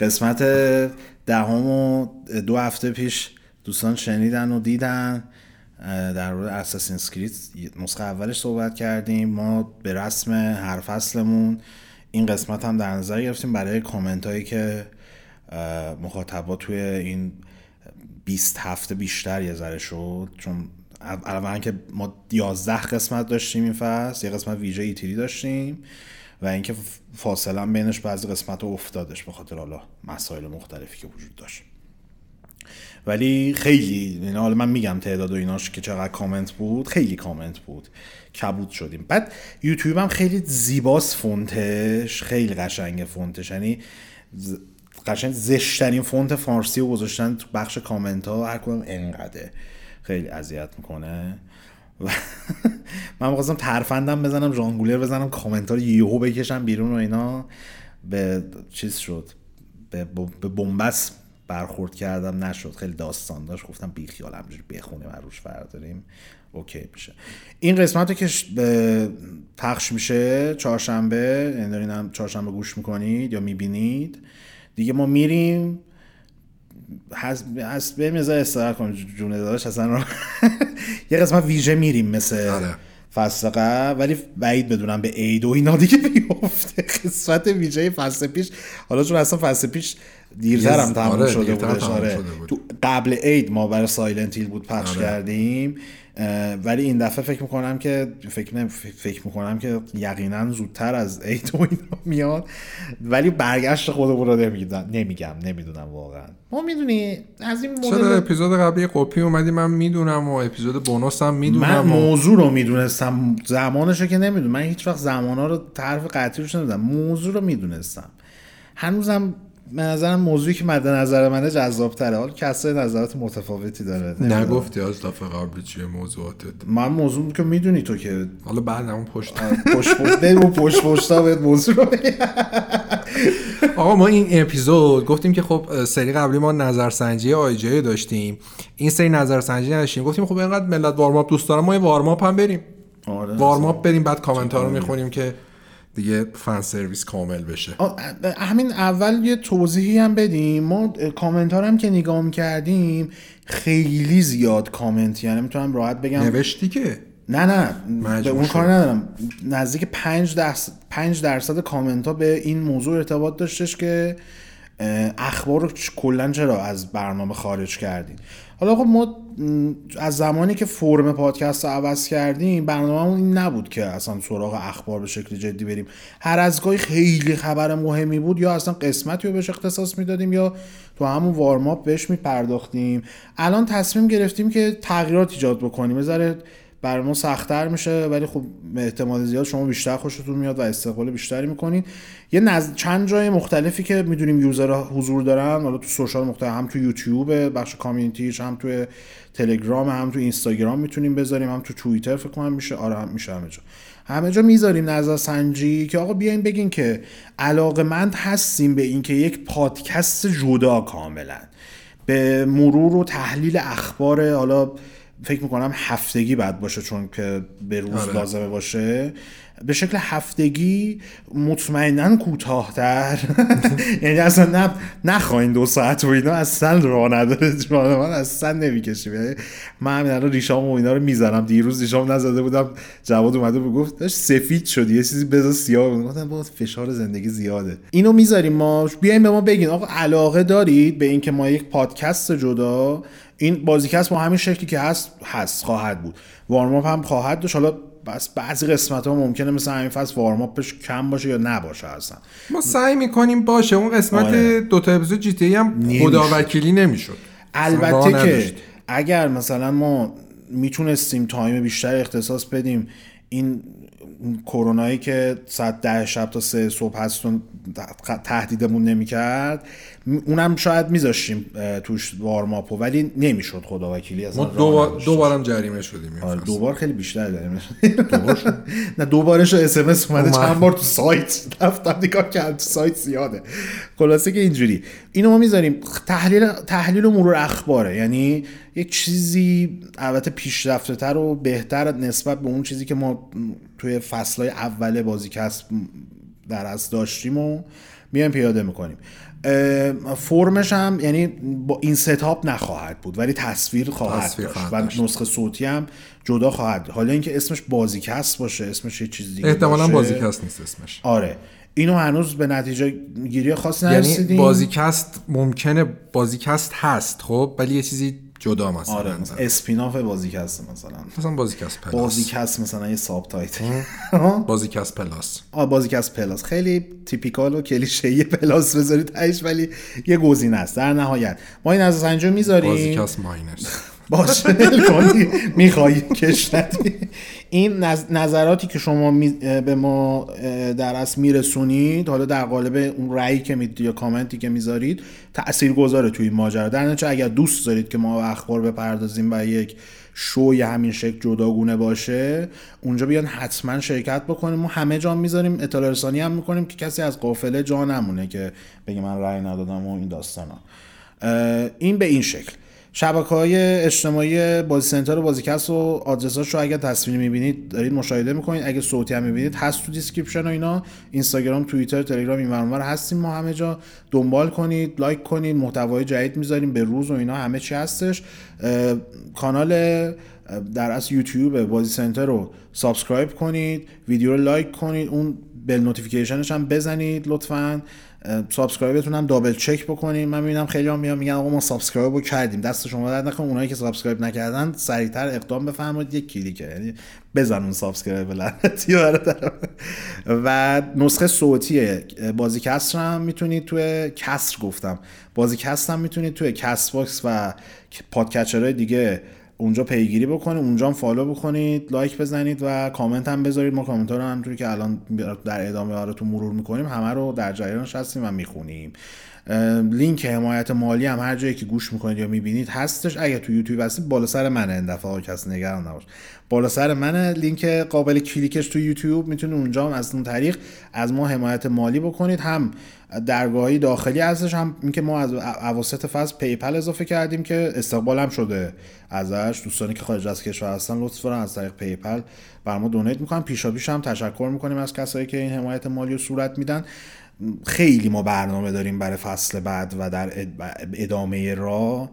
قسمت دهم و دو هفته پیش دوستان شنیدن و دیدن در مورد Assassin's Creed نسخه اولش صحبت کردیم. ما به رسم هر فصلمون این قسمت هم در نظر گرفتیم برای کامنت هایی که مخاطبات توی این 20 هفته بیشتر یه ذره شد. چون اولا که ما 11 قسمت داشتیم این فصل یه قسمت ویژه E3 داشتیم. و اینکه فاصله بینش بعضی قسمت افتادش به خاطر حالا مسائل مختلفی که وجود داشت. ولی خیلی یعنی حالا من میگم تعداد و ایناش که چقدر کامنت بود خیلی کامنت بود. کبود شدیم. بعد یوتیوب هم خیلی زیباست فونتش خیلی قشنگه فونتش. یعنی قشنگ زشترین فونت فارسی رو گذاشتن تو بخش کامنت ها هر کدوم انقدره. خیلی اذیت می‌کنه. و من می‌خواستم ترفندم بزنم ژانگولر بزنم کامنت ها یهو بکشم بیرون و اینا. به چیز شد به بنبست برخورد کردم نشد. خیلی داستان داشت. گفتم بی خیال همجوری بخونیم روش فرداریم اوکی میشه. این قسمت که پخش میشه چهارشنبه یعنی دارین چهارشنبه گوش می‌کنید یا می‌بینید دیگه ما میریم هست به مزا استراحت کنیم جونه داداش اصلا یه قسمت ویژه میریم مثل آره. فصل قبل ولی بعید بدونم به عید و اینا دیگه بیفته. قسمت ویژه فصل پیش. حالا چون اصلا فصل پیش دیرتر هم تموم آره شده بودش آره. تو قبل عید ما برای سایلنت هیل بود پخش آره. کردیم. ولی این دفعه فکر می‌کنم که فکر فکر می‌کنم که یقینا زودتر از عید و اینا میاد. ولی برگشت خودمون رو نمیگم نمیگم نمی‌دونم واقعا. ما می‌دونی از این مدل چرا اپیزود قبلی قپی اومدی؟ من می‌دونم و اپیزود بونوس هم می‌دونم من موضوع رو می‌دونستم. زمانش رو که نمی‌دونم. من هیچ وقت زمان ها رو طرف قطعی روش نمی‌دونم. موضوع رو می‌دونستم. هنوزم به نظرم موضوعی که مد نظر منه جذاب تره حالا کسای نظرات متفاوتی داره. نگفتی از دفعه قبلی چیه موضوعاتت؟ من موضوع که می‌دونی تو که حالا بعد همون پشت. پشت پشت پشت بهت موضوع رو آقا ما این اپیزود گفتیم که خب سری قبلی ما نظرسنجی آی داشتیم. این سری نظرسنجی نداشتیم. گفتیم خب اینقدر ملت وارماپ دوست دارم ما یه وارماپ هم بریم. آره وارماپ بریم بعد کامنت ها رو می‌خونیم که دیگه فن سرویس کامل بشه. همین اول یه توضیحی هم بدیم. ما کامنت ها هم که نگاه کردیم خیلی زیاد کامنت یعنی می‌تونم راحت بگم. نوشتی که؟ نه نه به اون کار ندارم. نزدیک 5 درصد 5 درصد کامنت ها به این موضوع ارتباط داشتش که اخبار رو کلا چرا از برنامه خارج کردین؟ حالا خب ما از زمانی که فرم پادکست رو عوض کردیم برنامه این نبود که اصلا سراغ اخبار به شکل جدی بریم. هر از گاهی خیلی خبر مهمی بود یا اصلا قسمتی رو بهش اختصاص می‌دادیم یا تو همون وارماپ بهش میپرداختیم. الان تصمیم گرفتیم که تغییرات ایجاد بکنیم. بذاره برای ما سختتر میشه ولی خب احتمال زیاد شما بیشتر خوشتون میاد و استقبال بیشتری می‌کنین یه نز... چند جای مختلفی که می‌دونیم یوزرها حضور دارن حالا تو سوشال مختلف هم تو یوتیوب بخش کامیونیتیش هم تو تلگرام هم تو اینستاگرام می‌تونیم بذاریم هم تو توییتر فکر کنم میشه. آره هم میشه همه جا. همه جا می‌ذاریم نظر سنجی که آقا بیاین بگین که علاقمند هستیم به اینکه یک پادکست جدا کاملا. به مرور و تحلیل اخبار حالا فکر می‌کنم هفتگی بعد باشه چون که به روز آره. لازمه باشه. به شکل هفتگی مطمئنا کوتاهتر. یعنی اصلا نه نخواین دو ساعت و اینا اصلا راه نداره. جوان من اصلا نمی‌کشیم. یعنی من همین الان ریشام و اینا رو می‌زنم. دیروز ریشام نزده بودم. جواد اومده و گفت داشت سفید شد. یه چیزی بذار سیاه بود گفتم با فشار زندگی زیاده. اینو می‌ذاریم. ما بیاین به ما بگین. آقا علاقه دارید به اینکه ما یک پادکست جدا این بازیکست با همین شکلی که هست هست خواهد بود. وارماپ هم خواهد داشت. حالا بس بعضی قسمت ها ممکنه مثل همین فصل وارماپش کم باشه یا نباشه اصلا. ما سعی می‌کنیم باشه. اون قسمت آره. دو تا اپیزود جی تی هم خداوکیلی نمی‌شد. البته که اگر مثلا ما می‌تونستیم تایم بیشتر اختصاص بدیم این کرونایی که ساعت ده شب تا سه صبح هستون تهدیدمون نمی‌کرد اونم شاید میذاشتیم توش warm up و ولی نمی‌شد خدا وکیلی ما دوبار دوبارم جریمه شدیم آره دوبار خیلی بیشتر جریمه شدیم نه دوبارش SMS اومده چند بار تو سایت رفتم نگاه کردم تو سایت زیاده. خلاصه که اینجوری. اینو ما می‌ذاریم تحلیل تحلیل و مرور اخباره یعنی یک چیزی البته پیشرفته تر و بهتر نسبت به اون چیزی که ما توی فصلهای اول بازیکست در از داشتیم و میایم پیاده می‌کنیم. فرمش هم یعنی با این ستاپ نخواهد بود ولی تصویر خواهد تصویر داشت و نسخه صوتی هم جدا خواهد حالا اینکه اسمش بازیکست باشه اسمش یه چیز دیگه احتمالا بازیکست نیست اسمش. آره. اینو هنوز به نتیجه گیری خاصی یعنی بازیکست ممکنه بازیکست هست خب؟ ولی یه چیزی جدا مثلا. آره مثلا اسپیناف بازیکست مثلا. مثلا بازیکست plus. بازیکست مثلا یه subtitle بازیکست plus. آ بازیکست plus. خیلی typical و کلیشه‌ای plus بذارید ایش ولی یه گزینه است. در نهایت. ما این از انجام می‌ذاریم. بازیکست minus. باشه می‌خوای کش این نظراتی که شما به ما در اصل میرسونید حالا در قالب اون رأیی که می‌دید یا کامنتی که می‌ذارید تأثیر گذاره توی ماجرا. در نتیجه اگر دوست دارید که ما اخبار بپردازیم و یک شوی همین شکل جداگونه باشه اونجا بیان حتما شرکت بکنیم. ما همه جا می‌ذاریم اطلاع رسانی هم می‌کنیم که کسی از قافله جا نمونه که بگه من رأی ندادم و این داستانا. این به این شکل. شبکه های اجتماعی بازی سنتر و بازیکست و آدرساش رو اگر تصویر می‌بینید دارید مشاهده می‌کنید. اگه صوتی هم می‌بینید هست تو description و اینا. اینستاگرام توییتر تلگرام این ور هستیم ما همه جا. دنبال کنید لایک کنید محتوای جدید می‌ذاریم به روز و اینا همه چی هستش. کانال در اصل یوتیوب بازی سنتر رو subscribe کنید. ویدیو رو لایک کنید. اون bell notification ش هم بزنید لطفاً. subscribe تون هم double check بکنیم. من می‌بینم خیلی هم میان میگن آقا ما subscribe رو کردیم. دست شما درد نکنه اونایی که subscribe نکردن سریعتر اقدام بفرمایید. یک کلیکه یعنی بزن اون subscribe لعنتی و نسخه صوتی بازیکست هم می‌تونید توی کست گفتم. بازیکست هم می‌تونید توی کست باکس و podcatcher های دیگه اونجا پیگیری بکنید اونجا هم follow بکنید لایک بزنید و کامنت هم بذارید. ما کامنت ها رو همونطوری که الان در ادامه براتون مرور می‌کنیم همه رو در جریانش هستیم و می‌خونیم. لینک حمایت مالی هم هر جایی که گوش می‌کنید یا می‌بینید هستش. اگه تو یوتیوب هستید بالا سر منه این دفعه کسی نگران نباش. بالا سر منه لینک قابل کلیکش تو یوتیوب می‌تونید اونجا هم از اون طریق از ما حمایت مالی بکنید. هم درگاهی داخلی هستش هم اینکه ما از اواسط فصل PayPal اضافه کردیم که استقبال هم شده ازش. دوستانی که خارج از کشور هستن لطف دارن از طریق PayPal بر ما donate می‌کنن. پیشا پیش هم تشکر می‌کنیم از کسایی که این حمایت مالی رو صورت میدن. خیلی ما برنامه داریم برای فصل بعد و در ادامه راه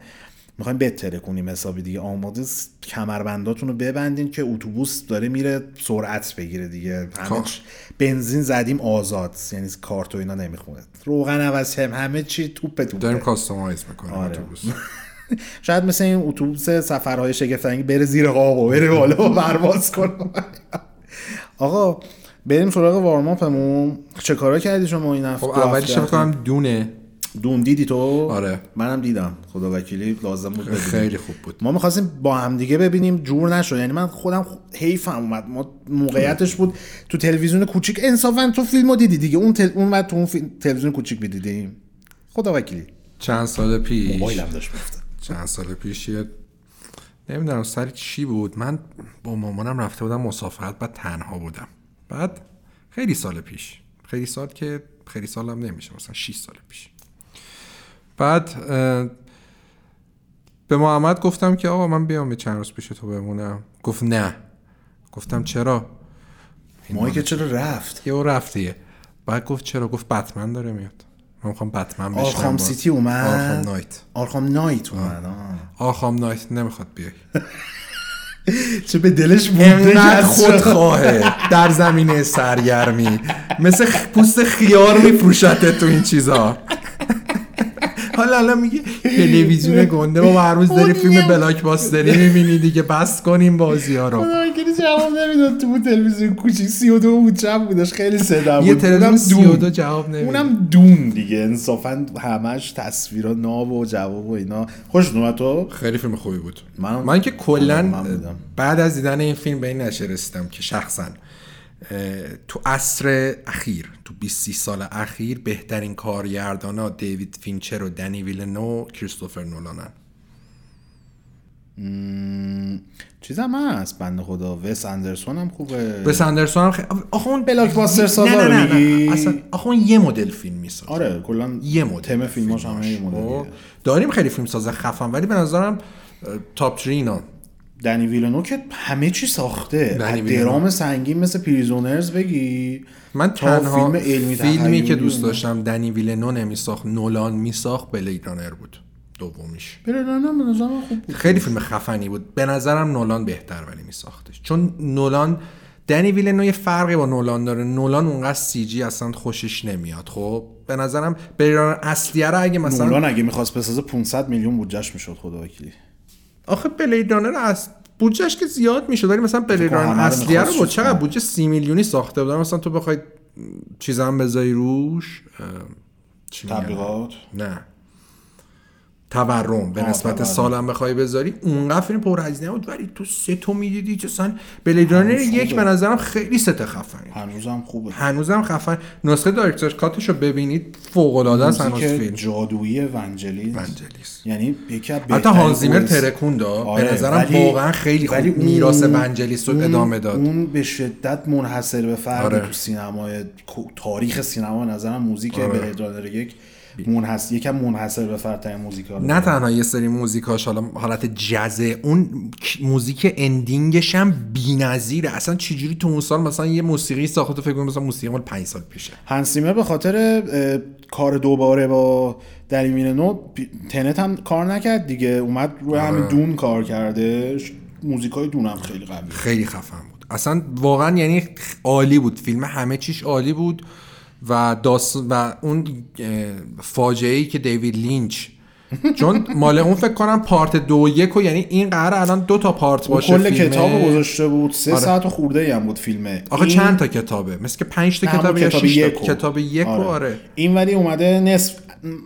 می‌خوایم بترکونیم کنیم حسابی دیگه. آماده کمربنداتون رو ببندین که اتوبوس داره میره سرعت بگیره دیگه. همه بنزین زدیم آزاد. یعنی کارت و اینا نمی‌خونه. روغن عوض هم همه چی توپ توپ داریم کاستومایز می‌کنیم آره. اتوبوس. شاید مثل این اتوبوس سفرهای شگفتانگی بره زیر قاب و بره بالا و پرواز کنه. آقا بریم سراغ وارماپمون. چه کارا کردی شما این هفته؟ خب اولیش فکر دونه. دون دیدی تو؟ آره. منم دیدم. خدا وکیلی لازم بود ببینیم. خیلی خوب بود. ما می‌خواستیم با هم دیگه ببینیم. جور نشد. یعنی من خودم حیفم اومد. ما موقعیتش بود تو تلویزیون کوچیک. انصافا تو فیلمو دیدی دیگه. اون تل... اون تو اون تلویزیون کوچیک می‌دیدیم خدا وکیلی. چند سال پیش. موبایلم داشت چند سال پیش یه نمی‌دونم سر چی بود. من با مامانم رفته بودم مسافرت بعد تنها بودم. بعد خیلی سال پیش خیلی سال که خیلی سالم نمیشه مثلا 6 سال پیش. بعد به محمد گفتم که آقا من بیام به چند روز پیش تو بمونم. گفت نه. گفتم چرا؟ مایی که چرا رفت؟ یه او رفتیه. بعد گفت چرا؟ گفت بتمن داره میاد. من می‌خوام بتمن بشنم آرخام سیتی اومد؟ آرخام نایت. آرخام نایت اومد آرخام نایت نمی‌خواد بیای. چه به دلش خود خودخواهه در زمینه سرگرمی. مثل پوست خیار میفروشته تو این چیزا. حالا الان میگه تلویزیون گنده و هر روز داری فیلم blockbuster ی می‌بینی دیگه بس کنیم بازی ها رو. جواب نمی‌داد تو تلویزیون کوچیک 32 بود چند بودش خیلی صدا بود. یه تلویزیون 32 جواب نمی‌داد. اونم دون دیگه انصافا همش تصویرا ناب و جواب و اینا. خوشت اومد تو؟ خیلی فیلم خوبی بود. من, من که کلا بعد از دیدن این فیلم به این رسیدم که شخصا تو عصر اخیر تو 20 سال اخیر بهترین کارگردان ها دیوید فینچر و دنی ویلنو کریستوفر نولانن چیز هم هست بنده خدا. وس اندرسون هم خوبه. وس اندرسون هم خیلی آخه اون blockbuster سازا رو میگی؟ اصلا آخه اون یه مدل فیلم می‌سازه. آره کلا یه مدل تم فیلماش هم یه مدل داریم خیلی فیلم سازه خفن ولی به نظرم top 3 اینا. دنی ویلنو که همه چی ساخته. از. درام سنگین مثل Prisoners بگی. من تنها فیلم علمی فیلمی که دوست. داشتم دنی ویلنو نمیساخت نولان میساخت Blade Runner بود. دومیش. خوب بود. خیلی فیلم خفنی بود. به نظرم نولان بهتر ولی میساختش. چون نولان دنی ویلنو یه فرقی با نولان داره. نولان اونقدر سی جی اصلا خوشش نمیاد. خب به نظرم بریران اصلیه رو اگه مثلا نولان اگه می‌خواست بسازه 500 میلیون بودجهش می‌شد خدا وکیلی آخه بلید رانر از بودجهش که زیاد می‌شد ولی مثلا بلید کنم رانر همه رو اصلیه رو با چقدر. بودجه سی میلیونی ساخته بودن مثلا تو بخوای چیزم بذاری روش چی؟ تبلیغات نه تورم به نسبت تورم. سالم بخوای بذاری اونقدر فیلم پرهزینه بود ولی تو سه تا می‌دیدی که اصلا بلید رانر یک. به نظرم خیلی ست خفنی هنوزم خوبه هنوزم خفن نسخه دایرکتور کاتش رو ببینید فوق العاده است هنوز فیلم جادویی ونجلیس ونجلیس. یعنی یکی از حتی هانزیمر OST. ترکون داد آره، به نظرم واقعا خیلی ولی خوب میراث ونجلیس رو ادامه داد اون به شدت منحصر به فرد آره. تو سینمای تاریخ سینما به نظرم موزیک آره. بلید رانر یک منحصر یکم منحصر به فرد ترین موزیکا رو نه. تنها یه سری موزیکاش حالا حالت جزه اون موزیک اندینگش هم بی‌نظیره. اصلا چجوری تو اون سال مثلا یه موسیقی ساخته فکر کنم مثلا موسیقی مال 5 سال پیشه؟ هنسیمر به خاطر کار دوباره با دلیمین نو تنت هم کار نکرد دیگه. اومد روی آره. همین دون کار کرده. موزیکای دونم خیلی قوی خیلی خفن بود. اصلا واقعا یعنی عالی بود. فیلم همه چیش عالی بود. و داست و اون فاجعه ای که دیوید لینچ. چون مال اون فکر کنم پارت دو و یک و یعنی این قرار الان دو تا پارت باشه کل فیلمه. کتاب گذاشته بود. سه آره. ساعت و خورده ای هم بود فیلمه. آخه این- چند تا کتابه؟ مثل که پنج تا کتاب یا کتاب یکو. کتاب یک و آره. این ولی اومده نصف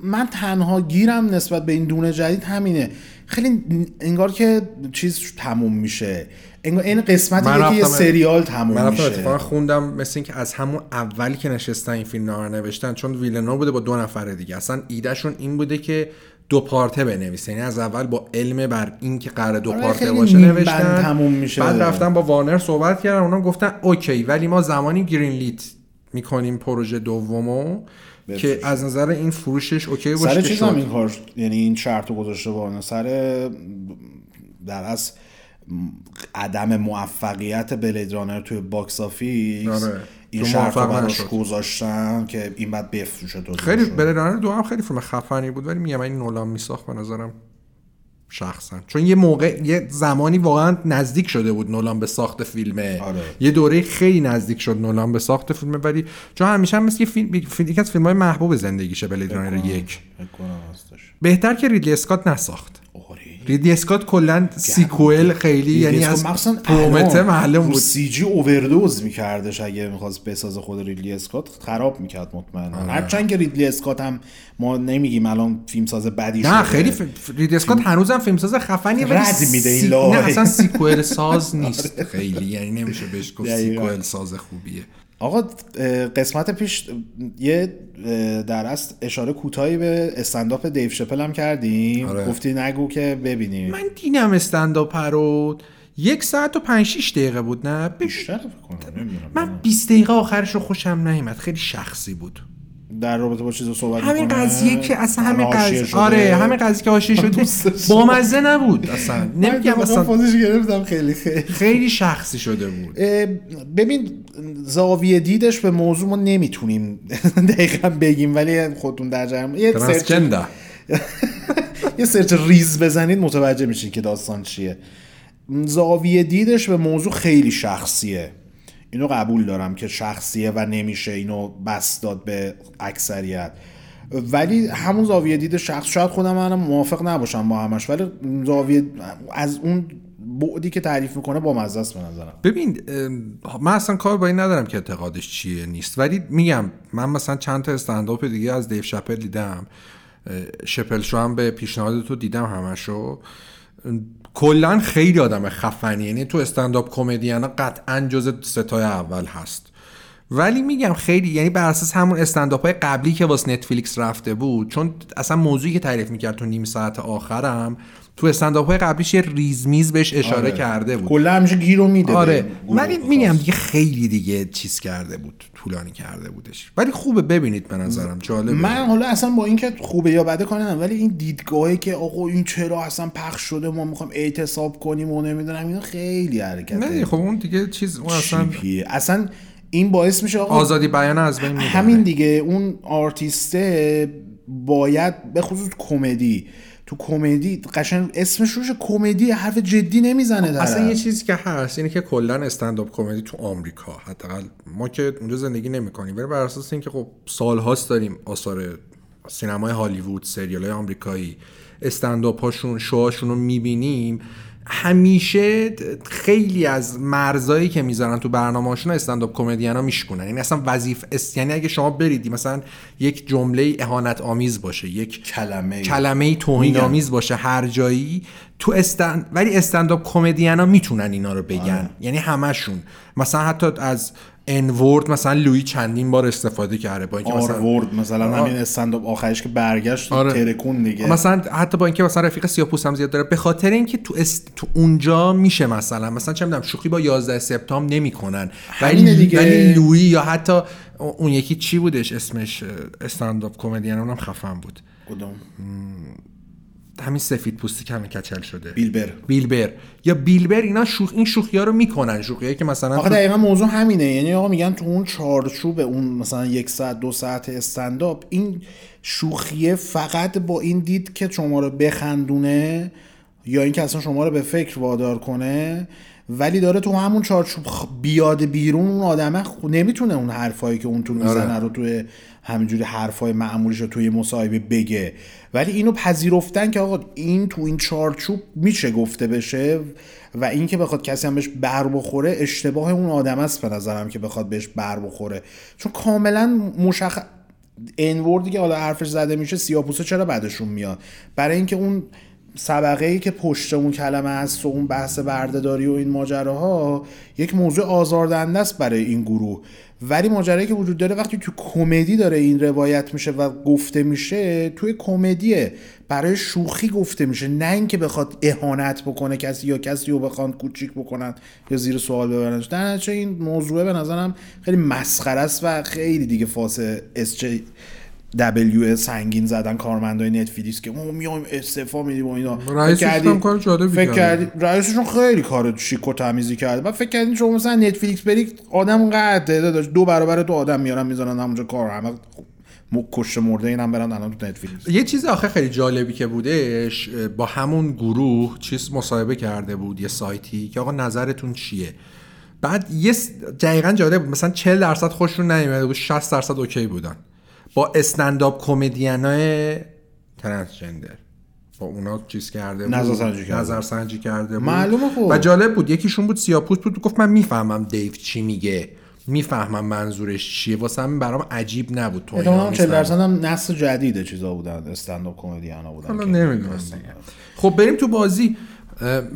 من تنها گیرم نسبت به این دونه جدید همینه. خیلی انگار که چیز تموم میشه. انگار این قسمتی من که یه سریال تموم من رفتم میشه. اتفاقا خوندم مثل اینکه از همون اولی که نشستن این فیلم رو نوشتن چون ویلنو بوده با دو نفر دیگه. اصلا ایدهشون این بوده که دو پارته بنویسه. یعنی از اول با علم بر این که قرار دو آره، پارته خیلی باشه نوشتن. تموم میشه. بعد رفتن با وارنر صحبت کردن اونا گفتن اوکی ولی ما زمانی گرین لیت می‌کنیم پروژه دومو. که از نظر این فروشش OK باشه سر که چیز هم شد. این کار یعنی این شرط رو گذاشته وارنر بعد از عدم موفقیت Blade Runner توی box office آره. این شرط رو براش. گذاشتن که این بعد بفروشه تو خیلی Blade Runner دو هم خیلی فیلم خفنی بود ولی میگم این نولان میساخت به نظرم شخصا. چون یه موقع یه زمانی واقعا نزدیک شده بود نولان به ساخت فیلمه. آره. یه دوره خیلی نزدیک شد نولان به ساخت فیلمه ولی چون همیشه هم مثل فیلم یکی از فیلم های محبوب زندگیشه Blade Runner یک. بهتر که ریدلی اسکات نساخت. ریدلی اسکات کلا sequel خیلی یعنی از پرومته الان معلوم بود C G overdose میکردش اگه می‌خواست بسازه خود ریدلی اسکات خراب می‌کرد مطمئنا آره. هرچند که ریدلی اسکات هم ما نمیگیم الان فیلم ساز بدی نه. خیلی ف... ریدلی اسکات هنوزم فیلمساز خفنیه ولی رد میده این سی-. نه اصلا sequel ساز نیست خیلی یعنی نمیشه بهش گفت. sequel ساز خوبیه آقا قسمت پیش یه در اصل اشاره کوتاهی به استنداپ دیو شپل هم کردیم. آره. گفتی نگو که ببینیم. من دیدم استنداپ رو. یک ساعت و پنج شیش دقیقه بود نه؟ بیشتر فکر کنم نمی‌دونم. من 20 دقیقه آخرش رو خوشم نیومد. خیلی شخصی بود. در رابطه با چیز صحبت همین. قضیه که اصلا همین قضیه. آره همین قضیه که حاشیه شده. دوست داشتم. با مزه نبود اصلا. نمیگم اصلا فازش گرفتم خیلی خیلی. خیلی شخصی شده بود. ببین زاویه دیدش به موضوع ما نمی‌تونیم دقیقا بگیم ولی خودتون در جریان یه search یه search ریز بزنید متوجه میشین که داستان چیه. زاویه دیدش به موضوع خیلی شخصیه. اینو قبول دارم که شخصیه و نمیشه اینو بس داد به اکثریت. ولی همون زاویه دید شخص شاید خودم منم موافق نباشم با همش ولی زاویه از اون بعدی که تعریف می‌کنه با مزه است به نظرم. ببین من اصلا کار با این ندارم که اعتقادش چیه نیست. ولی میگم من مثلا چند تا استنداپ دیگه از دیو شپل دیدم. شپل شو هم به پیشنهاد تو دیدم همشو. کلا خیلی آدم خفنی یعنی تو استنداپ کمدین قطعا جز ستای اول هست. ولی میگم خیلی یعنی بر اساس همون استنداپ های قبلی که واسه نتفلیکس رفته بود چون اصلا موضوعی که تعریف می‌کرد تو نیم ساعت آخرم تو استنداپ های قبلیش یه ریزمیز بهش اشاره آره. کرده بود. کلا همیشه گیرو میده آره. ولی میگم دیگه خیلی دیگه چیز کرده بود طولانی کرده بودش. ولی خوبه ببینید به نظرم. جالبه. من حالا اصلا با اینکه خوبه یا بده کنم ولی این دیدگاهی که آقا این چرا اصلا پخش شده ما می‌خوایم اعتصاب کنیم و نمی‌دونم اینو خیلی حرکت نه خب اون دیگه چیز اون اصلا اصلا این باعث میشه آقا آزادی بیان از بین همین دیگه اون آرتیسته باید به خصوص کمدی تو کمدی قشنگ اسمش روش کمدی حرف جدی نمی‌زنه در اصلا یه چیزی که هست اینه که کلا استنداپ کمدی تو آمریکا حداقل ما که اونجا زندگی نمی‌کنیم. ولی بر اساس اینکه خب سالهاست داریم آثار سینمای هالیوود سریال های آمریکایی استنداپ هاشون شوهاشون رو می‌بینیم همیشه خیلی از مرزایی که می‌ذارن تو برنامه‌هاشون استنداپ کمدینا میشکنن یعنی اصلا وظیفه است یعنی اگه شما بریدی مثلا یک جمله اهانت آمیز باشه یک کلمه کلمه توهین آمیز باشه هر جایی تو استند ولی استنداپ کمدینا می‌تونن اینا رو بگن. آه. یعنی همشون مثلا حتی از انورد مثلا لوی چندین بار استفاده کرده با اینکه مثلا ورد مثلا همین استنداپ آخرش که برگشت آره. ترکون دیگه. مثلا حتی با اینکه مثلا رفیق سیاپوس هم زیاد داره به خاطر اینکه تو است... تو اونجا میشه مثلا مثلا چه می‌دونم شوخی با 11 سپتامبر نمی‌کنن. ولی دیگه. ولی لوی یا حتی اون یکی چی بودش اسمش؟ استنداپ کمدین اونم خفن بود. کدوم؟ همین سفید پوستی که کچل شده. بیلبر. بیلبر. یا بیلبر اینا شوخ این شوخی ها رو می‌کنن شوخی که مثلا آخه دقیقا موضوع همینه. یعنی آقا میگن تو اون چارچوب اون مثلا یک ساعت دو ساعت استنداپ این شوخیه فقط با این دید که شما رو بخندونه یا اینکه اصلا شما رو به فکر وادار کنه ولی داره تو همون چارچوب بیاد بیرون اون آدمه نمی‌تونه اون حرفایی که اون تو می‌زنه آره. رو توی همینجوری حرفای معمولیش رو توی مصاحبه بگه. ولی اینو پذیرفتن که آقا این تو این چارچوب میشه گفته بشه و این که بخواد کسی هم بهش بر بخوره اشتباه اون آدم است به نظرم که بخواد بهش بر بخوره. چون کاملا مشخص انوردی که حالا حرفش زده میشه سیاپوسه چرا بعدشون میاد؟ برای اینکه اون سبقه ای که پشت اون کلمه هست و اون بحث بردهداری و این ماجراها یک موضوع آزاردهنده است برای این گروه. ولی ماجرایی که وجود داره وقتی تو کمدی داره این روایت میشه و گفته میشه توی کمدیه برای شوخی گفته میشه. نه اینکه بخواد اهانت بکنه کسی یا کسی رو بخواد کوچیک بکنن یا زیر سوال ببرنش. در این موضوع به نظرم خیلی مسخره است و خیلی دیگه فاس SJW سنگین زدن کارمندای Netflix که ما میایم استعفا میدیم و اینا. رئیسشون کار جالبی فکر کردی رئیسشون خیلی کار شیک و تمیزی کرده. بعد فکر کردین شما مثلا Netflix بری آدم قد داشت دو برابر تو آدم میارن می‌ذارن همونجا کار. همه کشته مرده اینم برن الان تو Netflix. یه چیز آخه خیلی جالبی که بودش با همون گروه چیز مصاحبه کرده بود یه سایتی که آقا نظرتون چیه؟ بعد یه دقیقا جالب بود. مثلا 40 درصد خوششون نیومده بود 60 درصد اوکی بودن. با استنداپ کمدینای ترنسجندر. با اونا چیز کرده بود. نظر سنجی کرده, نظر سنجی کرده بود. معلومه خوب. و جالب بود. یکیشون بود سیاپوس بود. گفت من می‌فهمم دیو چی میگه. می‌فهمم منظورش چیه. واسه همین برام عجیب نبود تو اینا 40 درصد هم نسل جدید چیزا بودن. استنداپ کمدیانا بودن حالا نمی‌دونم. خب بریم تو بازی.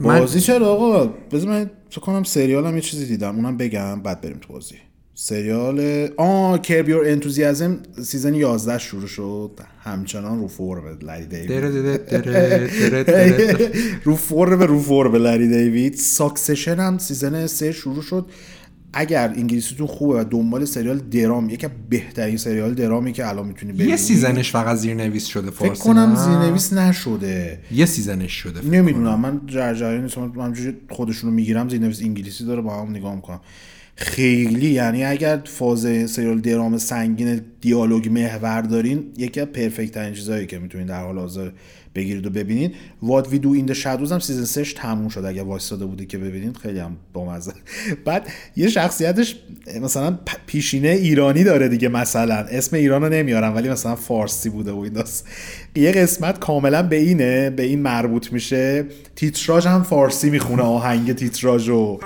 بازی چرا آقا؟ بذار من فکر کنم سریالم یه چیزی دیدم. اونم بگم بعد بریم تو بازی. سریال. آ Curb Your Enthusiasm season 11 شروع شد. همچنان رو فرم لری دیوید. رو فرم رو فرم لری دیوید. Succession هم season 3 شروع شد. اگر انگلیسیتون خوبه و دنبال سریال درام یکی بهترین سریال درامی که الان می‌تونی ببینی. یه season ش فقط زیرنویس شده فارسی فکر کنم زیرنویس نشده. یه season ش شده نمی‌دونم. من جرجری نیستم. من خودشونو می‌گیرم زیرنویس انگلیسی داره با هم نگاه می‌کنم. خیلی یعنی اگر فاز سریال درام سنگین دیالوگ محور دارین یکی از perfect ترین چیزایی که می‌تونید در حال حاضر بگیرید و ببینید. What We Do in the Shadows هم season 3 تموم شد اگه وایساده بودی که ببینید خیلی هم بامزه. بعد یه شخصیتش مثلا پیشینه ایرانی داره دیگه مثلا. اسم ایران رو نمیارم ولی مثلا فارسی بوده و این داست یه قسمت کاملا به اینه به این مربوط میشه. تیتراژ هم فارسی می‌خونه آهنگ تیتراژو.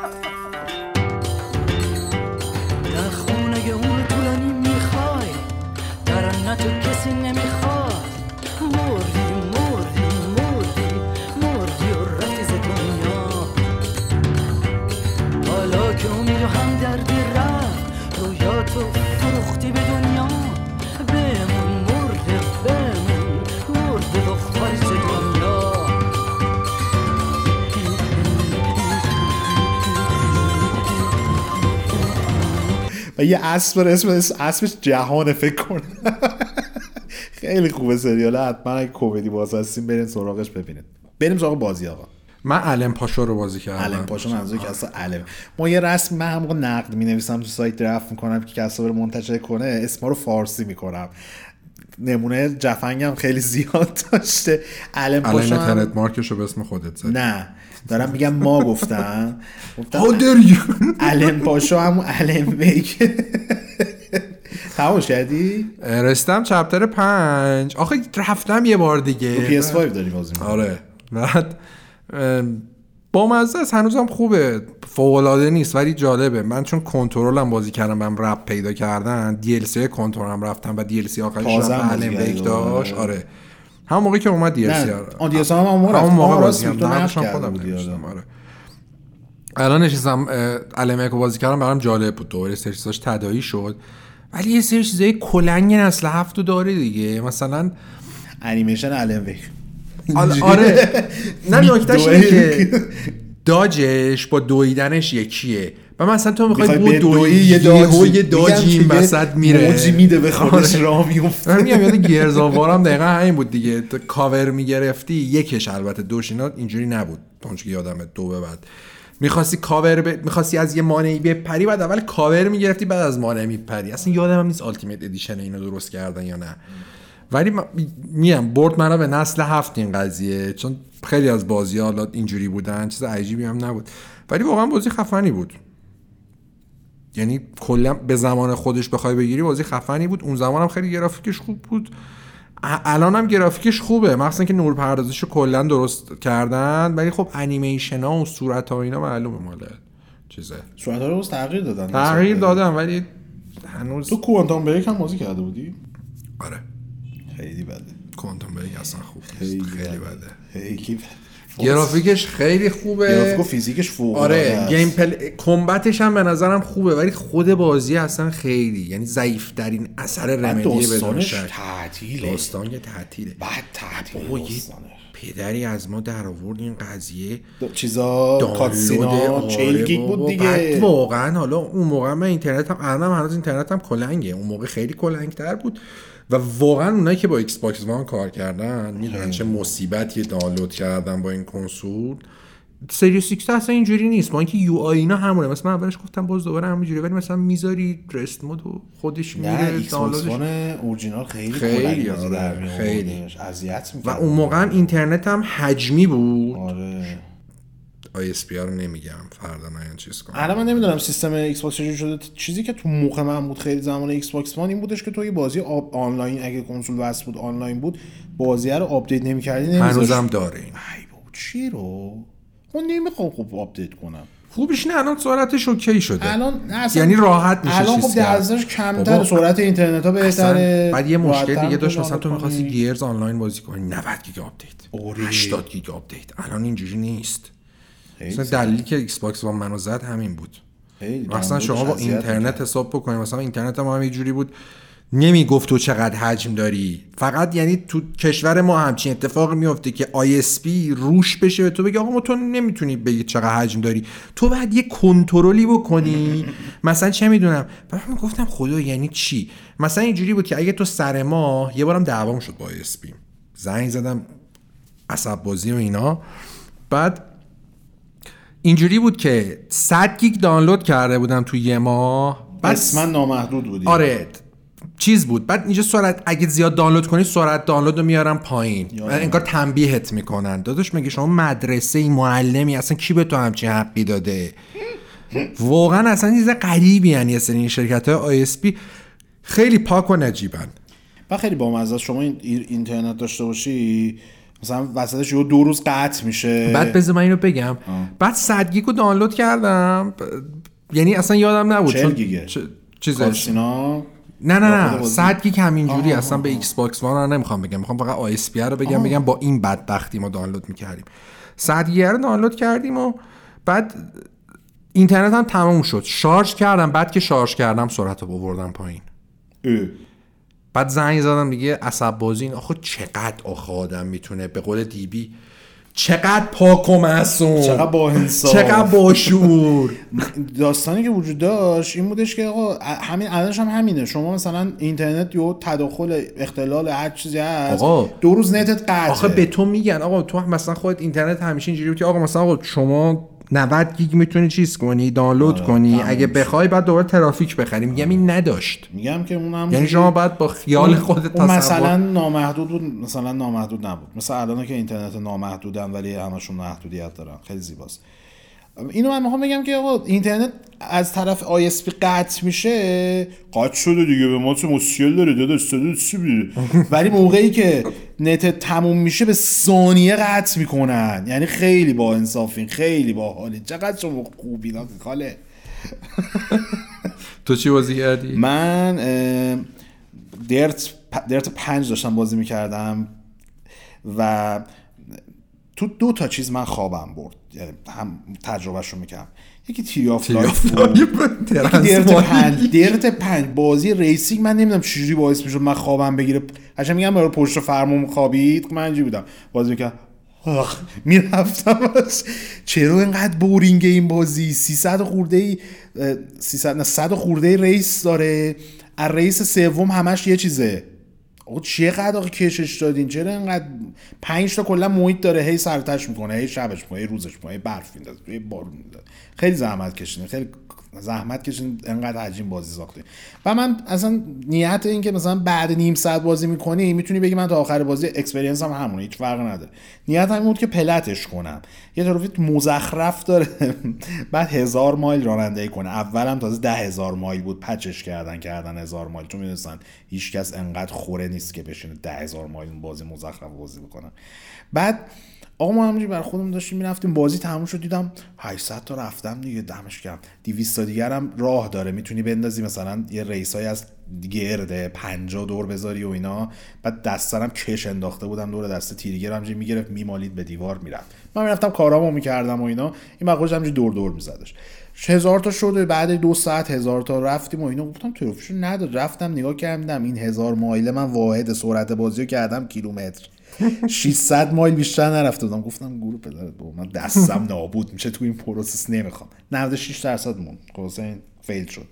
و یه اسب اسم اسمش جهان فکر کنم خیلی خوبه سریال. حتما اگه کمدی باز هستیم برین سراغش ببینید بریم سراغ بازی آقا. من علم پاشا رو بازی کردم. علم پاشا منظور که اصلا علم ما یه رسم من هم موقع نقد می نویسم تو سایت درفت می‌کنم که کسا رو منتشر کنه اسما رو فارسی می‌کنم. نمونه جفنگم خیلی زیاد داشته. علم پاشا ترد مارکش رو به اسم خودت زد نه. دارم میگم ما گفتم. گفتم علم پاشا همون علم بیک تماش کردی؟ رستم چپتر پنج. آخه رفتم یه بار دیگه. PS5 داری بازی می‌کنی. آره. بعد با مزه است. هنوزم خوبه. فوق‌العاده نیست ولی جالبه. من چون کنترلم بازی کردم بهم رپ پیدا کردن. دی ال کنترلم رفتم و دی ال سی آخرش علم بیک دوباره. داشت. آره. همون موقعی که اومد دی ال سی آن دیگه هم همون همون موقع بازی کردم خودم آره. آره. الان نشستم علم رو بازی کردم برام جالب بود. دوباره سری چیزاش تداعی شد. ولی یه سری چیزای کلنگ نسل هفتو داره دیگه. مثلا انیمیشن علم بیک آره, آره. نه نکتهش. اینه که داجش با دویدنش یکیه. و مثلا تو می‌خوای می‌خوای بو به دوی دویی یه داجی یه داجی این وسط میره. موجی میده به خودش آره. راه میفته من میگم یاد گرزاوارم دقیقا همین بود دیگه. کاور می‌گرفتی یکش البته دوش اینا اینجوری نبود. اونجا که یادمه دو به بعد. می‌خواستی کاور ب... می‌خواستی از یه مانعی بپری بعد اول کاور می‌گرفتی بعد از مانع میپری. اصلا یادم هم نیست Ultimate Edition اینو درست کردن یا نه. ولی میم برد منو به نسل هفت این قضیه. چون خیلی از بازی حالا اینجوری بودن چیز عجیبی هم نبود. ولی واقعا بازی خفنی بود. یعنی کلا به زمان خودش بخوای بگیری بازی خفنی بود. اون زمان هم خیلی گرافیکش خوب بود. الان هم گرافیکش خوبه. مخصوصا که نور پردازش رو کلا درست کردن. ولی خب انیمیشن ها و صورت ها اینا معلومه مال چیزه. صورت رو بس تغییر دادن. تغییر دادم ولی هنوز تو کوانتام بریک هم بازی کرده بودی؟ آره. خیلی بده. کوانتوم بریک اصلا خوب خیلی نیست. خیلی بده. بده. خیلی بده. گرافیکش خیلی خوبه. گرافیک و فیزیکش فوق آره گیم. پل کمبتش هم به نظرم خوبه ولی خود بازی اصلا خیلی یعنی ضعیف ترین اثر رمدی بدون داستانش شک. تعطیله. داستان که تعطیله. بعد تعطیل یه پدری از ما در آورد این قضیه. چیزا cutscene ا آره 40 گیگ. بود بعد دیگه. واقعا حالا اون موقع من اینترنت هم الانم هنوز اینترنت هم کلنگه. اون موقع خیلی کلنگ تر بود. و واقعا اونایی که با Xbox One کار کردن می‌دونن چه مصیبتی دانلود کردن با این کنسول. Series X اصلا اینجوری نیست. با اینکه UI اینا همونه. مثلا من اولش گفتم باز دوباره همینجوری ولی مثلا می‌ذاری rest mode و خودش نه میره Xbox دانلودش. وان اورجینال خیلی خیلی، آره،. خیلی. اذیت و می‌کرد اون موقع هم اینترنت هم حجمی بود. آره. پی رو نمیگم فردا نه چیز کنم. الان من نمی‌دونم سیستم ایکس باکس چجوری شده. چیزی که تو موقع من بود خیلی زمان ایکس باکس وان این بودش که تو یه بازی آب آنلاین اگه کنسول وصل بود آنلاین بود بازی رو آپدیت نمی‌کردی هنوزم داره این. ای بابا چی رو؟ من نمی‌خوام خوب آپدیت کنم. خوبش نه الان سرعتش اوکی شده. الان اصلا یعنی راحت میشه الان خب. درزش کمتر سرعت اینترنت ها بهتره بعد یه مشکل دیگه داشت مثلا تو می‌خواستی. Gears آنلاین بازی کنی 90 گیگ آپدیت. اوره. 80 گیگ آپدیت. الان اینجوری نیست. مثلا دلیلی که Xbox One منو زد همین بود. مثلا شما با اینترنت. حساب بکنید مثلا اینترنت ما هم یه جوری بود. نمی‌گفت تو چقدر حجم داری. فقط یعنی تو کشور ما همچین اتفاقی میفته که ISP روش بشه به تو بگه آقا ما تو نمی‌تونی بگی چقدر حجم داری. تو بعد یه کنترلی بکنی. مثلا چه می‌دونم. بعد من گفتم خدا یعنی چی؟ مثلا اینجوری بود که اگه تو سر ماه یه بارم دعوام شد با ISP زنگ زدم عصب بازی و اینا. بعد اینجوری بود که 100 گیگ دانلود کرده بودم تو یه ماه. بعد اسما نامحدود بودی آره چیز بود. بعد اینجا سرعت اگه زیاد دانلود کنی سرعت دانلود رو میارم پایین. انگار تنبیهت می‌کنن. داداش میگه شما مدرسه ای معلمی اصلا کی به تو همچین حقی داده؟ واقعا اصلا چیز غریبی یعنی یه سری این شرکت های ISP. خیلی پاک و نجیبن. و خیلی بامزه شما این این- اینترنت داشته باشی مثلا وسطش یه دو روز قطع میشه. بعد بذار من اینو بگم. بعد 100 گیگ رو دانلود کردم. ب- یعنی اصلا یادم نبود 40 چون گیگه. چ- چیزش. نه نه نه؟ 100 گیگ همینجوری اصلا به Xbox One نمی‌خوام بگم. می‌خوام فقط ISP رو بگم بگم با این بدبختی ما دانلود می‌کردیم. 100 گیگ رو دانلود کردیم و بعد اینترنت هم تموم شد. شارژ کردم. بعد که شارژ کردم سرعت رو بردم پایین. اه. بعد زنگ زدم دیگه عصب بازی این آخه چقدر آخه آدم می‌تونه به قول دیبی چقدر پاک و معصوم. چقدر با انصاف. چقدر با شعور. داستانی که وجود داشت این بودش که آقا همین الانش هم همینه. شما مثلا اینترنت یو تداخل اختلال هر چیزی هست. آقا. دو روز نتت قطعه. آخه به تو میگن آقا تو مثلا خودت اینترنت همیشه اینجوری بود که آقا مثلا آقا شما 90 گیگ می‌تونی چیز کنی دانلود آره، کنی. اگه. بخوای بعد دوباره ترافیک بخری میگم این نداشت. میگم که اونم یعنی شما باید با خیال خودت تصور مثلا نامحدود بود مثلا نامحدود نبود. مثل الان که اینترنت نامحدودن ولی همشون محدودیت دارن. خیلی زیباست. اینو من می‌خوام بگم که آقا اینترنت از طرف ISP قطع میشه قطع شده دیگه به ما چه مشکل داره داداش؟ صدا چی ولی موقعی که نت تموم میشه به ثانیه قطع می‌کنن. یعنی خیلی با انصافین خیلی با حالی چقدر شما خوبی خاله. تو چی بازی کردی؟ من درت درت پنج داشتم بازی می‌کردم و تو دو تا چیز من خوابم برد. هم تجربهش رو می‌کردم. یکی تیری آف لایف Dirt پنج بازی racing من نمی‌دونم چجوری باعث می‌شد من خوابم بگیره. قشنگ میگم برای پشت فرمون خوابید من اینجوری بودم. بازی می‌کردم. می‌رفتم چرا اینقدر boring این بازی؟ 300 خورده ای 300 نه 100 خورده race داره. از race سوم همش یه چیزه. آقا چقدر آقا کشش دادین؟ چرا اینقدر پنج تا کلا محیط داره؟ هی سردش می‌کنه هی شبش می‌کنه هی روزش می‌کنه هی برف میندازه هی بارون میندازه. خیلی زحمت کشیدین خیلی زحمت کشین انقدر عجیب بازی ساخته. و من اصلا نیت این که مثلا بعد نیم ساعت بازی می‌کنی می‌تونی بگی من تا آخر بازی experience هم همونه هیچ فرق نداره. نیت هم بود که plat ش کنم. یه طرفی مزخرف داره. بعد هزار مایل رانندگی کنه. اولم تازه ده هزار مایل بود patch ش کردن کردن هزار مایل. چون می‌دونستن هیچ کس انقدر خوره نیست که بشینه ده هزار مایل بازی مزخرف بازی بکنن بعد آقا ما همونجوری برای خودمون داشتیم می‌رفتیم بازی تموم شد دیدم 800 تا رفتم دیگه دمش گرم. 200 تا دیگر هم راه داره می‌تونی بندازی مثلا یه ریس های از گرده 50 دور بذاری و اینا. بعد دسترم کش انداخته بودم دور دست تیریگر همجوری می‌گرفت میمالید به دیوار می‌رفت. من می‌رفتم کارامو می‌کردم و اینا این مقاش همجوری دور دور میزدش. هزار تا شد و بعد دو ساعت هزار تا رفتیم و اینا. گفتم تروفیشو نداد رفتم نگاه کردم این هزار مایل من واحد سرعت بازی رو کردم کیلومتر. 600 مایل بیشتر نرفته بودم گفتم گروه پدرت بابا من دستم نابود میشه تو این پروسس نمی‌خوام. 96 درصد مون خلاص این فیل شد.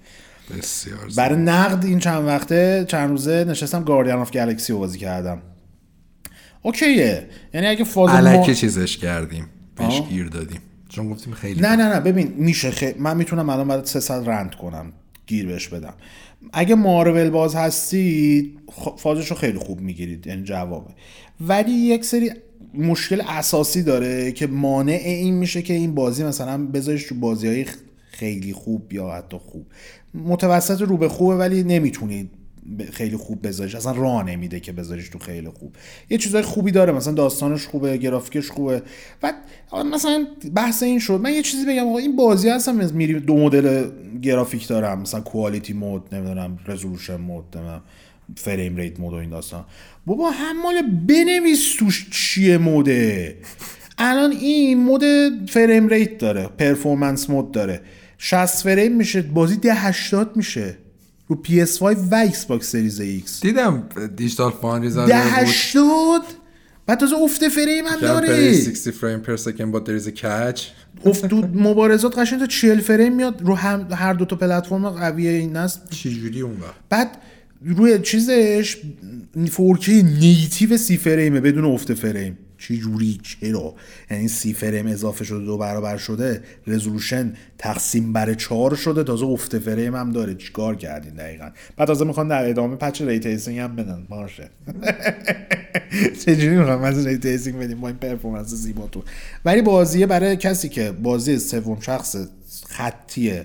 بسیار. برای نقد این چند وقته چند روزه نشستم گاردین آف گلکسی رو بازی کردم. اوکیه. یعنی اگه فاز ما- چیزش کردیم. بهش. گیر دادیم. چون گفتیم خیلی نه نه نه. ببین میشه خی... من می‌تونم الان برای 300 رند کنم. گیر بهش بدم اگه مارول باز هستید. فازش رو خیلی خوب می‌گیرید یعنی جوابه ولی یک سری مشکل اساسی داره که مانع این میشه که این بازی مثلا بذاریش تو بازی های خیلی خوب یا حتی خوب متوسط رو به خوبه ولی نمی‌تونید خیلی خوب بذاریش. اصلا راه نمیده که بذاریش تو خیلی خوب. یه چیزای خوبی داره. مثلا داستانش خوبه گرافیکش خوبه. و مثلا بحث این شد. من یه چیزی بگم. آقا این بازی هستم میری دو مدل گرافیک دارم. مثلا quality mode نمی‌دونم resolution mode نمی‌دونم frame rate mode و این داستان. بابا هم مال بنویس توش چیه mode ه الان این mode frame rate داره. performance mode داره. 60 فریم میشه. بازی ده 80 میشه. رو PS5 و Xbox Series X. دیدم Digital Foundry زده بود. 80 بعد تازه افت فریم هم داره. 60 frame per second but there's a catch. افت مبارزات قشنگ تا 40 فریم میاد رو هم هر دو تا پلتفرم قویه این است چجوری اون وقت بعد روی چیزش 4K native سی فریمه بدون افت فریم. چه جوری چرا؟ یعنی سی فریم اضافه شده دو برابر شده رزولوشن تقسیم بر چهار شده تازه افت فریم هم داره. چیکار کردین دقیقا؟ بعد تازه می‌خوان در ادامه patch ray tracing هم بدن. باشه. چجوری می‌خوام از ray tracing بدیم با این performance زیبا تو ولی بازیه برای کسی که بازی سوم شخص خطی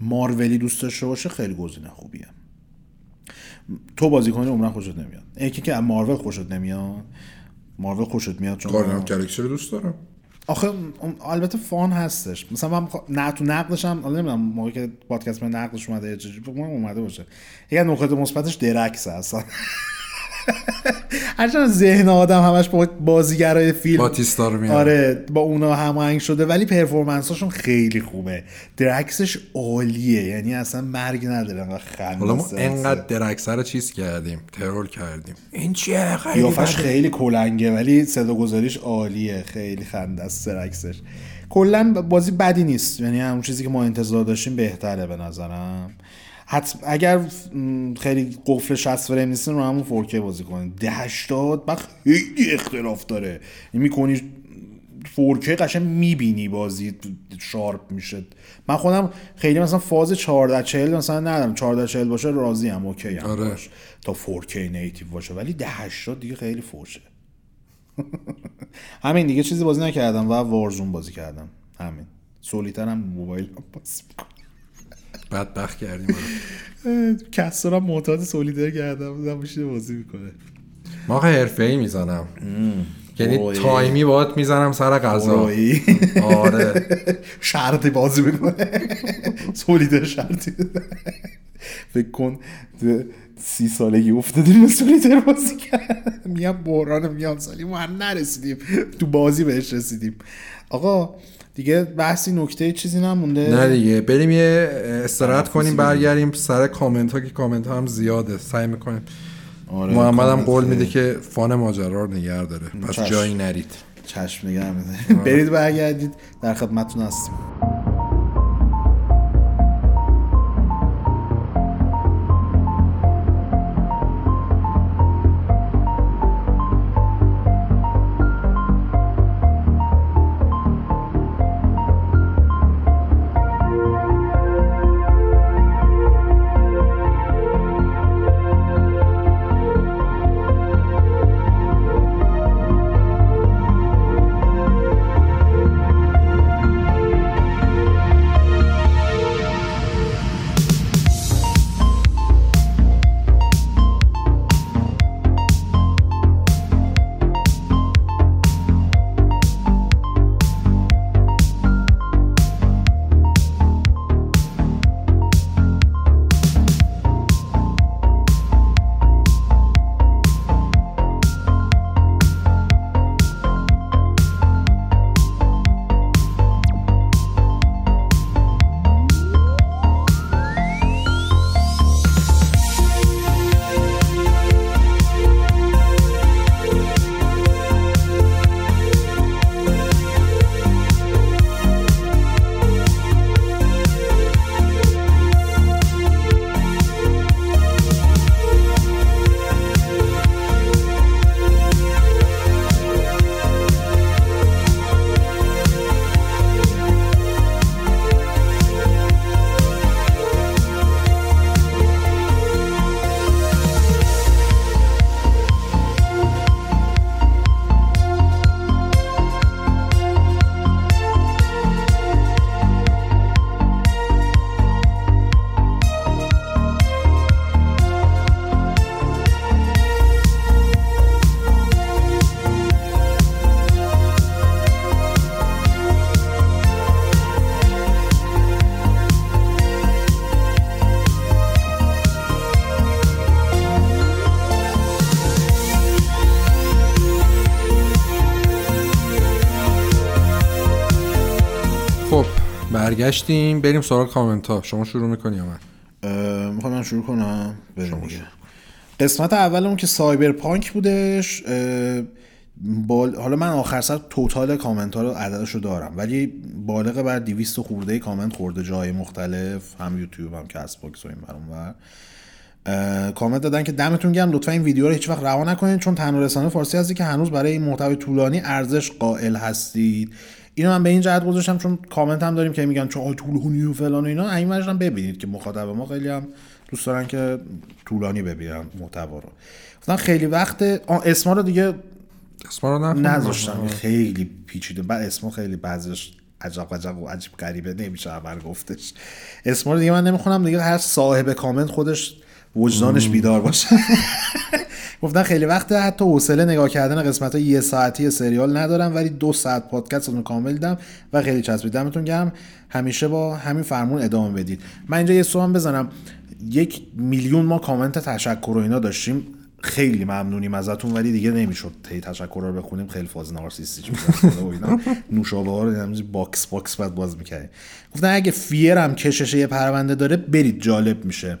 مارولی دوست داشته باشه خیلی گزینه خوبیه. تو بازی کنی عمرن خوشت نمیاد. یکی که از مارول خوشت نمیاد مارول خوشت میاد چون گاردین اف گالاکسی رو دوست دارم. آخه البته فان هستش. مثلا من بخوا- نه تو نقدش هم نمی‌دونم موقعی که پادکست من نقدش اومده کنم اومده باشه. یکی از نکات مثبتش درکس اصلا. هرچند ذهن آدم همش با بازیگرای فیلم باتیستا رو میاد آره با اونا هماهنگ شده ولی پرفورمنساشون خیلی خوبه. درکسش عالیه یعنی اصلا مرگ نداره انقدر خنده حالا ما. انقدر درکسه رو چیز کردیم ترور کردیم. این چیه؟ خیلی قیافش. خیلی کلنگه ولی صدا گذاریش عالیه. خیلی خنده است سرکسش کلا بازی بدی نیست یعنی همون چیزی که ما انتظار داشتیم بهتره به نظرم. حتما اگر خیلی قفل 60 فریم نیستین رو همون 4K بازی کنید ده 80 بعد خیلی اختلاف داره. می‌کنی 4K قشنگ می‌بینی بازی sharp میشه. من خودم خیلی مثلا فاز 14 40 مثلا ندارم. 14 40 باشه راضی ام okay هم آره. باش. تا 4K native باشه. ولی ده 80 دیگه خیلی فوشه. همین دیگه چیزی بازی نکردم و Warzone بازی کردم. همین. سولیتر هم موبایل هم بازی بدبخت کردیم. کسر هم معتاد سولیتر کردم بودم میشه بازی می‌کنه. ما حرفه ای می‌زنم یعنی. تایمی باید می‌زنم سر غذا. آره. شرطی بازی می‌کنه. سولیتر شرطی. فکر کن سی سالگی افتادیم به سولیتر بازی کرد میام بحران میان سالی ما هم نرسیدیم. تو بازی بهش رسیدیم. آقا دیگه بحثی نکته چیزی نمونده. نه دیگه. بریم یه استراحت کنیم برگردیم سر کامنت ها که کامنت ها هم زیاده. سعی می‌کنیم. آره، محمد هم قول. میده که فان ماجرا رو نگه داره. پس چشم. جایی نرید. چشم نگه میده برید برگردید. در خدمتتون هستیم. برگشتیم بریم سراغ کامنت ها شما شروع می‌کنی یا من؟ می‌خوام من شروع کنم. بریم دیگه. قسمت اولمون که Cyberpunk بودش بال... حالا من آخر سر total کامنت ها رو عددش رو دارم ولی بالغ بر 200 خورده کامنت خورده جای مختلف هم یوتیوب هم Castbox و این برام ور. اه، کامنت دادن که دمتون گرم لطفا این ویدیو رو هیچ وقت رها نکنید چون تنها رسانه فارسی هستی که هنوز برای این محتوای طولانی ارزش قائل هستید. اینو من به این جهت گذاشتم چون کامنت هم داریم که میگن چون آی طولانی و فلان و اینا این هم ببینید که مخاطب ما خیلی هم دوست دارن که طولانی ببینن محتوا رو. گفتن خیلی وقت اسما رو دیگه اسما رو. نذاشتم. خیلی پیچیده. بعد اسما خیلی بعضیش عجب عجب و عجیب غریبه نمیشه عمل گفتش. اسما رو دیگه من نمی‌خونم دیگه هر صاحب کامنت خودش وجدانش بیدار باشه. گفتن خیلی وقت حتی حوصله نگاه کردن قسمت های یه ساعتی سریال ندارم ولی دو ساعت پادکست رو کامل دیدم و خیلی چسبید. دمتون گرم. همیشه با همین فرمون ادامه بدید. من اینجا یه سوال بزنم. یک میلیون ما کامنت تشکر و اینا داشتیم. خیلی ممنونیم ازتون ولی دیگه نمی‌شد تی تشکر رو بخونیم. خیلی فاز نارسیستی می‌شد نوشابه ها رو باکس باکس بعد باز می‌کردیم. گفتن اگه F.E.A.R هم کشش یه پرونده داره برید جالب میشه.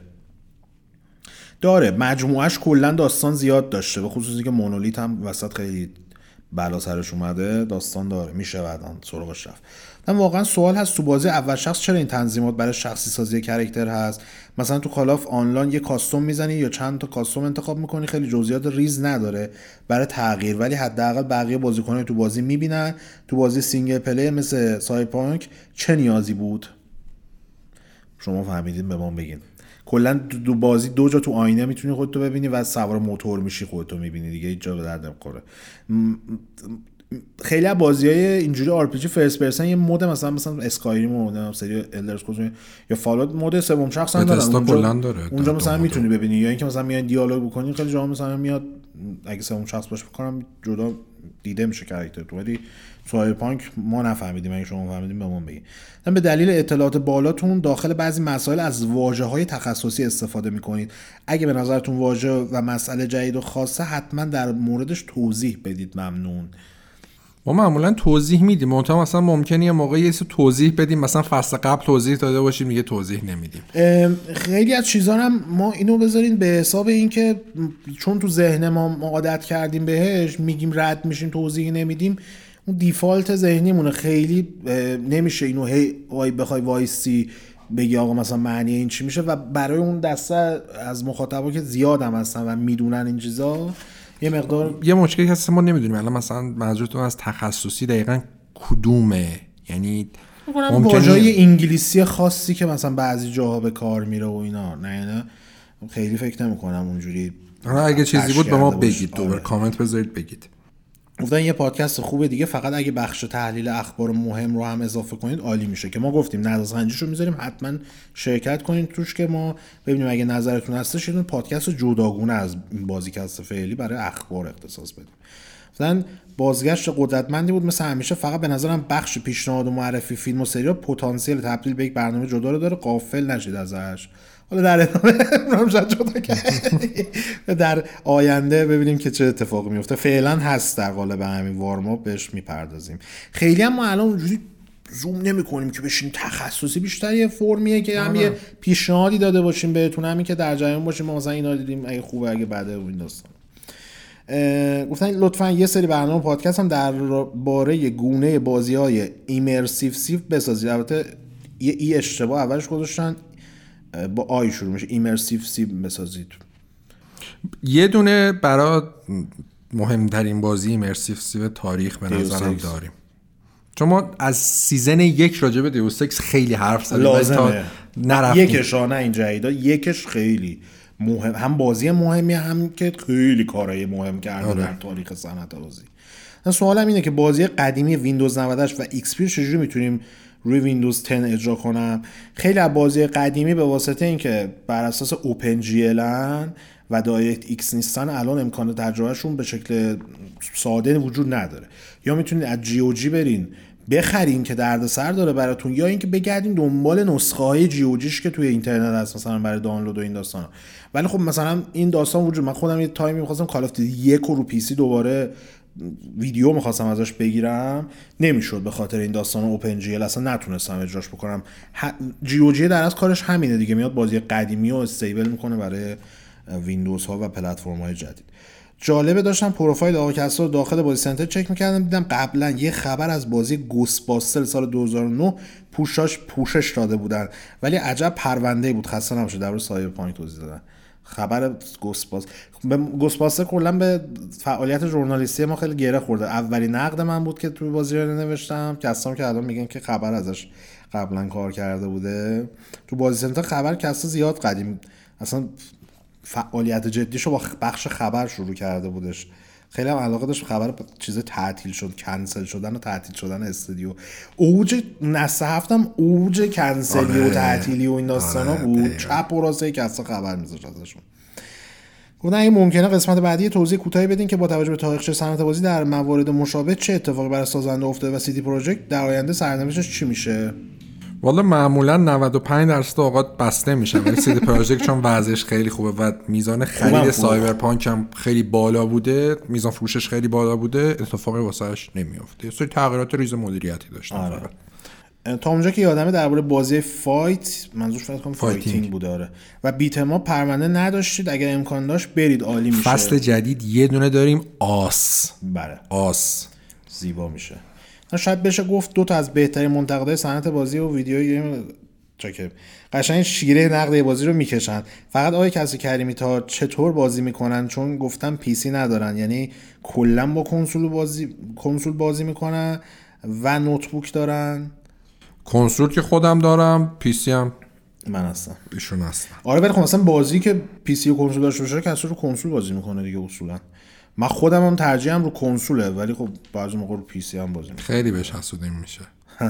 داره. مجموعش کلا داستان زیاد داشته به خصوصی که Monolith هم وسط خیلی بلا سرش اومده داستان داره. میشه بعدا سراغش رفت. من واقعا سوال هست تو بازی اول شخص چرا این تنظیمات برای شخصی سازی character هست؟ مثلا تو Call of آنلاین یه costume می‌زنی یا چند تا costume انتخاب می‌کنی؟ خیلی جزئیات ریز نداره برای تغییر ولی حداقل بقیه بازیکنان تو بازی می‌بینن. تو بازی single player مثل Cyberpunk چه نیازی بود؟ شما فهمیدین به ما بگین. کلا دو بازی دو جا تو آینه می‌تونی خودتو ببینی و سوار موتور میشی خودتو می‌بینی دیگه هیچ جا به درد نمی‌خوره. خیلی از بازی های اینجوری RPG first person یه mode مثلا مثلا Skyrim و سری Elder Scrolls یا Fallout mode سوم شخص هم دارن. اونجا, داره اونجا مثلا می‌تونی ببینی. یا اینکه مثلا میاد دیالوگ بکنی خیلی جا مثلا میاد اگه سوم شخص باشه بکنم جدا دیده میشه کاراکتر تو ولی Cyberpunk ما نفهمیدیم اگه شما فهمیدیم به ما بگید به دلیل اطلاعات بالاتون داخل بعضی مسائل از واژه های تخصصی استفاده می‌کنید. اگه به نظرتون واژه و مسئله جدید و خاصه حتما در موردش توضیح بدید. ممنون. ما معمولا توضیح میدیم. منتها مثلا ممکنه یه موقع یه توضیح بدیم مثلا فصل قبل توضیح داده باشیم دیگه توضیح نمیدیم. خیلی از چیزا هم ما اینو بذارین به حساب اینکه چون تو ذهن ما عادت کردیم بهش میگیم رد میشیم توضیح نمیدیم اون دیفالت ذهنیمونه. خیلی نمیشه اینو هی وای بخوای وایسی بگی آقا مثلا معنی این چی میشه و برای اون دسته از مخاطبا که زیاد هم هستن و می‌دونن این چیزا یه مقدار یه مشکلی هست ما نمی‌دونیم. الان مثلا منظورتون از تخصصی دقیقا کدومه؟ یعنی ممکنه انگلیسی خاصی که مثلا بعضی جاها به کار میره و اینا. نه نه. خیلی فکر نمی‌کنم اونجوری اگه چیزی بود به ما بگید دوباره آره. کامنت بذارید بگید. گفتن یه پادکست خوبه دیگه فقط اگه بخش تحلیل اخبار مهم رو هم اضافه کنید عالی میشه. که ما گفتیم نظرسنجیش رو می‌ذاریم حتما شرکت کنید توش که ما ببینیم اگه نظرتون هستش یه پادکست جداگونه از این بازیکست فعلی برای اخبار اختصاص بدیم. مثلا بازگشت قدرتمندی بود مثل همیشه فقط به نظرم بخش پیشنهاد و معرفی فیلم و سریال پتانسیل تبدیل به یک برنامه جدا رو داره قافل نشید ازش. حالا در ادامه جدا در آینده ببینیم که چه اتفاقی میفته. فعلا هست در قالب همین وارما بهش می‌پردازیم. خیلی هم ما الان اونجوری زوم نمی کنیم که بشین تخصصی بیشتر یه فرمیه که هم یه پیشنهادی داده باشیم بهتون. همین که در جریان باشیم. ما مثلا اینا دیدیم اگه خوبه اگه بده این داستان. گفتن لطفا یه سری برنامه پادکست هم در باره گونه بازی های immersive sim بسازید. البته یه E اشتباه اولش گذاشتن. با I شروع میشه. immersive sim بسازید. یه دونه برای مهمترین بازی immersive sim تاریخ به نظرم داریم. چون ما از season یک راجع به خیلی حرف زدیم لازمه. یکش نه این جدیدا یکش خیلی مهم. هم بازی مهمی هم که خیلی کارهای مهم کرده آره. در تاریخ صنعت بازی. سوالم اینه که بازی قدیمی ویندوز 98 و XP چجوری می‌تونیم روی ویندوز 10 اجرا کنم. خیلی از بازی قدیمی به واسطه اینکه بر اساس OpenGL و DirectX نیستن الان امکان تجربهشون به شکل ساده وجود نداره. یا می‌تونید از GOG برین بخرین که دردسر داره براتون یا اینکه بگردین دنبال نسخه های GOG ش که توی اینترنت هست مثلا برای دانلود و این داستان ولی خب مثلا این داستان وجود من خودم یه تایمی می‌خواستم Call of یک رو پی سی دوباره ویدیو می‌خواستم ازش بگیرم نمی‌شد به خاطر این داستان OpenGL اصلا نتونستم اجراش بکنم. GOG در از کارش همینه دیگه میاد بازی قدیمی و stable می‌کنه برای ویندوز ها و پلتفرم های جدید. جالبه داشتم پروفایل آقا رو داخل بازی سنتر چک می‌کردم دیدم قبلا یه خبر از بازی گوسپاستر سال 2009 پوشاش پوشش داده بودن. ولی عجب پرونده بود خسته نباشه در سایبر پانک توضیح دادن. خبر گوسپاس به گوسپاسه کلا به فعالیت ژورنالیستی ما خیلی گره خورده. اولین نقد من بود که توی بازی رو نوشتم کسام که الان میگن که خبر ازش قبلا کار کرده بوده. تو بازی سنتر خبر کسا زیاد قدیم. اصلا فعالیت جدیشو با بخش خبر شروع کرده بودش. خیلی هم علاقه داشت خبر چیز تعطیل شد کنسل شدن و تعطیل شدن استودیو اوج نسه هفتم اوج کنسلی آره. و تعطیلی و این داستانا آره. بود چپ و راسته کسا خبر میذاشت ازشون گفتن اگه ممکنه قسمت بعدی توضیح کوتاهی بدین که با توجه به تاریخچه صنعت بازی در موارد مشابه چه اتفاقی برای سازنده افتاده و سیتی پروژکت در آینده سرنوشتش چی میشه والا معمولا 95 درصد اوقات بسته میشن. ولی CD Projekt چون وضعش خیلی خوبه و میزان خرید Cyberpunk هم خیلی بالا بوده. میزان فروشش خیلی بالا بوده. اتفاقی واسهش نمیافته. سری تغییرات ریز مدیریتی داشتن. آره. تا اونجا که یادمه درباره بازی fight منظور فکر کنم fighting. بوده آره. و beat 'em up پرونده نداشتید. اگر امکان داشت برید عالی میشه. فصل جدید یه دونه داریم. آس. بله. آس. زیبا میشه. شاید بشه گفت دو تا از بهترین منتقدای صنعت بازی و video game که قشنگ شیره نقد بازی رو می‌کشن. فقط آقای کسری کریمی تا چطور بازی می‌کنن؟ چون گفتم پی سی ندارن. یعنی کلا با کنسول بازی کنسول بازی می‌کنن و notebook دارن. کنسول که خودم دارم پی سی هم من هستم. ایشون هستم آره ولی خب مثلا بازی که پی سی و کنسول داشته باشه کسری رو کنسول بازی می‌کنه دیگه اصولا. من خودم هم ترجیحم رو کنسوله ولی خب بعضی موقع رو PC هم بازی خیلی بهش حسودیم میشه.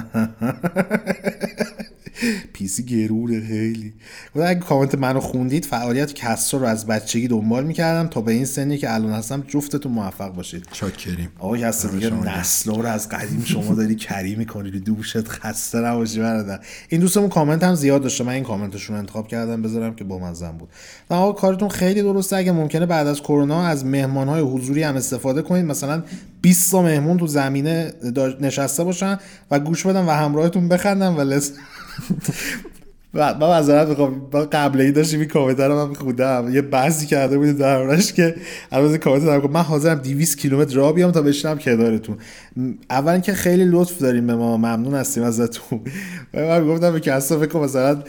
PC gamer ه خیلی. اگه کامنت منو خوندید فعالیت کسرا رو از بچگی دنبال می‌کردم تا به این سنی که الان هستم جفتتون موفق باشید. چاکریم. آقا کسرا دیگه نسل رو از قدیم شما داری کری می‌کنی دوشت خسته نباشی برادر. این دوستمون کامنت هم زیاد داشته من این کامنتشون رو انتخاب کردم بذارم که با مزن بود. و آقا کارتون خیلی درسته. اگه ممکنه بعد از کرونا از مهمان های حضوری هم استفاده کنید. مثلا 20 تا مهمون تو زمینه نشسته باشن و گوش بدن و همراهتون بخندن و لس من معذرت می‌خوام. قبل ای داشتیم این کامنت رو من خودم یه بعضی کرده بودیم دربارش که البته کامنت دارم. من حاضرم 200 کیلومتر راه بیام تا بشینم کنارتون. اول که خیلی لطف داریم به ما. ممنون هستیم ازتون. من گفتم به کسرا فکر مثلا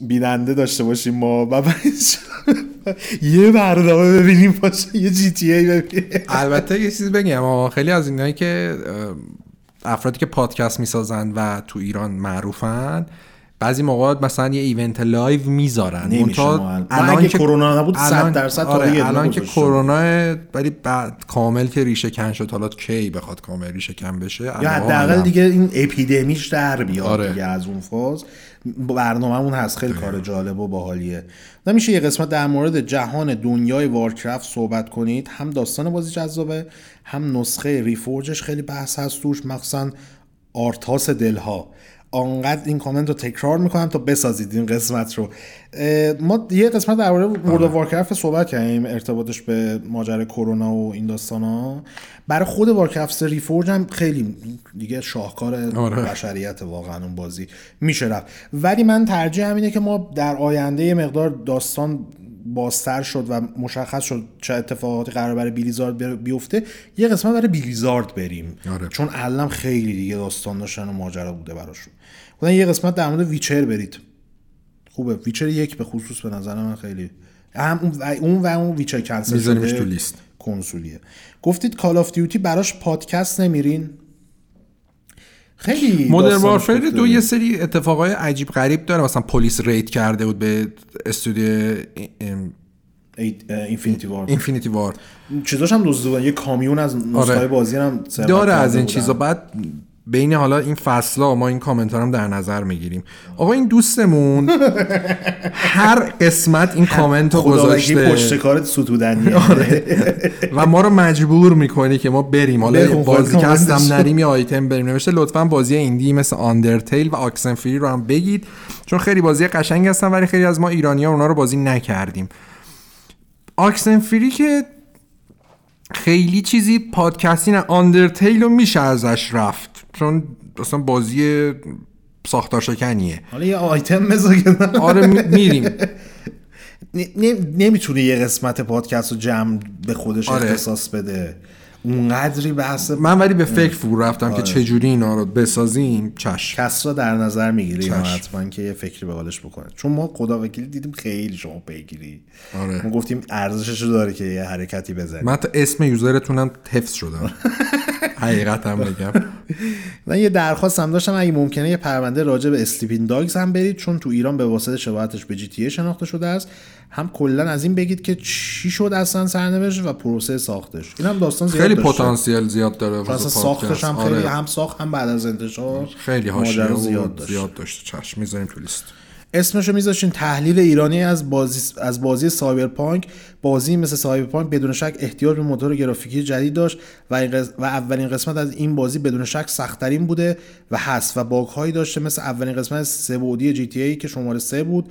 بیننده داشته باشیم ما. و یه برنامه ببینیم باشه. یه GTA ببینیم. البته یه چیز بگم. خیلی از اینایی که افرادی که پادکست می‌سازن و تو ایران معروفن بعضی موقع مثلا یه event live می‌ذارن. الان که کرونا نبود 100 درصد آره الان که کرونا ولی بعد کامل که ریشه کن شد حالا کی بخواد کامل ریشه کن بشه؟ یا حداقل دیگه این اپیدمیش در بیاد آره. دیگه از اون فاز. برنامهمون هست. خیلی کار جالب و باحالیه. نمیشه یه قسمت در مورد جهان دنیای Warcraft صحبت کنید. هم داستان بازی جذابه هم نسخه Reforged ش خیلی بحث هست توش مخصوصا Arthas دلها. آنقدر این کامنت رو تکرار می‌کنم تا بسازید این قسمت رو. ما یه قسمت درباره World of Warcraft صحبت کردیم ارتباطش به ماجرای کرونا و این داستان ها برای خود Warcraft Reforged هم خیلی دیگه شاهکار آره. بشریت واقعا اون بازی میشه رفت. ولی من ترجیح اینه که ما در آینده یه مقدار داستان بازتر شد و مشخص شد چه اتفاقاتی قرار برای بیلیزارد بیفته. یه قسمت برای بیلیزارد بریم. آره. چون الان خیلی دیگه داستان داشتن و ماجرا بوده براشون. بودن یه قسمت در مورد ویچر برید. خوبه. ویچر یک به خصوص به نظر من خیلی هم اون و اون ویچر کنسل شده تو لیست. کنسولیه. گفتید Call of Duty براش پادکست نمیرین؟ خیلی Modern Warfare دو یه سری اتفاقای عجیب غریب داره. مثلا پلیس raid کرده بود به استودیو Infinity Ward Infinity Ward چیزاش هم دزدیدن. یه کامیون از نسخه آره. بازی هم داره از این چیزا. بعد بین حالا این فصلا ما این کامنت هم در نظر می‌گیریم. آقا این دوستمون هر قسمت این کامنت رو گذاشته. پشت کارت ستودنی آره. و ما رو مجبور می‌کنی که ما بریم. حالا بازی که هستم نریم یا آیتم بریم. نوشته لطفا بازی ایندی مثل آندرتیل و آکسن فری رو هم بگید. چون خیلی بازی قشنگ هستن ولی خیلی از ما ایرانی ها اونا رو بازی نکردیم. آکسن فری که خیلی چیزی پادکستی نه آندرتیل رو میشه ازش رفت. چون اصلا بازی ساختار شکنیه حالا یه آیتم بذار آره میریم. نمی‌تونه یه قسمت پادکست رو جمع به خودش آره. اختصاص بده. اونقدری بحث من ولی به فکر فرو رفتم آره. که چجوری اینا رو بسازیم؟ چشم. کس را در نظر می‌گیری حتما که یه فکری به حالش بکنه. چون ما خدا وکیلی دیدیم خیلی شما پیگیری. آره. ما گفتیم ارزشش رو داره که یه حرکتی بزنیم. من تا اسم یوزرتونم حفظ شدم. حقیقت هم بگم. من یه درخواست هم داشتم اگه ممکنه یه پرونده راجع به اسلیپین داگز هم برید چون تو ایران به واسطه شباهتش به جی تی شناخته شده است. هم کلا از این بگید که چی شد اصلا سرنوشت و پروسه ساختش. این هم داستان زیاد خیلی پتانسیل زیاد داره اصلا ساختش هم خیلی آره. هم ساخت هم بعد از انتشار خیلی حاشیه زیاد داشت. زیاد داشت چشم می‌ذاریم تو لیست. اسمشو میذاشین تحلیل ایرانی از بازی از بازی Cyberpunk. بازی مثل Cyberpunk بدون شک احتیاج به موتور گرافیکی جدید داشت و, و اولین قسمت از این بازی بدون شک سختترین بوده و هست و باگ هایی داشته مثل اولین قسمت سه بعدی GTA که شماره سه بود.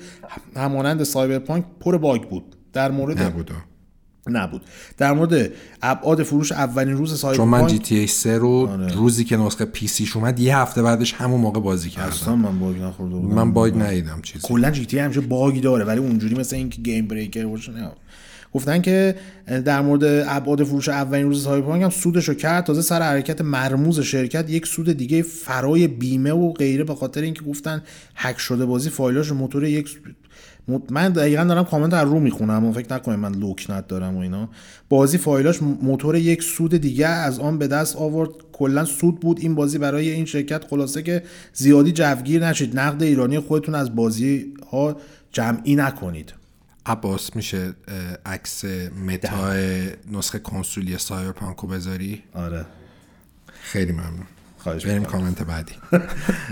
همانند Cyberpunk پر باگ بود. در مورد نبود نبود. در مورد ابعاد فروش اولین روز Cyber چون من GT A 3 رو آره. روزی که نسخه PC اومد یه هفته بعدش همون موقع بازی کردم. اصلا من باگ نخورده بودم. من باگ ندیدم چیزی. کلا GTA همیشه باگی داره ولی اونجوری مثل اینکه game breaker باشه نه. گفتن که در مورد ابعاد فروش اولین روز Cyberpunk هم سودش رو کرد. تازه سر حرکت مرموز شرکت یک سود دیگه فرای بیمه و غیره به خاطر اینکه گفتن هک شده بازی فایلاش موتور یک من دقیقا دارم کامنت از رو می‌خونم و فکر نکنید من لکنت دارم و اینا. بازی فایلاش موتور یک سود دیگه از آن به دست آورد. کلا سود بود. این بازی برای این شرکت خلاصه که زیادی جوگیر نشید. نقد ایرانی خودتون از بازی ها جمعی نکنید. عباس میشه عکس Meta نسخه کنسولی Cyberpunk و بذاری؟ آره. خیلی ممنون. خواهش بریم کامنت بعدی.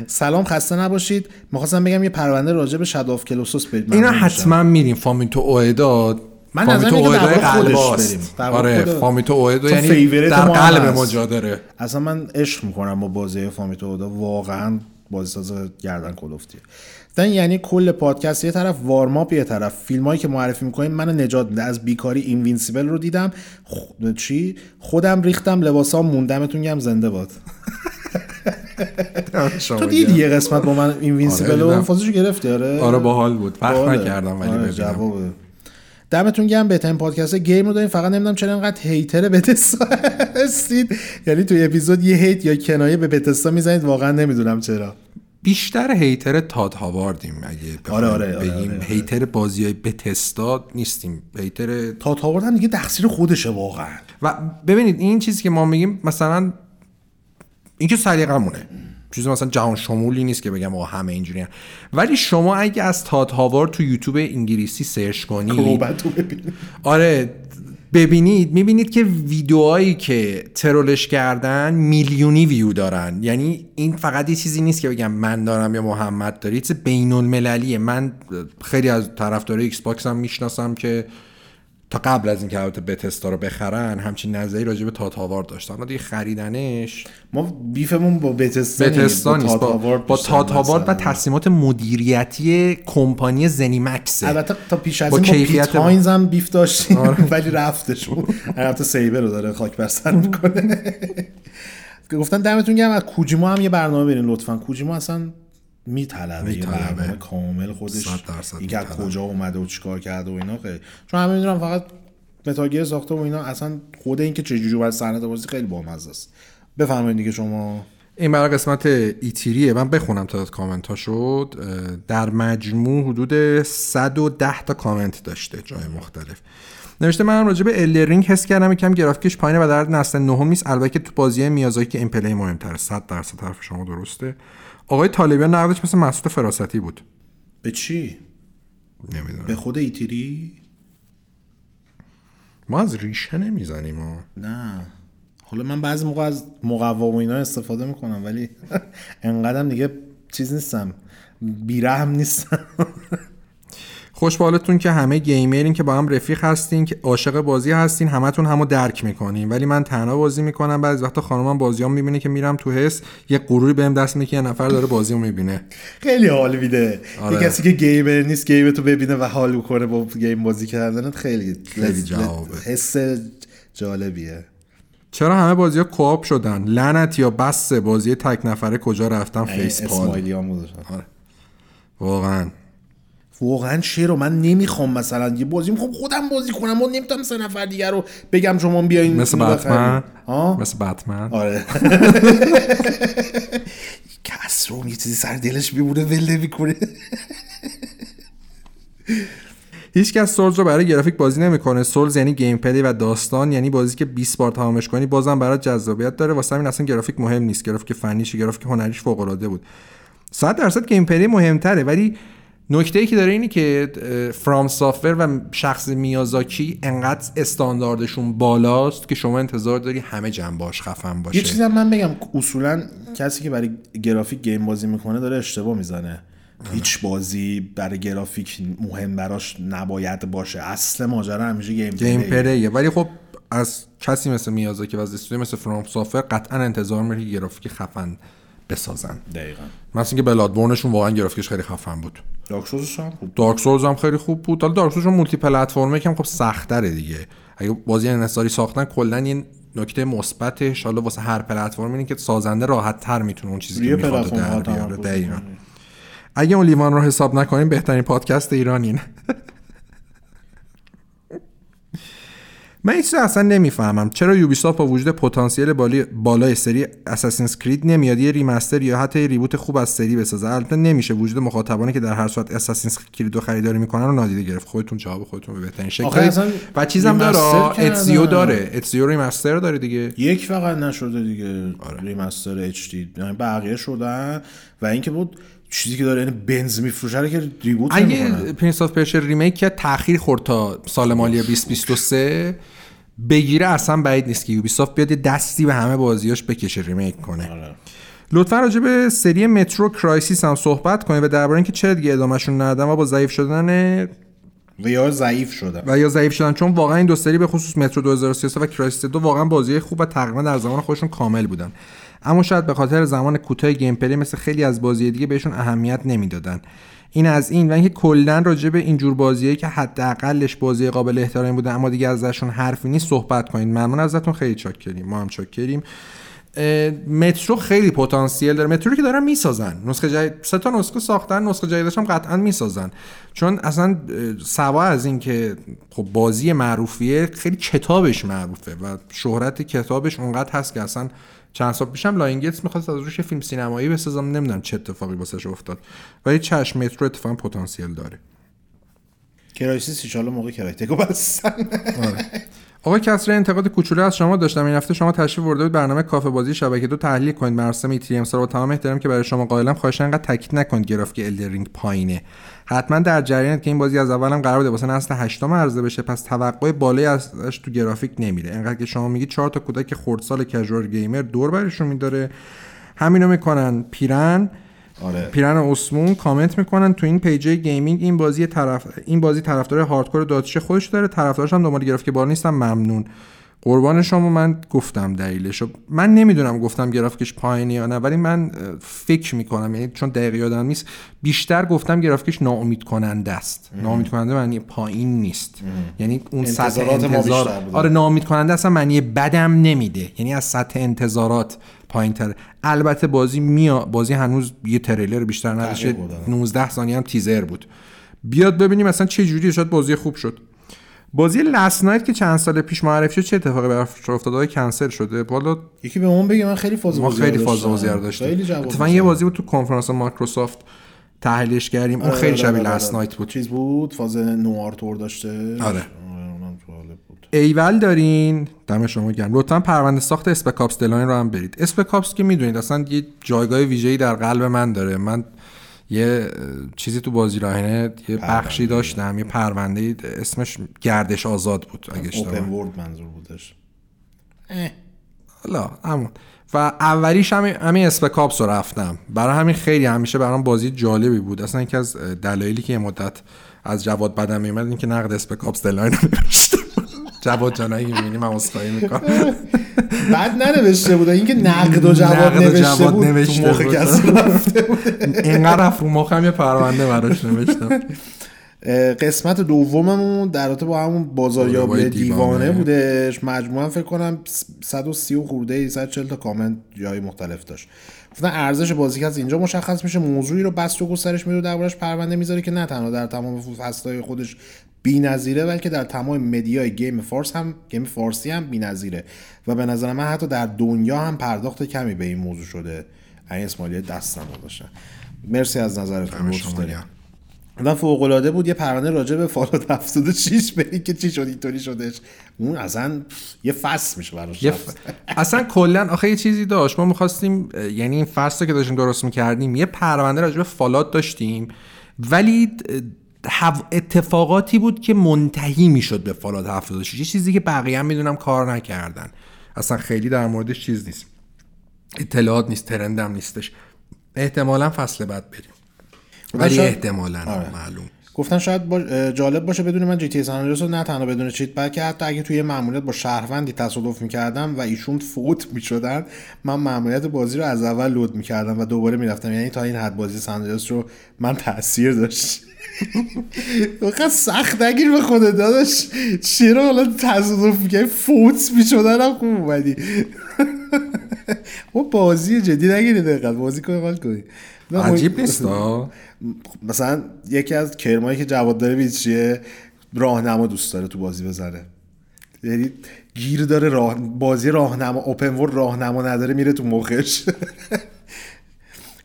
سلام خسته نباشید. می‌خواستم بگم یه پرونده راجع به Shadow Colossus برید اینا حتما میریم. Fumito Ueda من Fumito Ueda قلب آره Fumito Ueda یعنی در قلب ما جا داره. اصلا من عشق می‌کنم با بازی Fumito Ueda واقعا بازی ساز گردن کلفتی دن یعنی کل پادکست یه طرف warm-up یه طرف. فیلمایی که معرفی می‌کنیم منو نجات میده. از بیکاری Invincible رو دیدم. چی؟ خودم ریختم لباسام موندمتون گم زنده باد. تو دیدی یه قسمت با من Invincible رو فازشو گرفتی؟ آره. آره باحال بود. وقت نکردم ولی آره جوابه. دمتون گرم بهترین پادکست game رو داریم. فقط نمی‌دونم چرا اینقدر hater Bethesda هستید. یعنی توی اپیزود یه hate یا کنایه به Bethesda می‌زنید. واقعا نمی‌دونم چرا. بیشتر hater Todd Howard یم اگه آره آره, آره, بگیم. آره, آره. hater بازی های Bethesda نیستیم. hater Todd Howard هم دیگه تقصیر خودشه واقعا. و ببینید این چیزی که ما میگیم مثلا این که سلیقمونه چیز مثلا جهان شمولی نیست که بگم آقا همه اینجوری هم. ولی شما اگه از Todd Howard تو یوتیوب انگلیسی سرچ کنید آره ببینید می‌بینید که ویدیوهایی که troll ش کردن میلیونی ویو دارن. یعنی این فقط یه چیزی نیست که بگم من دارم یا محمد داری چیز بین المللیه من خیلی از طرفدارای Xbox هم می‌شناسم که تا قبل از اینکه البته بتستا رو بخرن همچین نظری راجع به تات هاوارد داشتن. دیگه خریدنش ما بیفمون با بتستا, بتستا نیست با, با, با تات هاوارد و تصمیمات مدیریتی کمپانی زنیمکس البته تا پیش از این کیفیت هاینز هم بیف داشتیم آره. ولی رفتش البته سیبر رو داره خاک بر سر می‌کنه. گفتن دمتون گرم. از کوجیما هم یه برنامه برین لطفا. کوجیما اصلا میطلبه یه برنامه کامل خودش اینکه کجا اومده و چیکار کرده و اینا خیلی. چون همه می‌دونم فقط Metal Gear ساخته و اینا اصلا خود اینکه چجوری باید صحنه بازی خیلی بامزه است. بفرمایید دیگه شما. این برای قسمت ایتیریه. من بخونم تا کامنت ها شد در مجموع حدود 110 تا کامنت داشته جای مختلف. نوشته من راجع به Elden Ring حس کردم یکم گرافیکش پایینه و در نسل نهم نیست. البته تو بازی میازاکی که gameplay مهمتره. 100 درصد حرف شما درسته. آقای طالبیان نقدش مثل مسعود فراستی بود. به چی؟ نمی‌دونم. به خود ایتیری؟ ما از ریشه نمی‌زنیم نه. حالا من بعضی موقع از مقوام اینا استفاده می‌کنم ولی انقدرم دیگه چیز نیستم. بیرحم نیستم. خوشبالتون که همه گیمرین که با هم رفیق هستین که عاشق بازی هستین همتون همو درک می‌کنین. ولی من تنها بازی می‌کنم بعضی وقتا خانمم بازیام می‌بینه که میرم تو حس یه غروری بهم دست میده یه نفر داره بازیو می‌بینه. خیلی حال میده. آره. یه کسی که gamer نیست game تو ببینه و حال می‌کنه با game بازی کردن خیلی خیلی جوابه حس جالبیه. چرا همه بازی ها co-op شدن؟ لعنتیا بس بازی تک نفره کجا رفتن؟ facepalm. آره. واقعا. واقعا رو من نمی‌خوام مثلا. یه بازی می‌خوام خودم بازی کنم و نمی‌تونم سه نفر دیگر رو بگم شما بیاین مثل بتمن مثل بتمن آره. کس رو یه چیزی سر دلش بیبوده ول نمی‌کنه. هیچ کس Souls رو برای گرافیک بازی نمی‌کنه. Souls یعنی gameplay و داستان یعنی بازی که 20 بار تمامش کنی بازم برای جذابیت داره. واسه همین اصلا گرافیک مهم نیست. گرافیک فنیش گرافیک هنریش فوق العاده بود. 100 درصد gameplay مهمتره ولی نکته ای که داره اینه که FromSoftware و شخص میازاکی انقدر استانداردشون بالاست که شما انتظار داری همه جنباش خفن باشه. یه چیزی من بگم اصولا کسی که برای گرافیک game بازی می‌کنه داره اشتباه می‌زنه. هیچ بازی برای گرافیک مهم براش نباید باشه. اصل ماجرا همیشه game gameplay ه. ولی خب از کسی مثل میازاکی و از استودیو مثل FromSoftware قطعا انتظار میره گرافیک خفن بسازن. دقیقاً. مثلا اینکه Bloodborne شون واقعا گرافیکش خیلی خفن بود. Dark Souls هم خوب Dark Souls هم خیلی خوب بود. حالا Dark Souls multiplatform ه که خب سخت‌تره دیگه. اگه بازی انحصاری ساختن کلا یه نکته مثبتش حالا واسه هر پلتفرم اینه که سازنده راحت تر می‌تونه اون چیزی که می‌خواد در بیاره. دقیقاً. اگه اون لیوان رو حساب نکنیم بهترین پادکست ایرانین من این اصلا نمی‌فهمم. چرا یوبیسافت با وجود پتانسیل بالای سری اساسینز کرید نمیاد؟ یه ریمستر یا حتی یه ریبوت خوب از سری بسازه. البته نمیشه. وجود مخاطبانی که در هر صورت اساسینز کرید رو خریداری می‌کنن رو نادیده گرفت. خودتون جواب خودتون به بهترین شکل. و چیزم داره. اتسیو داره. اتسیو ریمستر داره دیگه. یک فقط نشده دیگه. آره. ریمستر اچ دی یعنی بقیه شدن. و اینکه بود چیزی که داره یعنی بنز میفروشه رو که ریبوت اگه پرنس اف پرشر ریمیک که تاخیر خورد تا سال مالی 2023 بگیره اصلا بعید نیست که Ubisoft بیاد دستی به همه بازیاش بکشه remake کنه. آره. لطفا راجع به سری Metro Crysis هم صحبت کنید و درباره اینکه چرا دیگه ادامهشون ندادن و با ضعیف شدن و یا ضعیف شدن. و یا ضعیف شدن. چون واقعا این دو سری به خصوص Metro 2033 و Crysis دو واقعا بازی خوب و تقریبا در زمان خودشون کامل بودن. اما شاید به خاطر زمان کوتاه gameplay مثل خیلی از بازی دیگه بهشون اهمیت نمی‌دادن. این از این و اینکه کلا راجع به اینجور بازیایی که حداقلش بازی قابل احترامی بوده اما دیگه ازشون حرفی نیست صحبت کنید ممنون ازتون خیلی چاکریم. ما هم چاکریم. Metro خیلی پتانسیل داره. Metro که دارن می‌سازن. نسخه جدید سه تا نسخه ساختن نسخه جدیدش هم قطعا می‌سازن. چون اصلا سوا از این که خب بازی معروفیه خیلی کتابش معروفه و شهرت کتابش اونقدر هست که اصلا چند سال پیشم Lionsgate می‌خواست از روش فیلم سینمایی بسازم نمی‌دونم چه اتفاقی واسش افتاد. ولی چشم Metro اتفاقا پتانسیل داره. Crysis اون موقع Crytek و بستن. آره. آقای کسری انتقاد کوچولو از شما داشتم. این هفته شما تشریف ورده بود برنامه کافه بازی شبکه دو تحلیل کنید. مراسم ای با تمام احترام که برای شما قائلم خواهش انقدر تاکید نکنید گرافیک الدرینگ پایینه. حتما در جریانت که این بازی از اولم قرار بوده واسه نسل هشتم عرضه بشه پس توقع بالایی ازش تو گرافیک نمیره. انقدر که شما میگید چهار تا کودک خردسال کژوال گیمر دور برشون میداره. همینو می‌کنن پیرن. آره. پیرن اسمون کامنت می‌کنن تو این پیج گیمینگ این بازی طرف این بازی طرفدار هاردکور داتش خودش داره طرفدارش هم دنبال گرافیک بار نیستم ممنون. قربان شما من گفتم دلیلش من نمی‌دونم گفتم گرافیکش پایینی یا نه ولی من فکر می‌کنم یعنی چون دقیق یادم نیست بیشتر گفتم گرافیکش ناامید کننده است. ناامید کننده معنی پایین نیست. یعنی اون سطح انتظار. آره ناامید کننده اصلا معنی بدم نمیده. یعنی از سطح انتظارات پایین تر البته بازی میا بازی هنوز یه تریلر بیشتر نداشته 19 ثانیه هم تیزر بود. بیاد ببینیم اصلا چه جوری شد بازی خوب شد. بازی لست نایت که چند سال پیش معرفی شد چه اتفاقی براش افتاد؟ کنسل شده. حالا یکی به اون بگه من خیلی فاز ما خیلی فاز بازی داشتیم. اتفاقا یه بازی بود تو کنفرانس مایکروسافت تحلیلش کردیم. اون آره، خیلی آره، شبیه آره، لست نایت بود. چیز بود؟ فاز نوار تور داشته. آره. ایول دارین؟ دم شما گرم. لطفا پرونده ساخت اسپکاپس دلاین رو هم برید. اسپکاپس که می‌دونید اصلا یه جایگاه ویژه‌ای در قلب من داره. من یه چیزی تو بازی راهنه یه بخشی داشتم یه پرونده اسمش گردش آزاد بود اگه اشتباه. اوپن ورد منظور بودش. حالا همون. و اولیش همین همین اسپکاپس رو رفتم. برای همین خیلی همیشه برام بازی جالبی بود. اصلا یکی از دلایلی که یه مدت از جواد بدم میومد این که نقد اسپکاپس دلاین رو جواد جانایی می‌بینی من اسخایی می‌کنم. بعد ننوشته بود اینکه نقد و جواد نوشته بود نوشته بود. اینقدر رفت رو مخم یه پرونده براش نوشتم. قسمت دوممون در رابطه با همون بازاریابی دیوانه بودش. مجموعا فکر کنم 130 خورده 140 تا کامنت جای مختلف داشت. گفتن ارزش بازی که از اینجا مشخص میشه موضوعی رو بست و گسترش میده دربارش پرونده می‌ذاره که نه تنها در تمام فصلهای خودش بی‌نظیره بلکه در تمام مدیای game فارس هم game فارسی هم بی‌نظیره. و به نظر من حتی در دنیا هم پرداخت کمی به این موضوع شده. این اسمالی دستم داشتن مرسی از نظرتون و فوق العاده بود یه پرونده راجع به فالوت 76 ببین که چی شد اینطوری شدش. اون اصلا یه فصل میشه براش ف... اصلا کلا آخه یه چیزی داشت. ما می‌خواستیم یعنی این فصل که داشتیم درست می‌کردیم یه پرونده راجع به فالات داشتیم. ولی اتفاقاتی بود که منتهی می‌شد به فالات 76 یه چیزی که بقیه هم می‌دونم کار نکردن. اصلا خیلی در موردش چیز نیست. اطلاعات نیست ترندم نیستش. احتمالا فصل بعد بریم. ولی احتمالا آره. معلوم. گفتن شاید با... جالب باشه بدون من جی تی رو نه تنها بدون چیت بلکه حتی اگه توی ماموریت با شهروندی تصادف می‌کردم و ایشون فوت می‌شدن من ماموریت بازی رو از اول لود می‌کردم و دوباره می‌رفتم. یعنی تا این حد بازی ساندریاس رو من تاثیر داشت. واقعا سخت نگیر به خودت داداش. چرا حالا تصادف می‌کنی فوت می‌شدن هم خوب اومدی. خب بازی جدی نگیری دقیقا. بازی کنی حال کنی. عجیب نیست مثلا یکی از کرمایی که جواد داره بیچیه راهنما دوست داره تو بازی بزنه یعنی گیر داره راه بازی راهنما اوپن ورد راهنما نداره میره تو مخش.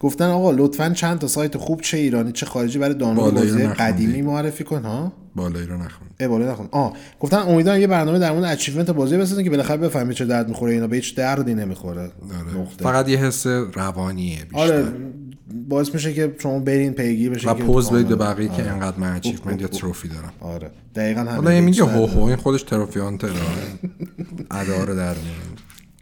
گفتن آقا لطفا چند تا سایت خوب چه ایرانی چه خارجی برای دانلود بازی قدیمی معرفی کن ها؟ بالایی رو نخون ای بالایی نخون آه گفتن امیدوارم یه برنامه در مورد achievement بازی بسازن که بالاخره بفهمی چه درد می‌خوره اینا به هیچ دردی نمی‌خوره. آره. فقط یه حس روانیه بیشتر. آره باعث میشه که شما برین پیگیر بشه و پز بدید به بقیه که آره. انقدر من achievement یا trophy دارم. آره. دقیقاً همین میگه هو هو این خودش trophy hunter ادا رو در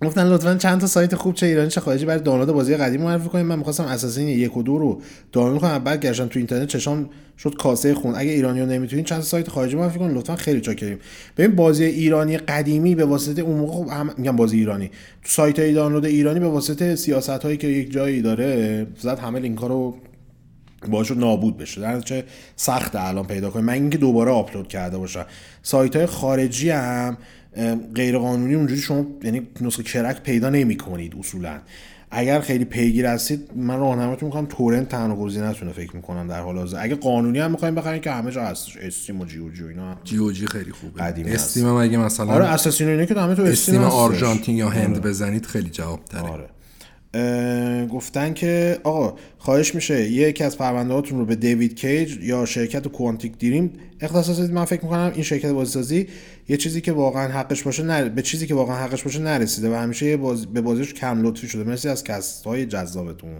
گفتن لطفا چند تا سایت خوب چه ایرانی چه خارجی برای دانلود بازی قدیم معرفی کنیم. من می‌خواستم Assassin یک و دو رو دانلود کنم. بعد گشتم تو اینترنت چشام شد کاسه خون. اگه ایرانی رو نمی‌تونین چند سایت خارجی معرفی کنین لطفا خیلی چاکریم. ببین بازی ایرانی قدیمی به واسطه اون موقع خب هم میگم بازی ایرانی. تو سایت های دانلود ایرانی به واسطه سیاست هایی که یک جایی داره زد همه لینک ها رو باشه نابود بشه. در چه سخت الان پیدا کنیم. من اینکه دوباره آپلود کرده باشم. سایت های خارجی هم غیر قانونی اونجوری شما یعنی نسخه کرک پیدا نمی کنید اصولا. اگر خیلی پیگیر هستید من راهنماییتون می‌کنم torrent تنها گزینه‌تونه فکر می‌کنم در حال حاضر. اگه قانونی هم می‌خوایم بخرین که همه جا هستش استیم و جی او جی اینا جی او جی خیلی خوبه. Steam هم اگه مثلا آره Assassin اینا که همه تو Steam, Steam آرژانتین یا هند آره. بزنید خیلی جواب داره آره. گفتن که آقا خواهش میشه یکی از پرونده هاتون رو به دیوید کیج یا شرکت Quantic Dream اختصاص بدید. من فکر می‌کنم این شرکت بازیسازی یه چیزی که واقعا حقش باشه نر... به چیزی که واقعا حقش باشه نرسیده و همیشه باز... به بازیش کم لطفی شده. مرسی از cast های جذابتون.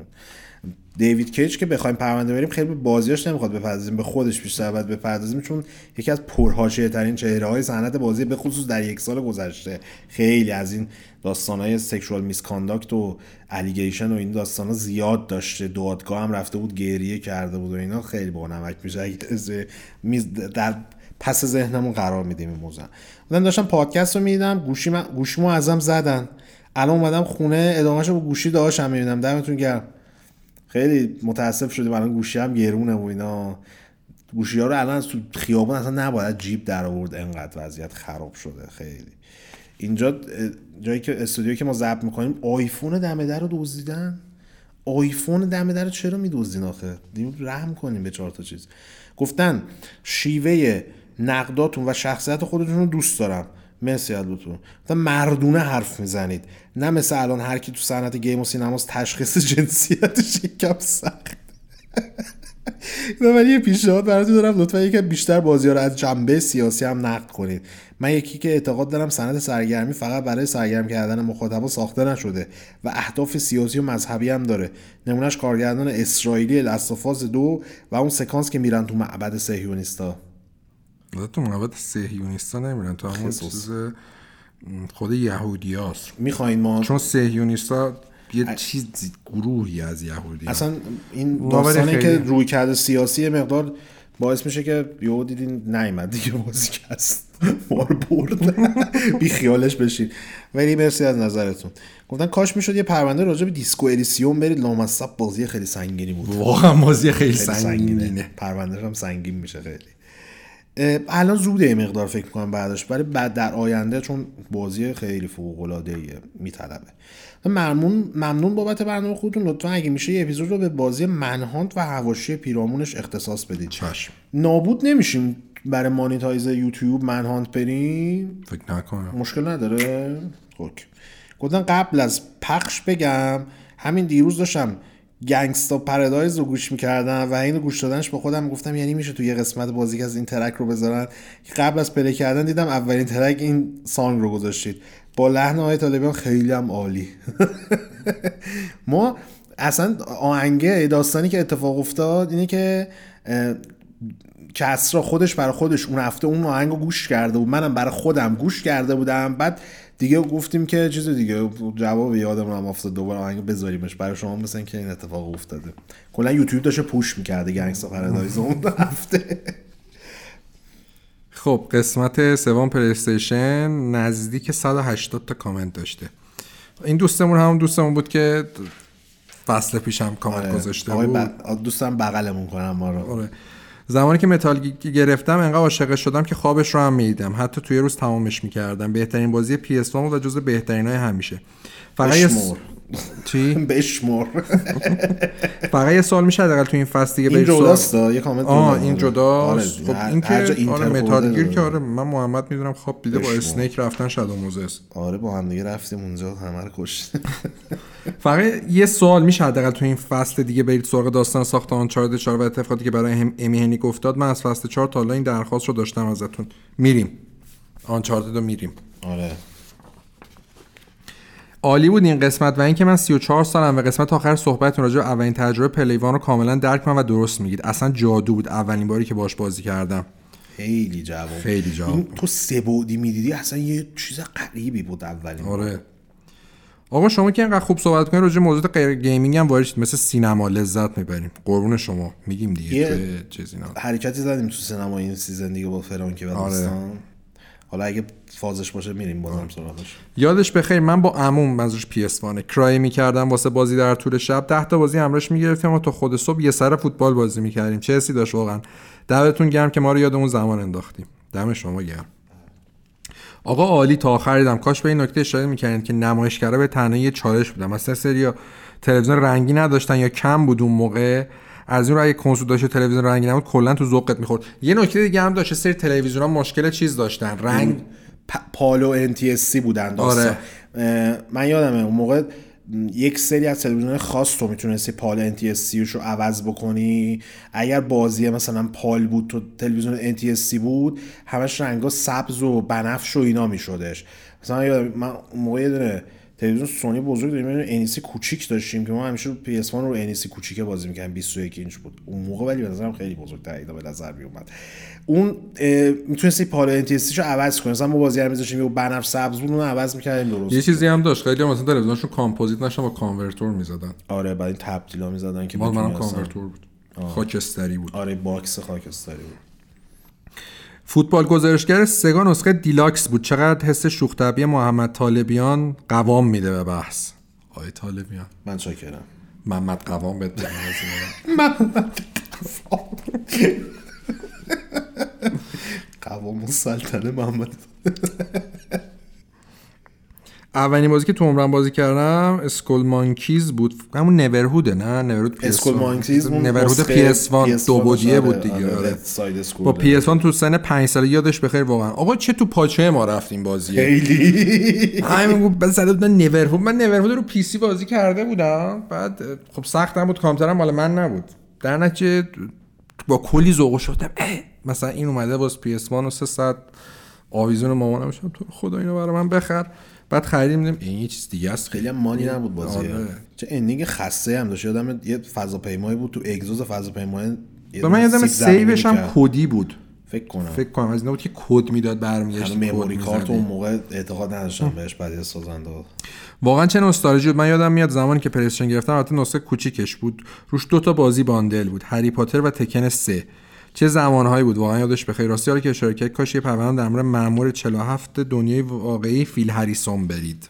دیوید کیج که بخوایم پرونده بریم خیلی به بازیاش نمی‌خواد بپردازیم به خودش بیشتر باید بپردازیم چون یکی از پرحاشیه ترین چهره های صنعت بازی به خصوص در یک سال گذشته. خیلی از این داستان های sexual misconduct و allegation و این داستان ها زیاد داشته. دادگاه هم رفته بود گریه کرده بود و اینا. خیلی با نمک میشه. در پس ذهنمون قرار میدیم این موضوع من داشتم پادکست رو می‌دیدم گوشی من گوشیمو ازم زدن. الان اومدم خونه ادامهش با گوشی داشتم می‌بینم. دمتون گرم. خیلی متاسف شدیم الان گوشی هم گرونه و اینا. گوشی ها رو الان تو خیابون اصلا نباید جیب در آورد انقدر وضعیت خراب شده. خیلی. اینجا جایی که استودیویی که ما ضبط می‌کنیم آیفون دم در رو دزدیدن. آیفون دم در رو چرا میدزدین آخه؟ رحم کنیم به چهار تا چیز. گفتن شیوه نقداتون و شخصیت خودتون رو دوست دارم. مرسی از و مردونه حرف می‌زنید. نه مثل الان هر کی تو صنعت گیم و سینماست تشخیص جنسیتش یکم سخت. ولی یه پیشنهاد براتون دارم. لطفا یکم بیشتر بازی ها رو از جنبه سیاسی هم نقد کنید. من یکی که اعتقاد دارم صنعت سرگرمی فقط برای سرگرم کردن مخاطبا ساخته نشده و اهداف سیاسی و مذهبی هم داره. نمونهش کارگردان اسرائیلی لستافاز دو و اون سکانس که میرن تو معبد سهیونیستا تو معبد سهیونیستا نمیرن تو همون چیز. خود یهودی هاست. می‌خواین ما چون سهیونیستا یه چیز گروهی از یهودی اصلا این داستانی که روی کرده سیاسی مقدار باعث میشه که یهو دیدین نیومد دیگه بازی هست مار برد. بی خیالش بشین. ولی مرسی از نظرتون. گفتن کاش می‌شد یه پرونده راجع به دیسکو الیسیوم برید. لامصب بازی خیلی سنگینی بود. واقعا بازی خیلی, خیلی سنگینه. پرونده هم سنگین میشه خیلی. الان زوده یه مقدار فکر می‌کنم بعدش برای بعد در آینده چون بازی خیلی فوق العاده میطلبه. ممنون ممنون بابت برنامه خودتون. لطفا اگه میشه یه اپیزود رو به بازی منهانت و هواشی پیرامونش اختصاص بدید. چشم. نابود نمیشیم برای مانیتایز یوتیوب منهانت بریم. فکر نکنم. مشکل نداره؟ خب. گفتن قبل از پخش بگم همین دیروز داشتم گنگستا پردایز رو گوش می‌کردم و این گوش دادنش به خودم گفتم یعنی میشه تو یه قسمت بازی از این ترک رو بذارن. قبل از پلی کردن دیدم اولین ترک این سانگ رو گذاشتید. با لحن های طالبان خیلی هم عالی. ما اصلا آهنگه داستانی که اتفاق افتاد اینه که کسرا خودش برای خودش اون هفته اون آهنگ گوش کرده بود. منم برای خودم گوش کرده بودم. بعد دیگه گفتیم که چیز دیگه جواب یادم هم افتاد دوباره آهنگ بذاریمش. برای شما مثلا که این اتفاق افتاده. کلا یوتیوب داشته پوش می‌کرده گنگستا پرادایز اون هفته. خب قسمت سوم PlayStation نزدیک 180 تا کامنت داشته. این دوستمون هم دوستمون بود که فصل پیش هم کامنت آره. گذاشته آقای بود. ب- دوستم بغلمون کنم ما رو. آره. زمانی که Metal Gear گرفتم انقدر عاشقش شدم که خوابش رو هم می‌دیدم. حتی توی روز تمامش می‌کردم. بهترین بازی PS1 بود و جز بهترین های همیشه. فقط یه چی؟ بشمر فقط یه سوال میشه حداقل تو این فصل دیگه این جداست دا. یه کامنت آه این. جداست آره، خب این که آره خورده Metal Gear داره. که آره من محمد می‌دونم خواب دیده با. Snake رفتن Shadow Moses آره با هم دیگه رفتیم اونجا همه رو کشت فقط یه سوال میشه حداقل تو این فصل دیگه برید سراغ داستان ساخت آنچارد 4 و اتفاقاتی که برای هم امی هنیک افتاد من از فصل 4 تا حالا این درخواست رو داشتم ازتون میریم آنچارد رو میریم آره عالی بود این قسمت و اینکه من 34 سالم و قسمت آخر صحبتتون راجع به اولین تجربه پلیوان رو کاملا درک کنم و درست میگید اصلا جادو بود اولین باری که باش بازی کردم خیلی جواب خیلی جواب. این تو سه بعدی می‌دیدی اصلا یه چیز غریبی بود اولین. آره آقا شما که اینقدر خوب صحبت کنید راجع به موضوع غیر gaming هم وارد. مثل سینما لذت می‌بریم قربون شما میگیم دیگه یه- توی چیز اینا حرکتی زدیم تو سینما این season دیگه با فرانکی و آره. حالا اگه فازش باشه میریم بازم سراغش. یادش بخیر من با عموم منظورش PS1 ه کرایه می‌کردم واسه بازی در طول شب. 10 تا بازی همراهش می‌گرفتیم و تا خود صبح یه سر فوتبال بازی می‌کردیم. چه حسی داشت واقعا؟ دعوتتون گرم که ما رو یاد اون زمان انداختیم. دم شما گرم. آقا عالی تا آخر دیدم. کاش به این نکته اشاره می‌کردین که نمایشگرا به تنهایی چالش بودن مثلا سریا تلویزیون رنگی نداشتن یا کم بود اون موقع. از رو اگه کنسول داشت تلویزیون رنگی نبود کلا تو ذوقت می‌خورد. یه نکته دیگه هم داشت سری تلویزیون ها مشکل چیز داشتن. رنگ پ- پالو NTSC بودن داستان. آره. من یادمه اون موقع یک سری از تلویزیون خاص تو می‌تونستی پال NTSC رو عوض بکنی. اگر بازی مثلا پال بود تو تلویزیون NTSC بود همش رنگا سبز و بنفش و اینا میشدش. مثلا یادم من اون موقع یه دونه تلویزیون سونی بزرگ داریم. یه NEC کوچیک داشتیم که ما همیشه رو PS1 رو NEC کوچیکه بازی می‌کردیم. 21 اینچ بود. اون موقع ولی به نظرم خیلی بزرگتر اینا به نظر می اومد اون می‌تونستی PAL NTSC رو عوض کنی مثلا ما بازی رو میذاشتیم یه بنفش سبز بود اون عوض می‌کردیم درست. یه چیزی هم داشت. خیلی هم مثلا تلویزیونشون کامپوزیت نشن با converter می‌زدن. آره بعد این تبدیلا می‌زدن که منم converter بود. خاکستری بود. آره box خاکستری بود. فوتبال گزارشگر Sega نسخه deluxe بود. چقدر حس شوخ طبعی محمد طالبیان قوام میده به بحث. آقای طالبیان. من چاکرم. محمد قوام بده قوام. السلطنه محمد. اولین بازی که تو عمرم بازی کردم Skullmonkeys بود. همون Neverhood ه نه؟ Neverhood PS1. Skullmonkeys Neverhood نسخه PS1 دو بودیه آره، بود دیگه آره، آره. با داره. PS1 تو سن 5 ساله یادش بخیر واقعا. آقا چه تو پاچه ما رفتیم بازیه خیلی. همین گفت بعد زده بودن Neverhood من Neverhood رو PC بازی کرده بودم. بعد خب سخت هم بود کامپیوترم مال من نبود. در نتیجه با کلی ذوق شدم. مثلا این اومده باز پی اس 1 و 300 آویزون مامانم شدم تو خدا اینو برای من بخر. بعد خریدیم دیدم این یه چیز دیگه است. خیلی هم مالی نبود بازی. آره. چه ending خسته هم داشت. یادم یه فضاپیمایی بود تو اگزوز فضاپیمای به من یادم save ش هم کدی بود. فکر کنم. فکر کنم. از اینا بود که کد می‌داد برمیگشت memory card اون موقع اعتقاد نداشتم بهش بعد سازنده واقعا چه نوستالژی بود. من یادم میاد زمانی که PlayStation گرفتم البته نسخه کوچیکش بود. روش دو تا بازی bundle بود. هری پاتر و Tekken 3 چه زمانهایی بود واقعا یادش بخیر راستی حالا که اشاره کرد کاش یه پرونده در مورد مأمور 47 دنیای واقعی فیل هریسون برید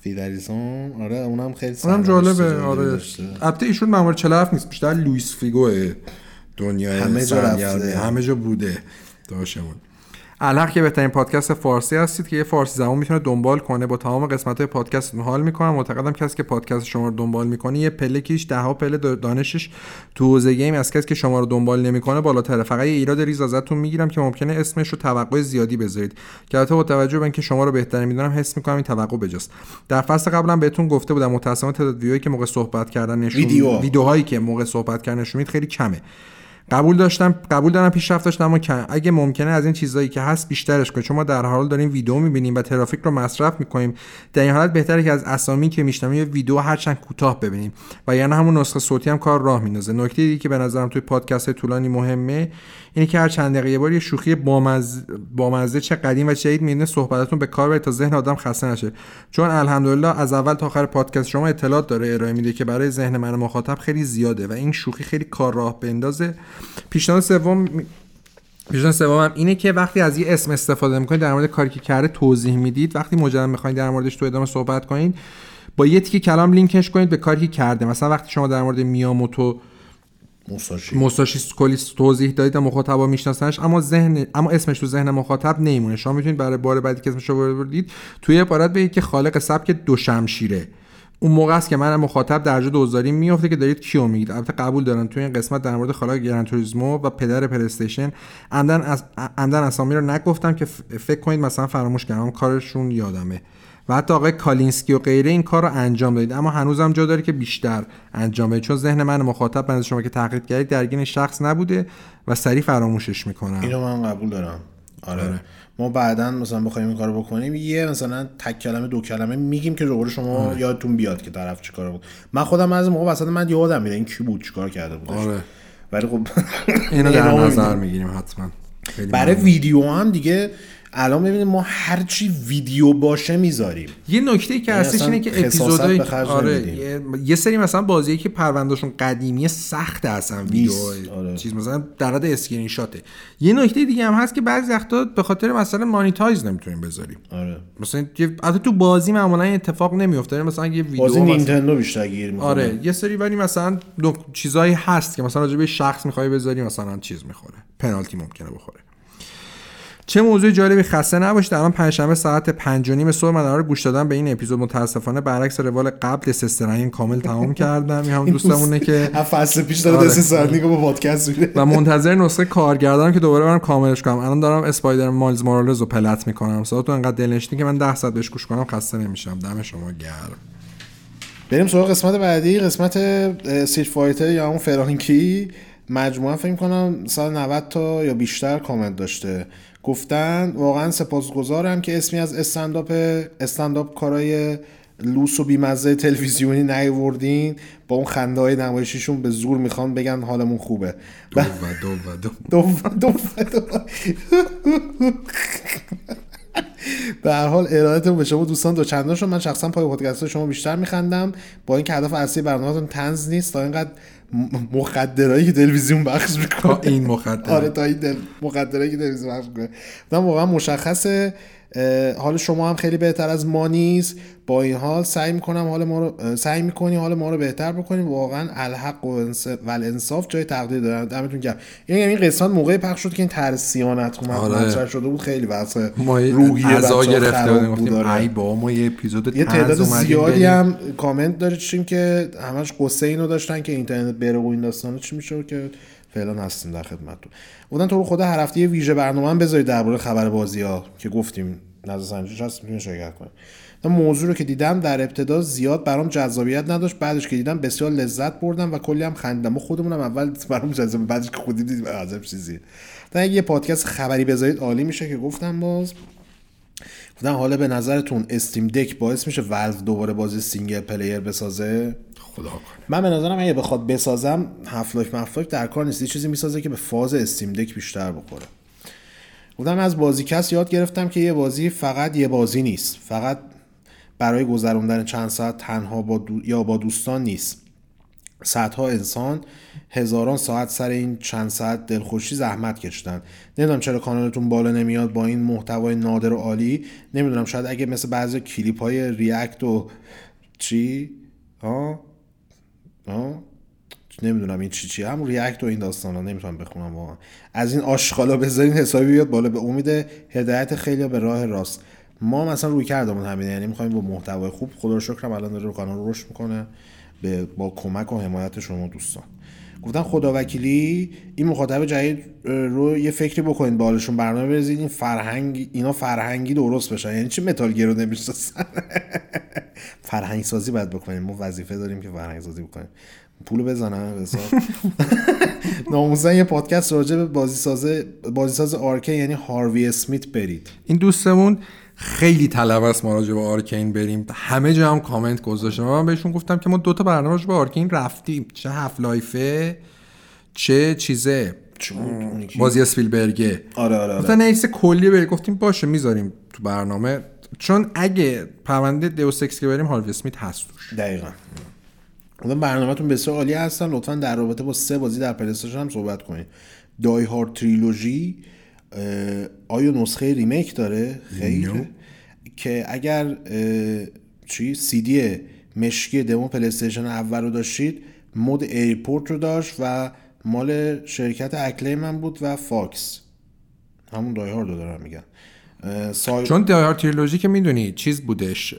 فیدریسون آره اونم خیلی اونم جالبه آره. البته ایشون مأمور 47 نیست بیشتر لوئیس فیگو دنیای همه جا. رفته. همه جا بوده داشتمون الحق که بهترین پادکست فارسی هستید که یه فارسی زبان می‌تونه دنبال کنه. با تمام قسمت های پادکستتون حال می‌کنم. معتقدم کسی که پادکست شما رو دنبال می‌کنه یه پله که هیچ ده ها پله دانشش تو حوزه game از کسی که شما رو دنبال نمی‌کنه بالاتره. فقط یه ایراد ریز ازتون می‌گیرم که ممکنه اسمش رو توقع زیادی بذارید. که البته با توجه به اینکه شما رو بهتر می‌دونم حس می‌کنم این توقع بجاست. در فصل قبلا بهتون گفته بودم متأسفانه تعداد ویدیوهایی که موقع صحبت کردن نشون ویدیو. ویدیوهایی که موقع صحبت کردن نشون خیلی کمه. قبول داشتم قبول دارم پیشرفت داشتم اما اگه ممکنه از این چیزایی که هست بیشترش کنیم. چون ما در حال داریم ویدیو می‌بینیم و ترافیک رو مصرف می‌کنیم. در این حالت بهتره که از اسامی که میشنویم یه ویدیو هرچند کوتاه ببینیم. و یعنی همون نسخه صوتی هم کار راه میندازه. نکته دیگه که به نظرم توی پادکست طولانی مهمه اینه که هر چند دقیقه یه بار یه شوخی بامزه بامزه چه قدیم و چه جدید میونه صحبتاتون به کار بره تا ذهن آدم خسته نشه. چون الحمدلله از اول تا آخر پادکست شما اطلاعات داره ارائه میده که برای ذهن من مخاطب خیلی زیاده و این شوخی خیلی کار راه بندازه. پیشنهاد سوم پیشنهاد سومم اینه که وقتی از یه اسم استفاده می‌کنید در مورد کاری که کرده توضیح می‌دید. وقتی مجدد می‌خواین در موردش تو ادامه صحبت کنید با یه تیکه کلام لینکش کنید به کاری که کرده. مثلا وقتی شما در مورد میاموتو موساشی موساشی کلی توضیح دادید مخاطبا میشناسنش اما ذهن اما اسمش تو ذهن مخاطب نمیمونه شما می‌تونید برای بار بعدی که اسمش رو بردید توی عبارت بگید که خالق سبک دو شمشیره اون موقع است که من مخاطب درجا دوزاری میفته که دارید کیو میگید. البته قبول دارم توی این قسمت در مورد خالق Gran Turismo و پدر PlayStation عمدن از عمدن اسامی رو نگفتم که فکر کنید مثلا فراموش کردم. کارشون یادمه. و حتی آقای کالینسکی و غیره این کار رو انجام دادید. اما هنوزم جا داره که بیشتر انجام بدید. چون ذهن من مخاطب بنز شما که تحقیق کردید درگیر شخص نبوده و سریع فراموشش می‌کنم. اینو من قبول دارم. آره, آره. ما بعدا مثلا بخوایم این کارو بکنیم یه مثلا تک کلمه دو کلمه میگیم که دوباره شما آره. یادتون بیاد که طرف چیکار بود من خودم از موقع وسط من یادم میره این کی بود چیکار کرده بود آره. ولی خب اینو در نظر می‌گیریم. حتما. برای ویدیو هم دیگه الان ببینید ما هرچی ویدیو باشه می‌ذاریم. یه نکته که یعنی هستش اینه که اپیزودهای آره یه, یه سری مثلا بازیایی که پروندهشون قدیمی سخت اصلا ویدیو آره. چیز مثلا در حد اسکرین شاته یه نکته دیگه هم هست که بعضی وقتا به خاطر مثلا monetize نمی‌تونیم بذاریم. آره. مثلا البته تو بازی معمولا اتفاق نمیفته مثلا یه ویدیو بازی نینتندو بیشتر گیر می‌کنه. آره. یه سری ولی مثلا چیزایی هست که مثلا راجع به شخص می‌خوای بذاری مثلا چیز می‌خوره. پنالتی ممکنه بخوره. چه موضوع جالبی خسته نباشید؟ الان پنجشنبه ساعت 5 و نیم صبح من قرار گوش دادن به این اپیزود. متاسفانه برعکس روال قبل Death Stranding کامل تمام کردم. این هم دوستمونه که فصل پیش داره آره. با پادکست میره و منتظر نسخه کارگردانم که دوباره برم کاملش کنم. الان دارم Spider-Man Miles Morales رو plat می‌کنم. تو انقدر دلنشینی که من 10 ساعت بهش گوش کنم خسته نمیشم. دم شما گرم. بریم سراغ قسمت بعدی. قسمت Street Fighter یا اون فرانکی مجموعه فکر کنم 190 تا یا بیشتر کامنت داشته. گفتن واقعا سپاسگزارم که اسمی از استنداپ استنداپ کارای لوس و بیمزه تلویزیونی نیوردین با اون خنده های نمایشیشون به زور می‌خوان بگن حالمون خوبه. دو و دو و دو. به هر حال ارادتون به شما دوستان دو چندان شد. من شخصا پای پادکست شما بیشتر میخندم. با اینکه هدف اصلی برنامهتون تنز نیست تا اینقدر مخدرایی که تلویزیون بخش می‌کنه. این مخدر آره تا این دل... مخدرایی که تلویزیون بخش می‌کنه. واقعا مشخصه. حال شما هم خیلی بهتر از ما نیست. با این حال سعی می‌کنم حال ما رو سعی می‌کنی حال ما رو بهتر بکنیم. واقعا الحق و الانصاف جای تقدیر دارن. دمتون گرم. یعنی این قسمت موقع پخش شد که این ترسیانت اومد. آره. شده بود. خیلی واسه روحی بچه‌ها گرفته آره. ای با ما یه اپیزود یه تعداد زیادی هم کامنت داشتیم که همش قصه اینو داشتن که اینترنت بره و این داستانا چی میشه که فعلا هستیم در خدمتتون. بودن تو خدا هر هفته یه ویژه برنامه بذارید درباره خبر بازی ها که گفتیم. نظر سنجش هست می‌تونید شرکت کنید. موضوع رو که دیدم در ابتدا زیاد برام جذابیت نداشت بعدش که دیدم بسیار لذت بردم و کلی هم خندیدم. و خودمونم اول برام جذاب بعدش که خودی دیدیم عجب چیزی تا یه پادکست خبری بذارید عالی میشه که گفتم باز. گفتم حالا به نظرتون Steam Deck باعث میشه ولو دوباره بازی single player بسازه؟ خدا کنه. من به نظرم اگه بخواد بسازم Half-Life در کار نیست. چیزی می‌سازه که به فاز Steam Deck بیشتر بخوره. بودم از بازیکست یاد گرفتم که یه بازی فقط یه بازی نیست. فقط برای گذروندن چند ساعت تنها با یا با دوستان نیست. صدها انسان هزاران ساعت سر این چند ساعت دلخوشی زحمت کشیدن. نمی‌دونم چرا کانالتون بالا نمیاد با این محتوای نادر و عالی. نمی‌دونم شاید اگه مثل بعضی کلیپ های ریاکت و چی؟ ها؟ ها نمی‌دونم این چی چی هم ریاکت و این داستان ها نمی‌تونم بخونم واقعا. از این آشغالا بذارین حسابی بیاد بالا به امید هدایت خیلی به راه راست. ما مثلا روی کردمون همینه یعنی می‌خوایم با محتوای خوب خدا رو شکرم الان داره رو کانال رشد می‌کنه به با کمک و حمایت شما دوستان. گفتن خدا وکیلی این مخاطب جدید رو یه فکری بکنید بالشون برنامه بریزید این فرهنگ اینا فرهنگی درست بشن. یعنی چه Metal Gear رو نمی‌شناسن؟ فرهنگ سازی باید بکنیم. ما وظیفه داریم که فرهنگ سازی بکنیم پولو بزنم ناموسن یه پادکست راجع به بازی ساز Arkane یعنی هاروی اسمیت برید. این دوستمون خیلی طلب است ما راجع به Arkane بریم. همه جا هم کامنت گذاشتم من بهشون گفتم که ما دوتا برنامه راجع به Arkane رفتیم. چه Half-Life ه چه چیزه. بازی اسپیلبرگه. آره آره آره. کلی بریم گفتیم باشه می‌ذاریم تو برنامه. چون اگه پرونده Deus Ex که بریم هاروی اسمیت هست توش. دقیقا. اون برنامهتون بسیار عالی هستن. لطفا در رابطه با سه بازی در PlayStation هم صحبت کنید Die Hard Trilogy آیا نسخه remake داره؟ خیر. که اگر چی؟ سی دی مشکی دمو PlayStation اول رو داشتید mode airport رو داشت و مال شرکت Acclaim بود و فاکس. همون Die Hard رو دارم میگن سای... چون Die Hard Trilogy که می‌دونی چیز بودش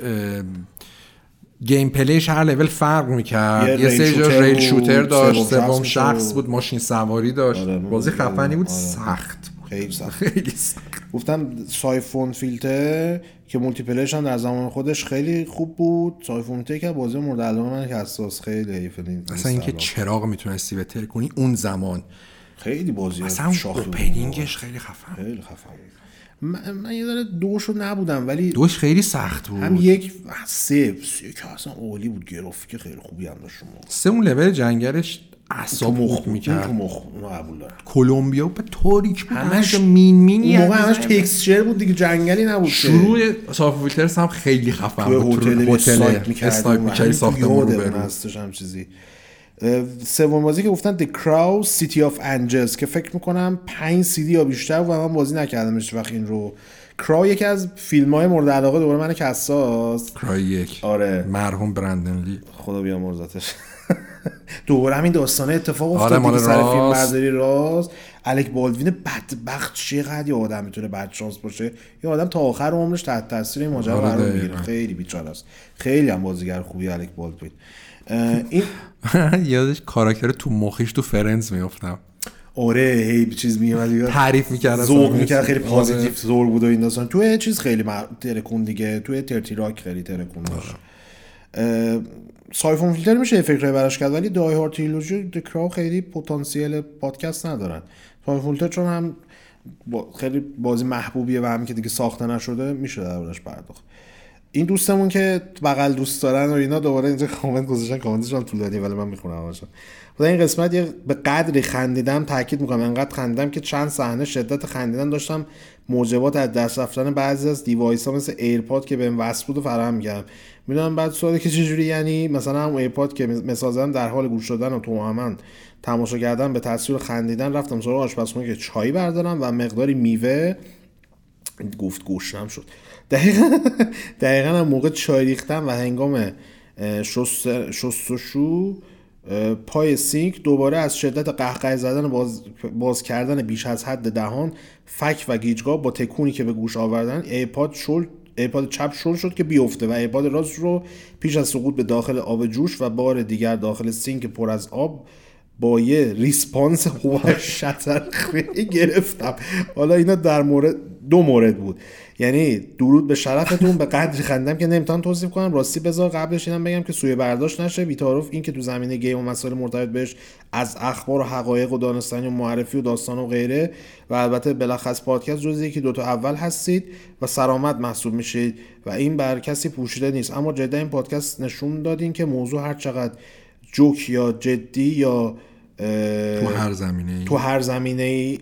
gameplay ش هر لول فرق می‌کرد. یه یه rail سری rail shooter داشت سوم شخص بود. ماشین سواری داشت. آره، بازی خفنی بود آره. سخت. خیلی سخت. گفتم Syphon فیلتر که مولتی پلیش هم در زمان خودش خیلی خوب بود. سایفون که بازی مورد علاقه من که حساس خیلی نیست اصلا اینکه. چراغ می‌تونستی بتر کنی اون زمان. خیلی بازی اصلا. اوپنینگش خیلی خفن. خیلی خفن من, من یه ذره دوشو نبودم ولی دوش خیلی سخت بود. هم یک سه سه که اصلا عالی بود. گرافیک خیلی خوبی هم داشت سه اون لول جنگلش اعصاب مخ این تو می‌کرد. مخ قبول دارم کلمبیا به تاریک بود. همش- مین مینی اون موقع همش. تکسچر بود دیگه جنگلی نبود. شروع ساف فیلترز هم خیلی خفن بود. هتل می‌کردیم. اسنایپ می‌کردی همین ساختمون رو هستش هم چیزی. سوم بازی که گفتن The Crow City of Angels که فکر می‌کنم 5 سیدی یا بیشتر و من بازی نکردم هیچ وقت این رو. کراو یکی از فیلم های مورد علاقه دوباره من کساس. کرای یک. آره. مرحوم برندن لی. خدا بیا مرزتش دوباره همین داستانه اتفاق آره، افتاد مال دیگه سر راست. فیلم برداری راست الک بالدوین بدبخت چقدر یه آدم می‌تونه بد شانس باشه یه آدم تا آخر عمرش تحت تاثیر این ماجرا آره، قرار. می‌گیره خیلی بیچاره است خیلی هم بازیگر خوبی الک بالدوین این یادش کاراکتر تو مخیش تو فرنز میافتم آره هی چیز میومد تعریف می‌کرد ذوق می‌کرد خیلی آره. پازیتیو ذوق بود و این داستان توی چیز خیلی. ترکون دیگه توی ترتی راک خیلی ترکون آره. داشت Syphon Filter میشه فکرهای براش کرد ولی Die Hard Trilogy The Crow خیلی پتانسیل پادکست ندارن. Syphon Filter چون هم خیلی بازی محبوبیه و هم که دیگه ساخته نشده میشه دربارش پرداخت. این دوستمون که بغل دوست دارن و اینا دوباره اینجا کامنت گذاشتن کامنتش هم طولانی ولی من می‌خونم همشون. خدا این قسمت یه به قدری خندیدم تاکید می‌کنم انقدر خندیدم که چند صحنه شدت خندیدن داشتم موجبات از دست رفتن بعضی از device ها مثل AirPod که بهم وصل بود و فراهم می‌کردم می‌دونم بعد سوالی که چجوری؟ یعنی مثلا هم AirPod که زدن در حال گوش دادن و تو تماشا کردن به تصویر خندیدن رفتم سراغ آشپزخونه که چای بردارم و مقداری میوه گفت گوشتم شد. دقیقا دقیقا هم موقع چای ریختم و هنگام شست- اه، پای سینک دوباره از شدت قهقه زدن باز, باز کردن بیش از حد دهان فک و گیجگاه با تکونی که به گوش آوردن AirPod شل AirPod چپ شل شد که بیفته و AirPod راست رو پیش از سقوط به داخل آب جوش و بار دیگر داخل سینک پر از آب با یه response شطرخی گرفتم. حالا اینا در مورد دو مورد بود. یعنی درود به شرفتون به قدری خندم که نمی‌تونم توصیف کنم. راستی بذار قبلش اینم بگم که سوء برداشت نشه. بی‌تعارف این که تو زمینه game و مسائل مرتبط بهش از اخبار و حقایق و دانستنی و معرفی و داستان و غیره و البته بلخص پادکست جز یکی دوتا اول هستید و سرآمد محسوب میشید و این بر کسی پوشیده نیست. اما جدا این پادکست نشون دادین که موضوع هر چقدر جوک یا جدی یا تو هر زمینه تو هر زمینه ای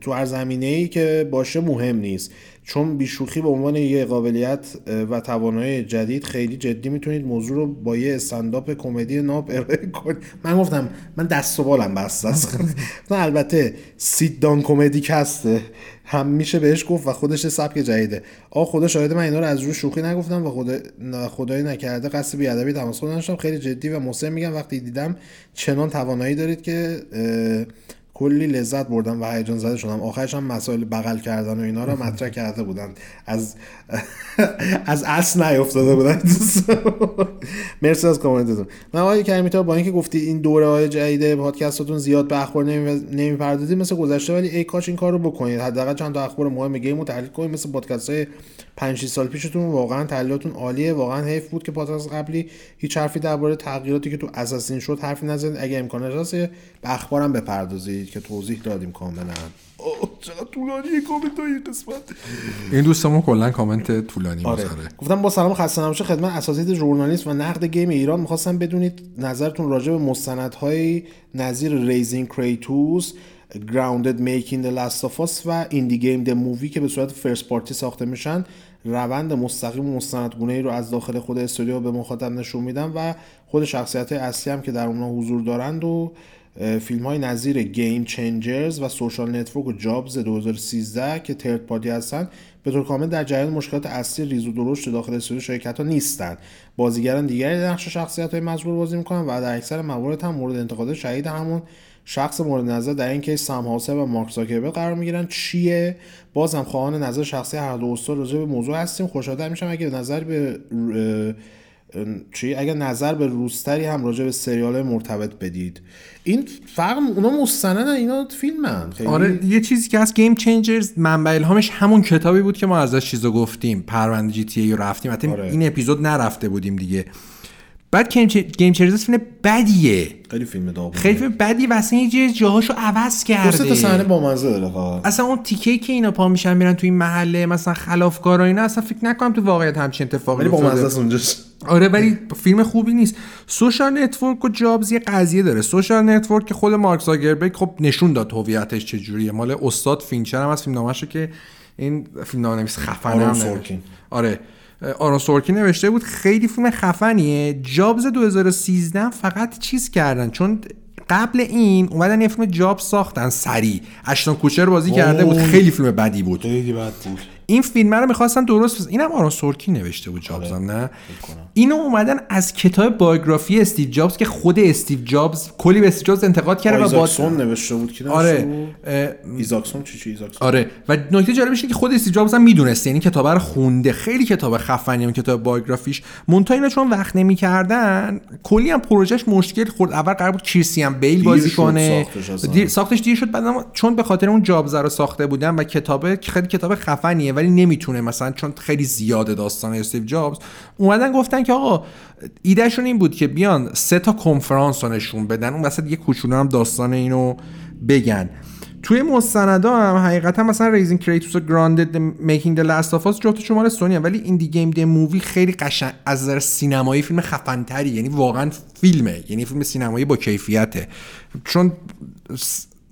تو هر زمینه ای که باشه مهم نیست. چون بیشوخی به عنوان یه قابلیت و توانایی جدید خیلی جدی می‌تونید موضوع رو با یه استنداپ کمدی ناب ارائه کنید. من گفتم من دست و بالم بسته است. نه البته سیت دان کمدی کسته. هم میشه بهش گفت و خودش سبک جدیده. آ خدا شاهد من اینا رو از روی شوخی نگفتم و خدا خدایی نکرده قصد بیادبی تماسخور نداشتم خیلی جدی و مصر میگم. وقتی دیدم چنان توانایی دارید که کلی لذت بردم و هیجان زده شدم. آخرش هم مسائل بغل کردن و اینا رو مطرح کرده بودن. از از اصل نیافتاده بودن. مرسی از کامنتتون. من آقای کریمی تا با اینکه گفتی این دوره های جدید پادکستاتون زیاد به اخبار نمی‌پردازید مثل گذشته ولی ای کاش این کار رو بکنید. حداقل چند تا اخبار مهم گیم رو تحلیل کنید مثل پادکست های 5 سال پیشتون واقعا تحلیلاتون عالیه. واقعا حیف بود که پادکست قبلی هیچ حرفی درباره تغییراتی که تو اساسین شد حرفی نزدید اگه امکانش هست به اخبارم بپردازید که توضیح دادیم کاملا. چقدر طولانی کامنت های قسمت. این دوستمون کلا کامنت طولانی آره. گفتم با سلام خسته نباشه خدمت اساتید ژورنالیست و نقد game ایران. می‌خواستم بدونید نظرتون راجع به مستندهای نظیر Raising Kratos Grounded Making the Last of Us و Indie Game The Movie که به صورت first party ساخته میشن روند مستقیم و مستندگونه ای رو از داخل خود استودیو به مخاطب نشون میدن و خود شخصیت اصلی هم که در اونها حضور دارند و فیلم های نظیر Gamechangers و Social Network و Jobs 2013 که third party هستن به طور کامل در جریان مشکلات اصلی ریز و درشت داخل استودیو شرکت ها نیستند بازیگران دیگری نقش شخصیت های مذکور بازی می‌کنن و در اکثر موارد هم مورد انتقاد شدید همون شخص مورد نظر در این کیس هاسه و مارک زاکربرگ قرار می‌گیرن چیه؟ بازم خواهان نظر شخصی هر دو استاد راجع به موضوع هستیم. خوشحال میشم اگه نظر به چی؟ اگر نظر به روستری هم راجع به سریال مرتبط بدید. این فرق اونا مستندن اینا فیلمن. خیلی... آره یه چیزی که از Gamechangers منبع الهامش همون کتابی بود که ما ازش چیزو گفتیم. پرونده GTA رو رفتیم. حتی آره. این اپیزود نرفته بودیم دیگه. بعد Gamechangers فیلم بدیه. خیلی فیلم داغونه. خیلی فیلم بدی و اصلا یه جاهاشو عوض کرده. دو صحنه با مزه داره فقط. اصلا اون تیکه که اینا پا میشن میرن تو این محله مثلا خلافکارا اینا اصلا فکر نکنم تو واقعیت همچین اتفاقی ولی با مزه اونجاست آره ولی فیلم خوبی نیست. Social Network و Jobs یه قضیه داره. Social Network که خود مارک زاگربرگ خب نشون داد هویتش چجوریه. مال استاد فینچر هم از فیلم نامش که این فیلم نامه‌نویس خفن هم آره. آرون سورکین نوشته بود خیلی فیلم خفنیه. Jobs 2013 فقط چیز کردن. چون قبل این اومدن یه فیلم جاب ساختن سری اشتون کوچر بازی کرده بود. خیلی فیلم بدی بود. خیلی بد بود این فیلم رو می‌خواستن درست. اینم آرون سورکین نوشته بود جابز آره. نه؟ اینو اومدن از کتاب biography استیو جابز که خود استیو جابز کلی به استیو جابز انتقاد کرده و با نوشته بود که آره ایزاکسون چی چی ایزاکسون آره. و نکته جالبش اینه که خود استیو جابز هم می‌دونست یعنی کتاب رو خونده. خیلی کتاب خفنی اون کتاب biography ش. مونتا اینا چون وقت نمی‌کردن کلی هم پروژهش مشکل خورد. اول قرار بود کریستیان بیل بازی کنه. ساختش دیر شد بعد چون به خاطر اون جابز رو ساخته بودن و کتاب خیلی کتاب خفنیه ولی نمی‌تونه مثلا چون خیلی زیاده داستان استیو جابز. اومدن گفتن که آقا ایدهشون این بود که بیان سه تا کنفرانس رو نشون بدن اون وسط یه کوچولو هم داستان اینو بگن. توی مستندا هم حقیقتا مثلا Raising Kratos و Grounded Making The Last of Us جفتش مال سونی ولی Indie Game The Movie خیلی قشنگ از نظر سینمایی فیلم خفنتری یعنی واقعا فیلمه یعنی فیلم سینمایی با کیفیته. چون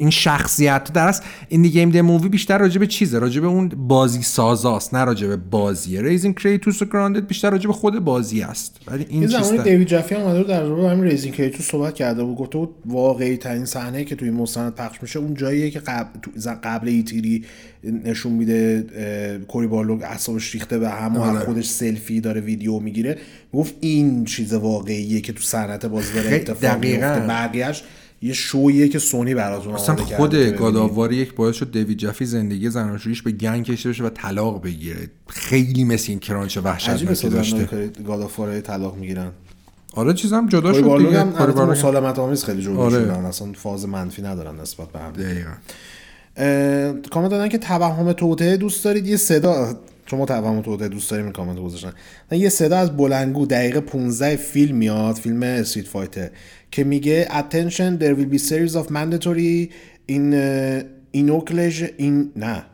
این شخصیت در است Indie Game The Movie بیشتر راجع به چیزه راجع به اون بازی سازاست نه راجع به بازیه. Raising Kratos و Grounded بیشتر راجع به خود بازی است. ولی این چیز دیوید جفی هم اومده در رابطه همین Raising Kratos صحبت کرده بود گفته بود واقعی ترین صحنه که توی مستند پخش میشه اون جاییه که قبل قبل E3 نشون میده کوری بارلوگ اعصابش ریخته به هم و آره. خودش سلفی داره ویدیو می‌گیره. گفت این چیز واقعیه که تو صنعت بازی داره اتفاق میفته بقیه‌اش یه شویه که سونی براتون اصلا خود God of War یک باعث شد دیوید جفی زندگی زناشوییش به گند کشیده بشه و طلاق بگیره. خیلی مثل این crunch وحشتناکی داشته. گاداوار طلاق می‌گیرن. آره چیزم جدا شد دیگه. هم مسالمت آمیز خیلی جدا آره. شدن اصلا فاز منفی ندارن نسبت به هم کامنت دادن که توهم توته دوست دارید. یه صدا شما توهم توته دوست داریم این کامنت گذاشتن. یه صدا از بلنگو دقیقه 15 فیلم میاد. فیلم استریت فایتر که میگه attention there will be series of mandatory in uh, inoculation in نه.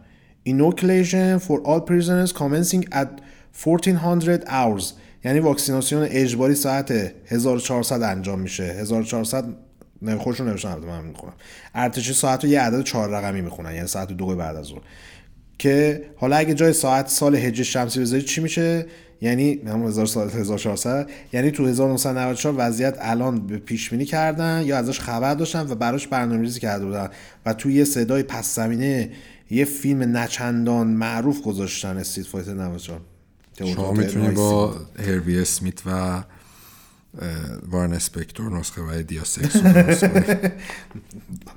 Inoculation for all prisoners commencing at 1400 hours. یعنی واکسیناسیون اجباری ساعت 1400 انجام میشه. 1400 نه خوشون نوشتن من می‌خونم. ارتشی ساعت رو یه عدد چهار رقمی می‌خونن یعنی ساعت دو بعد از اون. که حالا اگه جای ساعت سال هجری شمسی بذارید چی میشه؟ یعنی همون 1000 سال 1400 یعنی تو 1994 وضعیت الان به پیش بینی کردن یا ازش خبر داشتن و براش برنامه‌ریزی کرده بودن و توی یه صدای پس زمینه یه فیلم نچندان معروف گذاشتن استریت فایتر 94 شما می‌تونی با هروی اسمیت و وارن اسپکتور نسخه و دیا سکس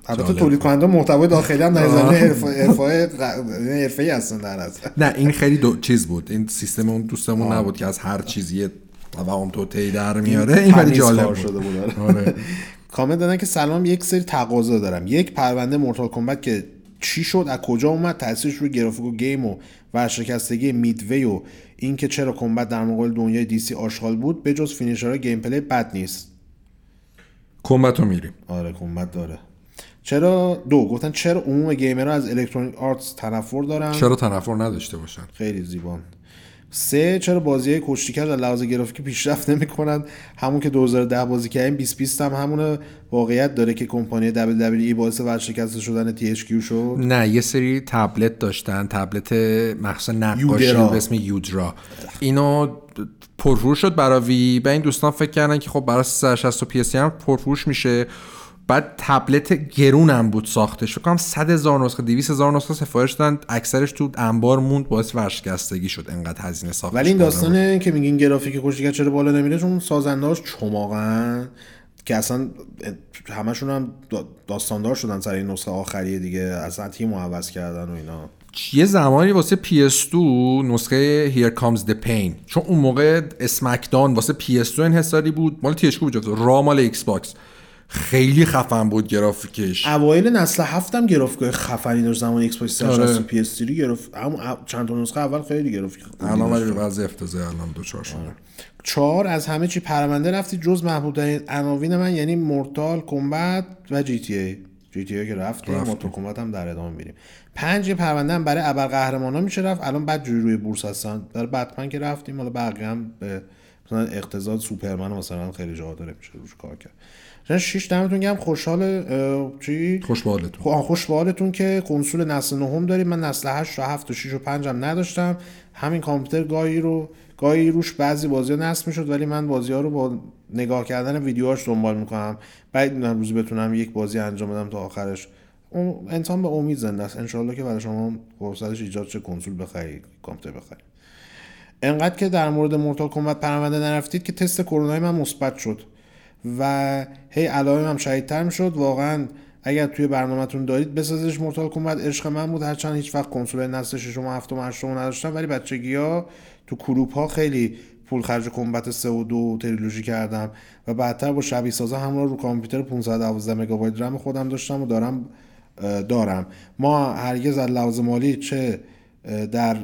البته تولید کننده محتوای داخلی هم در زمینه حرفه‌ای هستن در از نه این خیلی دو چیز بود. این سیستم اون دوستمون نبود که از هر چیزی توهم تو تی در میاره. این ولی جالب شده بود. آره. کامنت دادن که سلام یک سری تقاضا دارم. یک پرونده Mortal Kombat که چی شد از کجا اومد تاثیرش روی گرافیک و game و ورشکستگی Midway و اینکه چرا Kombat در مقابل دنیای DC آشغال بود به جز finisher ها gameplay بد نیست. Kombat رو میریم. آره Kombat داره. چرا دو؟ گفتن چرا عموم gamer ها از Electronic Arts تنفر دارن؟ چرا تنفر نداشته باشن؟ خیلی زیبان سه چرا بازی های کشتیکش از لحاظ گرافیکی پیشرفت نمی‌کنن؟ همون که 2010 بازی کردیم 20 20 هم همون واقعیت داره که کمپانی WWE باعث ورشکسته شدن THQ شد. نه یه سری تبلت داشتن. تبلت مخصوصا نقاشی به اسم یودرا اینو پرفروش شد برای وی به این دوستان فکر کردن که خب برای 360 و PS هم پرفروش میشه. بعد تبلت گرونم بود ساختش. فکر کنم 100 هزار نسخه 200 هزار نسخه سفارش دادن. اکثرش تو انبار موند باعث ورشکستگی شد انقدر هزینه ساخت ولی این داستانه که میگین گرافیک کشتی کج چرا بالا نمیره چون سازنداش چماقن. که اصلا همشون هم داستاندار شدن سر این نسخه آخریه دیگه. اصلا تیم عوض کردن و اینا. یه زمانی واسه PS2 نسخه Here Comes the Pain. چون اون موقع SmackDown واسه PS2 انحصاری بود. مال THQ بود Raw مال Xbox خیلی خفن بود گرافیکش. اوایل نسل هفتم گرافیک خفنی داشت زمان Xbox 360 PS 3 گرفت. چند تا نسخه اول خیلی گرافیک الان ولی وضع افتضاح الان دو چهار شده آره. چهار از همه چی پرونده رفتی جز محبوب ترین عناوین من یعنی مورتال کمبت و جی تی ای جی تی ای که رفتیم مورتال کمبت هم در ادامه میریم. پنج پرونده هم برای ابر قهرمانا میشه رفت. الان بعد جوری روی بورس هستن. برای بتمن که رفتیم حالا بقیه هم به مثلا اقتضاد سوپرمن مثلا خیلی جا داره میشه روش کار کرد. شش دمتون گرم خوشحال چی؟ خوشبالتون خوشبالتون که کنسول نسل نهم داریم. من نسل 8 و 7 و 6 و 5 هم نداشتم. همین کامپیوتر گاهی رو گاهی روش بعضی بازی ها نصب می‌شد ولی من بازی ها رو با نگاه کردن ویدیوهاش دنبال می‌کنم. بعد می‌دونم روزی بتونم یک بازی انجام بدم تا آخرش. انسان به امید زنده است. انشالله که برای شما فرصتش ایجاد چه کنسول بخرید کامپیوتر بخرید. انقدر که در مورد مورتال کمبت پرونده نرفتید که تست کرونا من مثبت شد. و هی علائم هم شدیدتر می‌شد. واقعا اگر توی برنامهتون دارید بسازش مورتال کمبت عشق من بود. هرچند هیچ وقت کنسول نسل ششم و هفتم هشتم نداشتم. ولی بچگی ها تو کروپ ها خیلی پول خرج کمبت 3 و 2 تریلوژی کردم. و بعدتر با شبیه سازه همراه رو کامپیوتر 512 مگابایت رم خودم داشتم و دارم دارم. ما هرگز از لحاظ مالی چه در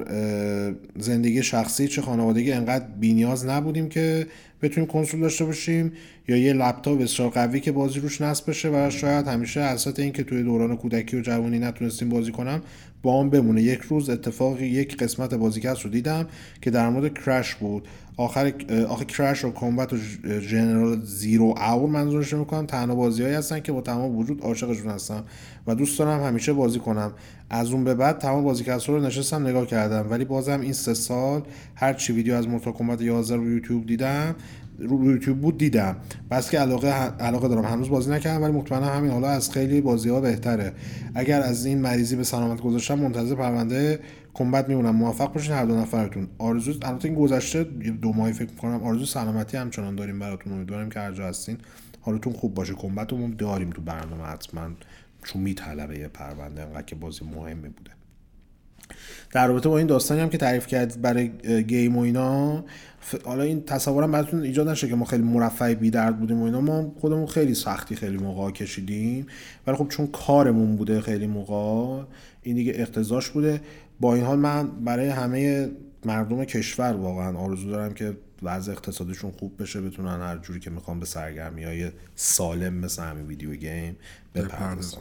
زندگی شخصی چه خانوادگی انقدر بینیاز نبودیم که بتونیم کنسول داشته باشیم یا یه لپتاپ بسیار قوی که بازی روش نصب بشه و شاید همیشه اساس این که توی دوران کودکی و جوانی نتونستیم بازی کنم با هم بمونه. یک روز اتفاقی یک قسمت بازیکست رو دیدم که در مورد کرش بود. آخر آخر کرش و کامبت و جنرال زیرو اور منظورش می‌کنم. تنها بازیهایی هستن که با تمام وجود عاشقشون هستم و دوست دارم همیشه بازی کنم. از اون به بعد تمام بازیکست رو نشستم نگاه کردم. ولی بازم این سه سال هر چی ویدیو از مورتا کمبت 11 رو یوتیوب دیدم رو یوتیوب بود دیدم. بس که علاقه علاقه دارم. هنوز بازی نکردم ولی مطمئنا همین حالا از خیلی بازی ها بهتره. اگر از این مریضی به سلامت گذاشتم منتظر پرونده کمبت میمونم. موفق باشین هر دو نفرتون. آرزو البته این گذشته دو ماهی فکر می‌کنم آرزو سلامتی همچنان داریم براتون. امیدوارم که هر جا هستین حالتون خوب باشه. کمبت رو داریم تو برنامه حتما. چون میطلبه یه پرونده انقدر که بازی مهمی بوده. در رابطه با این داستانی هم که تعریف کرد برای گیم و اینا حالا این تصورم براتون ایجاد نشه که ما خیلی مرفع بی درد بودیم و اینا. ما خودمون خیلی سختی خیلی موقع کشیدیم. ولی خب چون کارمون بوده خیلی موقع این دیگه اقتضاش بوده. با این حال من برای همه مردم کشور واقعا آرزو دارم که وضع اقتصادشون خوب بشه بتونن هر جوری که می‌خوان به سرگرمی های سالم مثل همین ویدیو گیم بپردازن.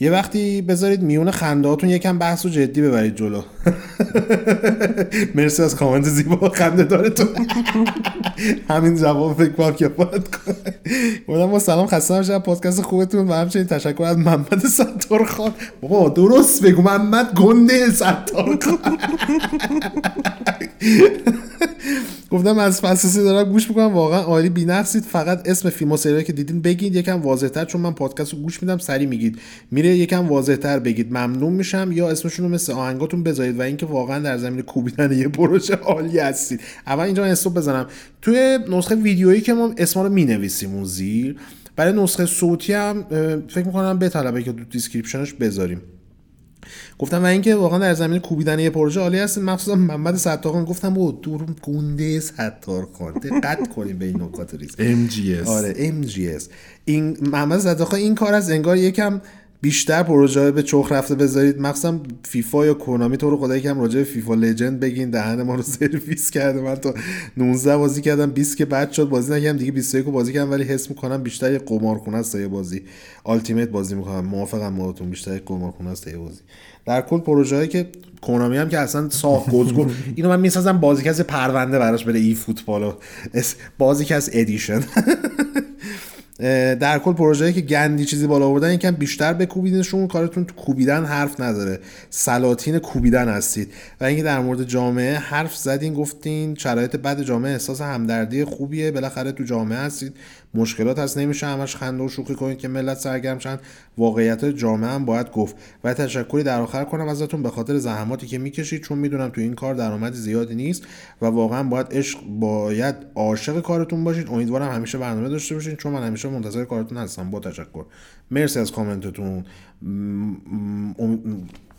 یه وقتی بذارید میون خندهاتون یکم بحث و جدی ببرید جلو. مرسی از کامنت زیبا خنده دارتون. همین جواب فکر کنم که باید کنم با سلام خسته نباشید. پادکست خوبتون و همچنین تشکر از محمد ستار خان. بابا درست بگو. محمد گنده ستار خان. گفتم از فلسفه دارم گوش می‌کنم. واقعا عالی. بی‌نقصید. فقط اسم فیلم و که دیدین بگید. یکم واضح‌تر چون من پادکست رو گوش میدم سری میگید. میره یکم واضح‌تر بگید. ممنون میشم. یا اسمشون رو مثل آهنگاتون بذارید و اینکه واقعا در زمین کوبیدن یه پروژه عالی هستید. اول اینجا استوب بزنم. توی نسخه ویدیویی که ما اسما رو می‌نویسیم اون زیر برای نسخه صوتی هم فکر می‌کنم بطلبه که تو دیسکریپشنش بذاریم. گفتم و اینکه واقعا در زمین کوبیدن یه پروژه عالی هستین مخصوصا محمد ستار گفتم با دور گونده ستار خان دقت کنیم به این نکات ریز. MGS آره MGS این محمد ستار این کار از انگار یکم بیشتر پروژه به چخ رفته بذارید. مخصوصا فیفا یا کنامی تو رو خدایی کم راجع به فیفا لجند بگین. دهن ما رو سرویس کرده. من تا 19 بازی کردم. 20 که بعد شد. بازی نکردم. دیگه 21 بازی کردم. ولی حس می‌کنم بیشتر یه قمارخونه است یه بازی. التیمیت بازی می‌کنم. موافقم باهاتون. بیشتر یه قمارخونه است یه بازی. در کل پروژه‌ای که کنامی هم که اصلا ساخت گزگو. اینو من می‌سازم بازیکس پرونده براش بره ای فوتبال. بازیکس ادیشن در کل پروژه‌ای که گندی چیزی بالا آوردن یکم بیشتر بکوبیدنشون کارتون تو کوبیدن حرف نداره سلاطین کوبیدن هستید. و اینکه در مورد جامعه حرف زدین گفتین شرایط بد جامعه احساس همدردی خوبیه بالاخره تو جامعه هستید. مشکلات هست. نمیشه همش خنده و شوخی کنید که ملت سرگرم شن. واقعیت جامعه هم باید گفت. و تشکری در آخر کنم ازتون به خاطر زحماتی که می‌کشید چون می‌دونم تو این کار درآمد زیادی نیست و واقعا باید عشق باید عاشق کارتون باشید. امیدوارم همیشه برنامه داشته باشین چون من همیشه منتظر کارتون هستم. با تشکر. مرسی از کامنتتون.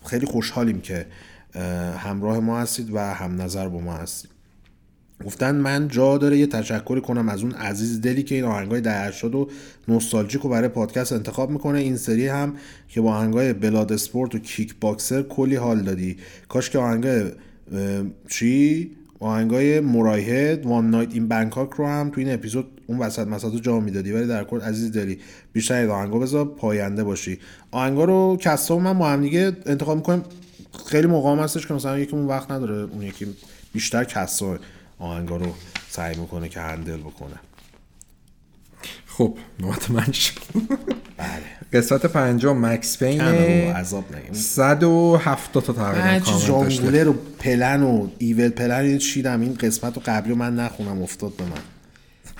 خیلی خوشحالیم که همراه ما هستید و هم نظر با ما هستید. گفتن من جا داره یه تشکری کنم از اون عزیز دلی که این آهنگای ده شد و نوستالژیک رو برای پادکست انتخاب می‌کنه. این سری هم که با آهنگای بلاد اسپورت و کیک باکسر کلی حال دادی. کاش که آهنگای چی؟ آهنگای مرایهد وان نایت این بنکاک رو هم تو این اپیزود اون وسط مسات جا می‌دادی. ولی در کل عزیز دلی بیشتر آهنگا بذار پاینده باشی. آهنگا رو کسا من با هم دیگه انتخاب می‌کنم خیلی مقام هستش که مثلا یکی اون وقت نداره اون یکی بیشتر کسا آهنگا رو سعی می‌کنه که هندل بکنه. خب نوبت من شد بله. قسمت پنجم مکس پین. عذاب نگیم. 170 تا تقریبا کامنت داشته. رو پلن و ایول پلن رو چیدم. این قسمت رو قبلی من نخونم افتاد به من.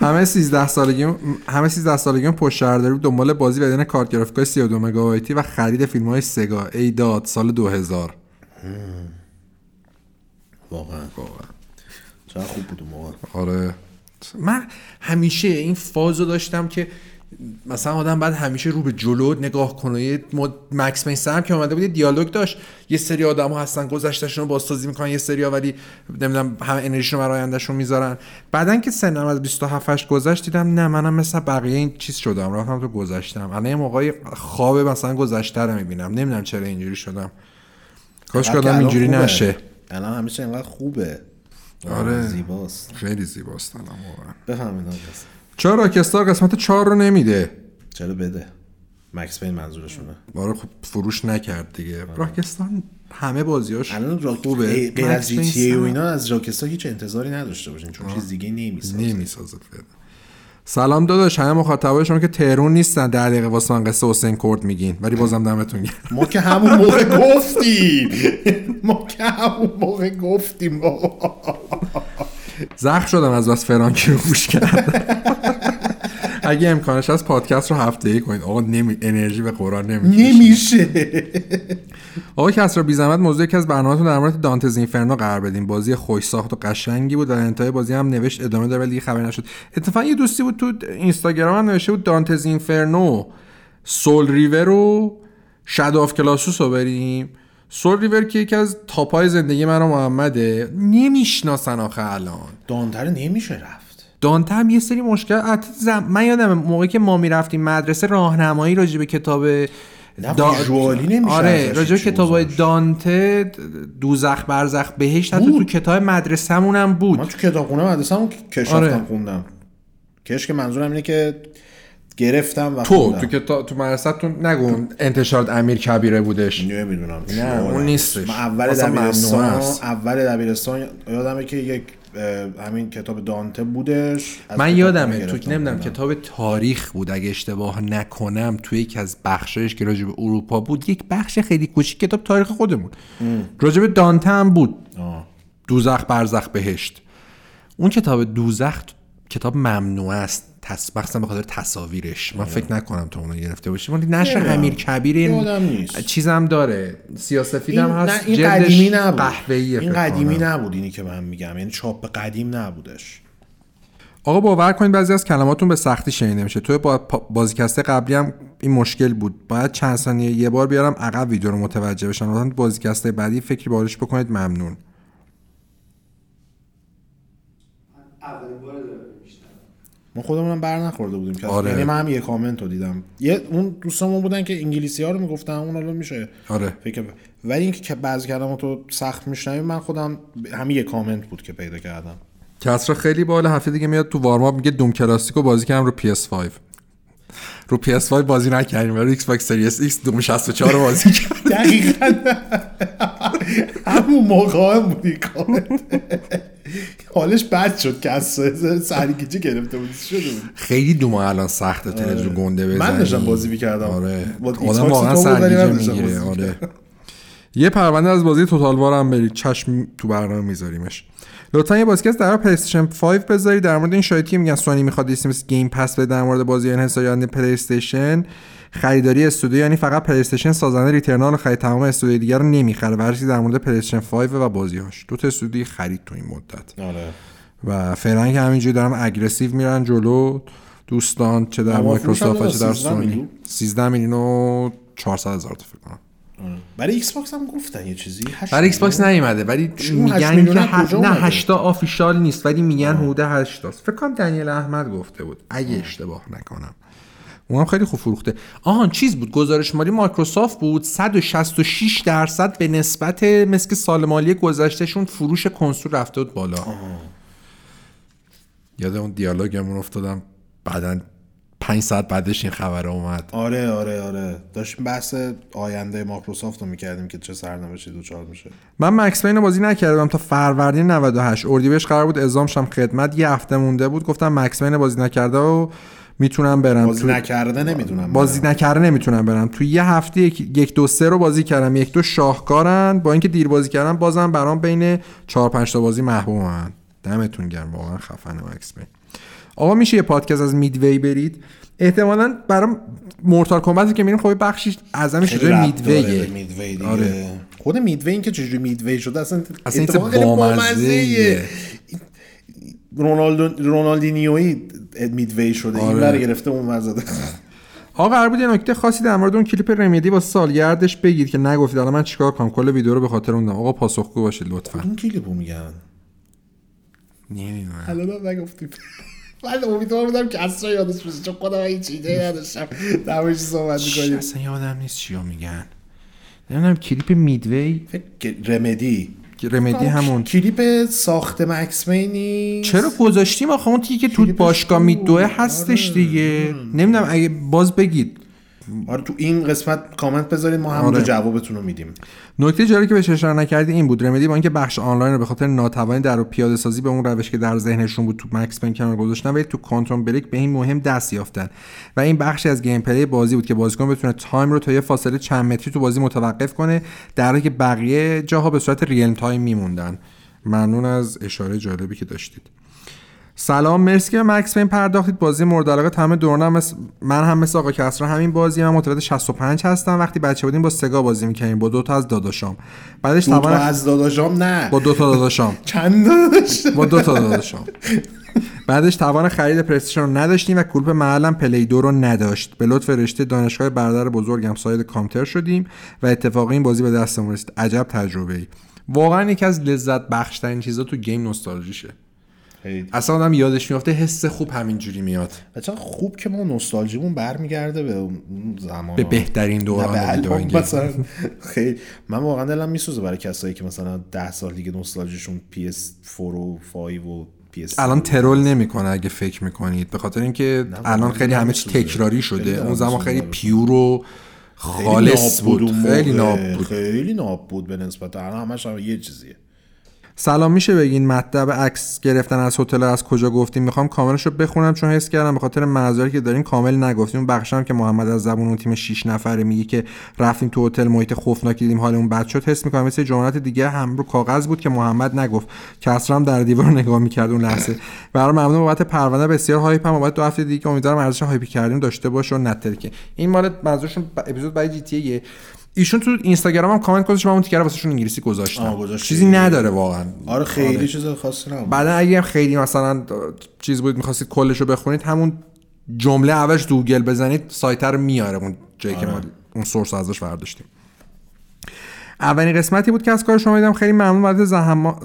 همه 13 سالگی همه 13 سالگی پشت داری دنبال بازی بدون کارت گرافیکای 32 مگابایتی و خرید فیلم های سگا. ای داد سال 2000 واقعا. واقعا. چقدر خوب بود اون موقع. آره. من همیشه این فازو داشتم که مثلا آدم بعد همیشه رو به جلو نگاه کنه. یه مد... مکس پین سم که اومده بود یه دیالوگ داشت. یه سری آدم ها هستن گذشتهشون رو بازسازی می‌کنن یه سری ها ولی نمی‌دونم همه انرژیشون برای آیندهشون می‌ذارن. بعدا که سنم از 27 8 گذشت دیدم نه منم مثلا بقیه این چیز شدم. رفتم تو گذشتم. الان یه موقعی خواب مثلا گذشته رو می‌بینم. نمی‌دونم چرا اینجوری شدم. کاش که آدم اینجوری نشه. الان همیشه اینقدر خوبه. آره. زیباست. خیلی زیباست الان واقعا. بفهمید چرا راکستار قسمت 4 رو نمیده. چرا بده؟ مکس پین منظورشونه. آره خب فروش نکرد دیگه. راکستار همه بازیاش الان راک خوبه. غیر از جی تی و اینا از راکستار هیچ انتظاری نداشته باشین چون چیز دیگه نمی‌سازه. نمی‌سازه فعلا. سلام داداش همه مخاطبای شما که تهرون نیستن. در دقیقه واسه من قصه حسین کرد میگین ولی بازم دمتون گرم. ما که همون موقع گفتیم. ما که همون موقع گفتیم زخ شدم از بس فرانکی رو گوش کردم. اگه امکانش هست پادکست رو هفته ای کنید. آقا نمی... انرژی به قرآن نمیشه نمیشه. آقا کسرا بی زحمت موضوع یکی از برنامه‌تون در مورد Dante's Inferno قرار بدیم. بازی خوش ساخت و قشنگی بود و در انتهای بازی هم نوشت ادامه داره ولی خبری نشد. اتفاقا یه دوستی بود تو اینستاگرام هم نوشته بود Dante's Inferno Soul Reaver و Shadow of the Colossus رو بریم. Soul Reaver که یکی از top ای زندگی من و محمده. نمی‌شناسن آخه الان. دانته رو نمیشه رفت. دانته هم یه سری مشکل زم... من یادم موقعی که ما می‌رفتیم مدرسه راهنمایی راجع به کتاب دا... نمیشه آره راجع به کتاب دانته دوزخ برزخ بهشت حتی تو کتاب مدرسه‌مون هم بود. من تو کتابخونه مدرسه‌مون کش آره. خوندم. کش که منظورم اینه که گرفتم و تو خوندم. تو کتاب تو مدرسه‌تون نگو انتشارات امیر کبیره بودش. نمی‌دونم نه اون نیستش. من اول دبیرستان اول دبیرستان یادمه که یک همین کتاب دانته بودش. من یادمه تو نمی‌دونم کتاب تاریخ بود اگه اشتباه نکنم تو یکی از بخشایش که راجع به اروپا بود یک بخش خیلی کوچیک کتاب تاریخ خودمون. راجع به دانته هم بود. آه. دوزخ برزخ بهشت. اون کتاب دوزخ کتاب ممنوع است. تص... به خاطر تصاویرش. من فکر نکنم تو اونو گرفته باشی. ولی نشر امیر کبیر این چیزم داره. سیاسفیدم هست. این قدیمی نبود. این قدیمی نبود اینی که من میگم. یعنی چاپ قدیم نبودش. آقا باور کنید بعضی از کلماتون به سختی شنیده میشه. توی با بازیکسته قبلی هم این مشکل بود. باید چند ثانیه یه بار بیارم عقب ویدیو رو متوجه بشن. بازیکسته بعدی فکری بارش بکنید ممنون. ما خودمون بر نخورده بودیم که آره. یعنی من هم یه کامنت رو دیدم. یه اون دوستامون بودن که انگلیسی ها رو می‌گفتن اون الان میشه آره. فکر ولی اینکه که بعضی کلمات رو سخت میشنویم من خودم همین یه کامنت بود که پیدا کردم. کسرا خیلی بالا هفته دیگه میاد تو warm up میگه Doom Classic و بازی کردم رو PS5 رو PS5 بازی نکردیم. ولی Xbox Series X Doom 64 رو بازی کردیم. دقیقاً. همون موقع بودی حالش بد شد که از سرگیجی گرفته بود. شده بود؟ خیلی Doom الان سخته تلویزیون آره. گنده بزنی. من داشتم بازی می‌کردم. آره. آدم واقعا سرگیجه می‌گیره. آره. یه پرونده از بازی Total War هم برید. چشم تو برنامه میذاریمش. لطفا یه بازیکست در PlayStation 5 بذارید. در مورد این شایعاتی میگن سونی می‌خواد مثل Game Pass به در مورد بازی انحصاری PlayStation خریداری استودیو یعنی فقط PlayStation سازنده Returnal خرید تمام استودیو دیگر رو نمی‌خره مرسی در مورد PlayStation 5 و بازیهاش. دو تا استودیو خرید تو این مدت. آره. و فعلا که همینجوری دارن aggressive میرن جلو دوستان چه در مایکروسافت و چه در سونی. 13 میلیون و 400 هزار تا فکر کنم. برای Xbox هم گفتن یه چیزی. برای Xbox نیومده ولی میگن که ه... نه 8 official نیست ولی میگن حدود 8 است فکر کنم دنیل احمد گفته بود. اگه اشتباه نکنم. اونم خیلی خوب فروخته. آهان چیز بود؟ گزارش مالی مایکروسافت بود. 166 درصد به نسبت مثل سال مالی گذشتهشون فروش کنسول رفته بود بالا. یاد اون دیالوگمون افتادم. بعدا پنج ساعت بعدش این خبر اومد. آره آره آره. داشتیم بحث آینده مایکروسافت رو می‌کردیم که چه سرنوشتی دوچار میشه. من مکس پین بازی نکردم تا فروردین 98 اردیبهشت قرار بود اعزامشم خدمت. یه هفته مونده بود. گفتم مکس پین بازی نکرده و می‌تونم برم بازی تو... نکرده نمی‌تونم بازی نکرده نمی‌تونم برم تو یه هفته یک, دو سه رو بازی کردم یک دو شاهکارن. با اینکه دیر بازی کردم بازم برام بین 4 5 تا بازی محبوبن. دمتون گرم. واقعا خفنه مکس پین آقا میشه یه پادکست از میدوی برید؟ احتمالا برام مورتال کمبت که میریم خب بخشی اعظمش شده میدویه. میدوی آره. خود میدوی این که چجوری میدوی شده اصلا اصلا اتفاقا بامزه رونالدو رونالدینیوی میدوی شده. آره. این گرفته اون وزده آقا قرار بود یه نکته خاصی در مورد اون کلیپ رمیدی با سالگردش بگید که نگفتید. الان من چیکار کنم؟ کل ویدیو رو به خاطر اون آقا پاسخگو باشید لطفا. اون کلیپو میگن. نمی‌دونم. الان نگفتید من امیدوار بودم که اصلا یادش بشه چون خودم این چیزی نداشتم در صحبت می‌کنیم. اصلا یادم نیست چیا میگن. نمی‌دونم کلیپ میدوی؟ رمدی رمدی همون. کلیپ ساخت مکس مینی چرا گذاشتیم آخه؟ اون که تو باشگاه میدوه هستش آره. دیگه. نمی‌دونم اگه باز بگید. آره تو این قسمت کامنت بذارید ما همونجا آره. جوابتون رو میدیم. نکته جالبی که بهش اشاره نکردی این بود Remedy با اینکه بخش آنلاین رو به خاطر ناتوانی در پیاده سازی به اون روش که در ذهنشون بود تو Max Payne کنار گذاشتن ولی تو Quantum Break به این مهم دست یافتن. و این بخشی از gameplay بازی بود که بازیکن بتونه time رو تا یه فاصله چند متری تو بازی متوقف کنه در حالی که بقیه جاها به صورت real time میموندن. ممنون از اشاره جالبی که داشتید. سلام مرسی که Max Payne پرداختید. بازی مورد علاقه تمام دوران مثل من هم مثل آقا کسرا همین بازی من متولد 65 هستم. وقتی بچه بودیم با سگا بازی می‌کردیم با دو تا از داداشام بعدش دو تا از داداشام نه. با دو تا داداشام چند داداش با دو تا داداشام بعدش توان خرید PlayStation رو نداشتیم و کلوپ محلم play دو رو نداشت. به لطف رشته دانشگاه برادر بزرگم صاحب کامپیوتر شدیم و اتفاقی این بازی به دستمون رسید. عجب تجربه ای واقعا یکی از لذت بخشترین چیزا تو game نوستالژیشه. اصلا آدم یادش میافته حس خوب همینجوری میاد. بچه خوب که ما نوستالژیمون برمیگرده به اون زمان. به بهترین دوران مثلا خیلی. من واقعا دلم میسوزه برای کسایی که مثلا ده سال دیگه نوستالژیشون PS4 و 5 و PS الان ترول نمی‌کنه اگه فکر می‌کنید. به خاطر اینکه الان خیلی همه چی تکراری شده. اون زمان خیلی پیور و خالص بود, خیلی ناب بود. خیلی ناب بود به نسبت. الان همش هم یه چیزیه. سلام میشه بگین مطلب عکس گرفتن از هتل از کجا گفتیم؟ می‌خوام کاملش رو بخونم چون حس کردم به خاطر معذاری که دارین کامل نگفتیم اون بخشم که محمد از زبون اون تیم 6 نفره میگه که رفتیم تو هتل محیط خوفناکی دیدیم حالمون بد شد. حس می‌کنم مثل جملات دیگه هم رو کاغذ بود که محمد نگفت. کسرا هم در دیوار نگاه می‌کرد اون لحظه. برای ممنون بابت پرونده بسیار hype هم. بابت دو هفته دیگه امیدوارم ارزش hype ی کردیم داشته باشه و نترکه. این مال منظورشون اپیزود برای GTA شون تو اینستاگرام هم کامنت گذاشت من اون تیکر واسهشون انگلیسی گذاشتم. چیزی نداره واقعا. آره خیلی آره. چیز خاصی نبود. بعدا اگه خیلی مثلا چیز بود می‌خواستید کلش رو بخونید همون جمله اولش تو گوگل بزنید سایت رو میاره اون جایی که ما آره. اون سورس ازش برداشتیم. اولین قسمتی بود که از کار شما دیدم خیلی ممنون. بعد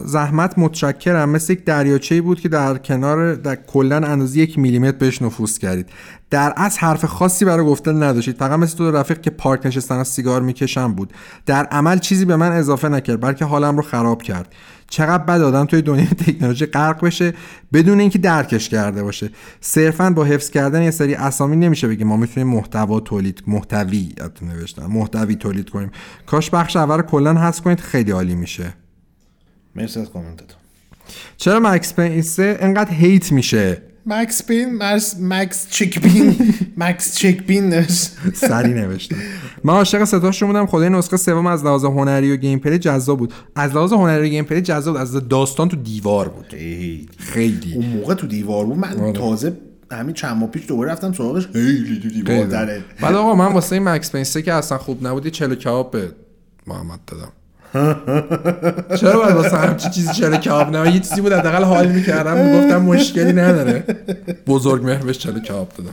زحمت متشکرم. مثل یک دریاچه‌ای بود که در کنار در کلا اندازه یک میلیمتر بهش نفوذ کردید. در از حرف خاصی برای گفتن نداشتید. فقط مثل تو رفیق که پارک نشستن و سیگار می‌کشم بود. در عمل چیزی به من اضافه نکرد بلکه حالم رو خراب کرد. چقدر بد آدم توی دنیای تکنولوژی غرق بشه بدون اینکه درکش کرده باشه. صرفا با حفظ کردن یه سری اسامی نمیشه بگیم. ما می‌تونیم محتوا تولید محتوی نوشتم محتوی تولید کنیم. کاش بخش اول کلا حذف کنید خیلی عالی میشه. مرسی از کامنتتون. چرا Max Payne سه انقدر hate میشه؟ مکس بین مرس مکس چیک Payne مکس چیک بین نوشت سری نوشتم. من عاشق ستاشون بودم. خدایی نسخه سوم از لحاظ هنری و gameplay جذاب بود. از لحاظ هنری و gameplay جذاب از داستان تو دیوار بود. خیلی. اون موقع تو دیوار بود. من آره. تازه همین چند ماه پیش دوباره رفتم سراغش. خیلی تو دیوار داره بعد آقا من واسه این مکس پنسه که اصلا خوب نبودی چلو کباب به محمد دادم. چرا باید واسه همچی چیزی چرا کباب نه؟ یه چیزی بود حداقل حال می‌کردم می‌گفتم مشکلی نداره. بزرگ مهر بهش چرا کباب دادم